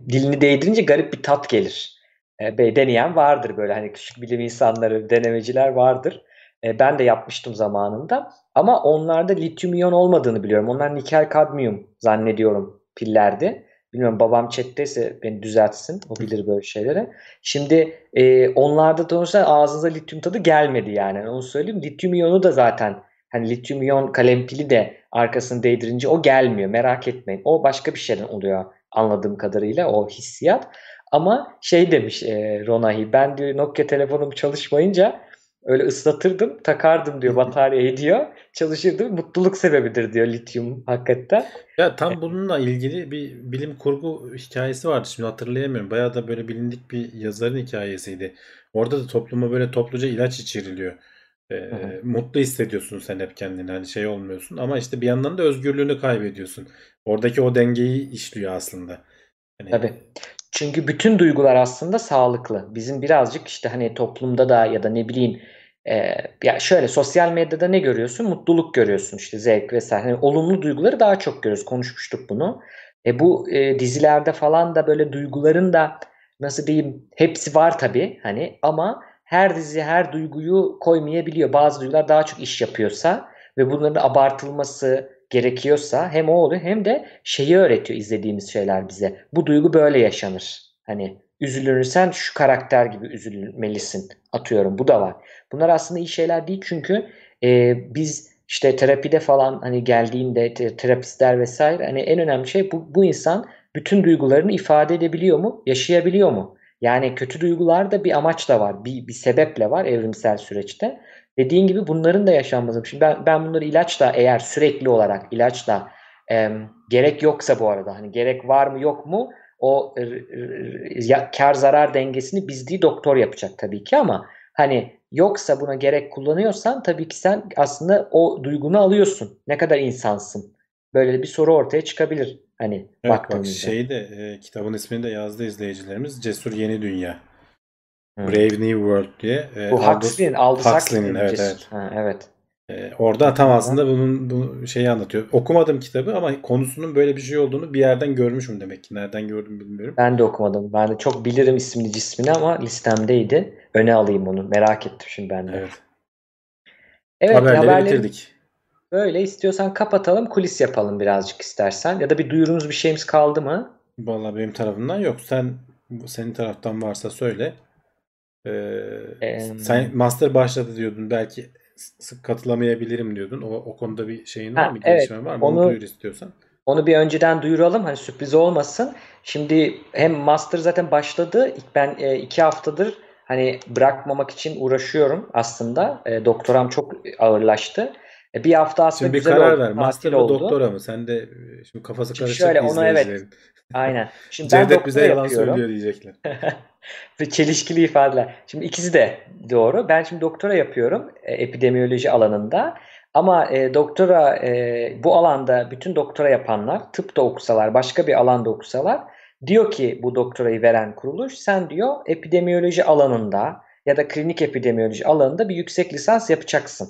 dilini değdirince garip bir tat gelir. E, deneyen vardır böyle hani küçük bilim insanları, denemeciler vardır. E, ben de yapmıştım zamanında. Ama onlarda lityum iyon olmadığını biliyorum. Onlar nikel kadmiyum zannediyorum pillerdi. Bilmiyorum babam chatteyse beni düzeltsin. O bilir böyle şeyleri. Şimdi e, onlarda da ağzınıza lityum tadı gelmedi yani. Onu söyleyeyim. Lityum iyonu da zaten hani lityum iyon kalem pili de arkasını değdirince o gelmiyor. Merak etmeyin. O başka bir şeyden oluyor anladığım kadarıyla o hissiyat. Ama şey demiş e, Ronahi ben diyor Nokia telefonum çalışmayınca öyle ıslatırdım takardım diyor bataryayı diyor çalışırdım mutluluk sebebidir diyor lityum hakikaten. Ya tam bununla ilgili bir bilim kurgu hikayesi vardı şimdi hatırlayamıyorum bayağı da böyle bilindik bir yazarın hikayesiydi. Orada da topluma böyle topluca ilaç içiriliyor. Ee, mutlu hissediyorsun sen hep kendini hani şey olmuyorsun ama işte bir yandan da özgürlüğünü kaybediyorsun. Oradaki o dengeyi işliyor aslında. Hani... Tabii. Çünkü bütün duygular aslında sağlıklı. Bizim birazcık işte hani toplumda da ya da ne bileyim e, ya şöyle sosyal medyada ne görüyorsun? Mutluluk görüyorsun işte zevk vesaire. Hani olumlu duyguları daha çok görüyoruz. Konuşmuştuk bunu. E, bu e, dizilerde falan da böyle duyguların da nasıl diyeyim hepsi var tabii hani ama her dizi her duyguyu koymayabiliyor. Bazı duygular daha çok iş yapıyorsa ve bunların abartılması gerekiyorsa hem o oluyor hem de şeyi öğretiyor izlediğimiz şeyler bize. Bu duygu böyle yaşanır. Hani üzülürsen şu karakter gibi üzülmelisin atıyorum. Bu da var. Bunlar aslında iyi şeyler değil çünkü e, biz işte terapide falan hani geldiğinde terapistler vesaire hani en önemli şey bu, bu insan bütün duygularını ifade edebiliyor mu? Yaşayabiliyor mu? Yani kötü duygular da bir amaç da var. Bir, bir sebeple var evrimsel süreçte. Dediğin gibi bunların da yaşanması. Şimdi ben, ben bunları ilaçla eğer sürekli olarak ilaçla e, gerek yoksa bu arada hani gerek var mı yok mu o e, kar zarar dengesini biz değil doktor yapacak tabii ki ama hani yoksa buna gerek kullanıyorsan tabii ki sen aslında o duygunu alıyorsun. Ne kadar insansın. Böyle bir soru ortaya çıkabilir. Hani evet. Bak şeyi de e, kitabın ismini de yazdı izleyicilerimiz. Cesur Yeni Dünya. Brave New World diye. E, Bu Huxley'nin, Aldous Huxley'nin evet evet. Ha, evet. E, orada tam aslında bunun bu şeyi anlatıyor. Okumadım kitabı ama konusunun böyle bir şey olduğunu bir yerden görmüşüm demek ki. Nereden gördüm bilmiyorum. Ben de okumadım. Ben de çok bilirim ismini cismini ama listemdeydi. Öne alayım onu. Merak ettim şimdi ben de. Evet. Evet haberleri, haberleri bitirdik. Böyle istiyorsan kapatalım kulis yapalım birazcık istersen. Ya da bir duyurumuz bir şeyimiz kaldı mı? Vallahi benim tarafımdan yok. Sen senin taraftan varsa söyle. Ee, sen master başladı diyordun. Belki sık katılamayabilirim diyordun. O, o konuda bir şeyin var mı? Evet, var mı? Onu, onu duyur istiyorsan. Onu bir önceden duyuralım. Hani sürpriz olmasın. Şimdi hem master zaten başladı. Ben e, iki haftadır hani bırakmamak için uğraşıyorum aslında. E, doktoram çok ağırlaştı. E, bir hafta aslında Şimdi bir güzel karar oldu. ver. Master mı oldu. doktora mı? Sen de e, şimdi kafası Şimdi karışacak şöyle, onu evet. Aynen. Şimdi ben Cevdet bize yalan yapıyorum. söylüyor diyecekler. Ve çelişkili ifadeler. Şimdi ikisi de doğru. Ben şimdi doktora yapıyorum e, epidemiyoloji alanında. Ama e, doktora e, bu alanda bütün doktora yapanlar, tıp da okusalar, başka bir alanda okusalar diyor ki bu doktorayı veren kuruluş sen diyor epidemiyoloji alanında ya da klinik epidemiyoloji alanında bir yüksek lisans yapacaksın.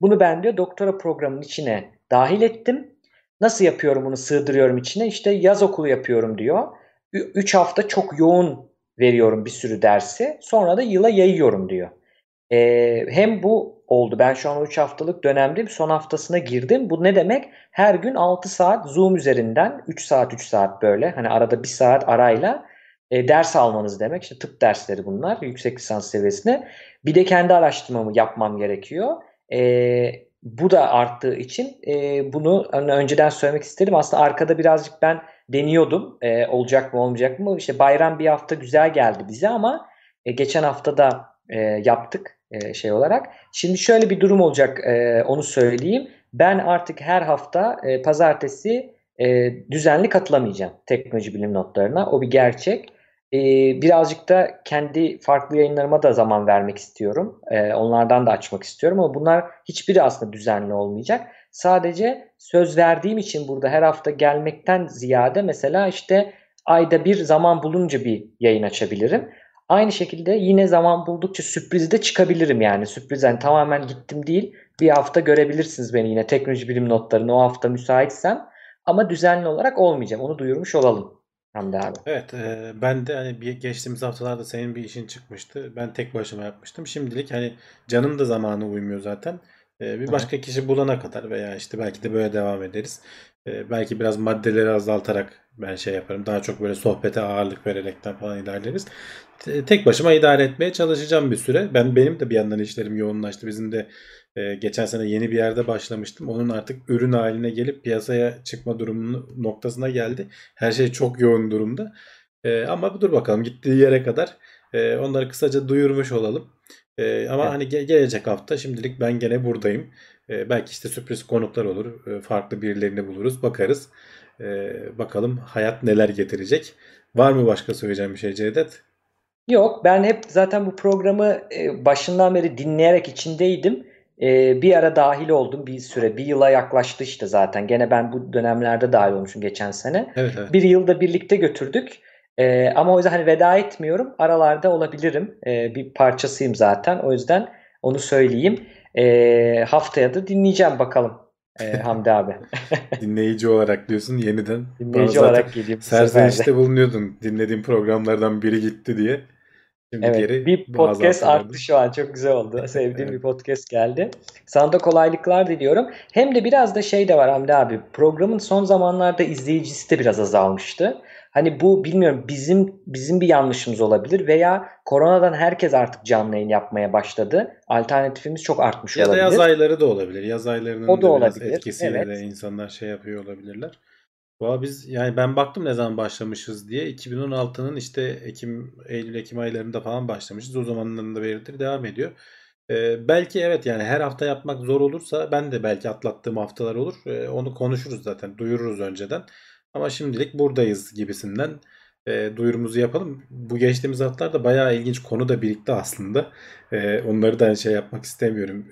Bunu ben diyor doktora programının içine dahil ettim. Nasıl yapıyorum bunu sığdırıyorum içine? İşte yaz okulu yapıyorum diyor. 3 hafta çok yoğun veriyorum bir sürü dersi. Sonra da yıla yayıyorum diyor. Ee, hem bu oldu. Ben şu an 3 haftalık dönemdeyim. Son haftasına girdim. Bu ne demek? Her gün 6 saat Zoom üzerinden 3 saat 3 saat böyle hani arada 1 saat arayla e, ders almanız demek. İşte tıp dersleri bunlar yüksek lisans seviyesinde. Bir de kendi araştırmamı yapmam gerekiyor. E, bu da arttığı için e, bunu hani önceden söylemek istedim. Aslında arkada birazcık ben deniyordum. E, olacak mı olmayacak mı? İşte bayram bir hafta güzel geldi bize ama e, geçen hafta da e, yaptık e, şey olarak. Şimdi şöyle bir durum olacak e, onu söyleyeyim. Ben artık her hafta e, pazartesi e, düzenli katılamayacağım teknoloji bilim notlarına. O bir gerçek. E, birazcık da kendi farklı yayınlarıma da zaman vermek istiyorum. E, onlardan da açmak istiyorum ama bunlar hiçbiri aslında düzenli olmayacak. Sadece söz verdiğim için burada her hafta gelmekten ziyade mesela işte ayda bir zaman bulunca bir yayın açabilirim. Aynı şekilde yine zaman buldukça sürprizde çıkabilirim yani. Sürpriz yani tamamen gittim değil. Bir hafta görebilirsiniz beni yine teknoloji bilim notlarını o hafta müsaitsem. Ama düzenli olarak olmayacağım. Onu duyurmuş olalım. Hamdi abi. Evet, e, ben de hani bir geçtiğimiz haftalarda senin bir işin çıkmıştı. Ben tek başıma yapmıştım. Şimdilik hani canım da zamanı uymuyor zaten. E, bir başka kişi bulana kadar veya işte belki de böyle devam ederiz. E, belki biraz maddeleri azaltarak ben şey yaparım. Daha çok böyle sohbete ağırlık vererekten falan ilerleriz. Te- Tek başıma idare etmeye çalışacağım bir süre. Ben benim de bir yandan işlerim yoğunlaştı. Bizim de e, geçen sene yeni bir yerde başlamıştım. Onun artık ürün haline gelip piyasaya çıkma durumu noktasına geldi. Her şey çok yoğun durumda. E, ama dur bakalım gittiği yere kadar e, onları kısaca duyurmuş olalım. E, ama Evet. hani ge- gelecek hafta şimdilik ben gene buradayım. E, belki işte sürpriz konuklar olur. E, farklı birilerini buluruz. Bakarız. E, bakalım hayat neler getirecek. Var mı başka söyleyeceğim bir şey Cevdet? Yok ben hep zaten bu programı e, başından beri dinleyerek içindeydim. E, bir ara dahil oldum bir süre. Bir yıla yaklaştı işte zaten. Gene ben bu dönemlerde dahil olmuşum geçen sene. Evet evet. Bir yılda birlikte götürdük. E, ama o yüzden hani veda etmiyorum. Aralarda olabilirim. E, bir parçasıyım zaten. O yüzden onu söyleyeyim. E, haftaya da dinleyeceğim bakalım e, Hamdi abi. Dinleyici olarak diyorsun yeniden. Dinleyici Bana olarak de. Serzenişte bulunuyordun. Dinlediğim programlardan biri gitti diye. Şimdi Evet, geri bir podcast arttı şu an. Çok güzel oldu. Sevdiğim Evet. bir podcast geldi. Sana da kolaylıklar diliyorum. Hem de biraz da şey de var Hamdi abi. Programın son zamanlarda izleyicisi de biraz azalmıştı. Hani bu bilmiyorum bizim bizim bir yanlışımız olabilir veya koronadan herkes artık canlı yayın yapmaya başladı. Alternatifimiz çok artmış Ya da olabilir. yaz ayları da olabilir. Yaz aylarının O da da olabilir, etkisiyle evet. de insanlar şey yapıyor olabilirler. Valla biz yani ben baktım ne zaman başlamışız diye 2016'nın işte Ekim, Eylül, Ekim aylarında falan başlamışız. O zamanlarında beridir devam ediyor. Ee, belki evet yani her hafta yapmak zor olursa ben de belki atlattığım haftalar olur. Ee, onu konuşuruz zaten, duyururuz önceden. Ama şimdilik buradayız gibisinden e, duyurumuzu yapalım. Bu geçtiğimiz haftalarda bayağı ilginç konu da birikti aslında. Ee, onları da şey yapmak istemiyorum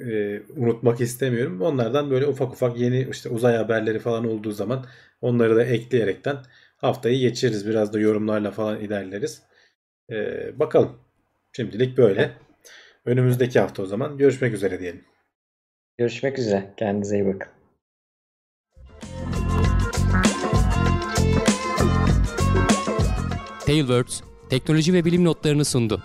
e, unutmak istemiyorum. Onlardan böyle ufak ufak yeni işte uzay haberleri falan olduğu zaman onları da ekleyerekten haftayı geçiririz. Biraz da yorumlarla falan ilerleriz. E, bakalım. Şimdilik böyle. Önümüzdeki hafta o zaman görüşmek üzere diyelim. Görüşmek üzere. Kendinize iyi bakın. Tailwords teknoloji ve bilim notlarını sundu.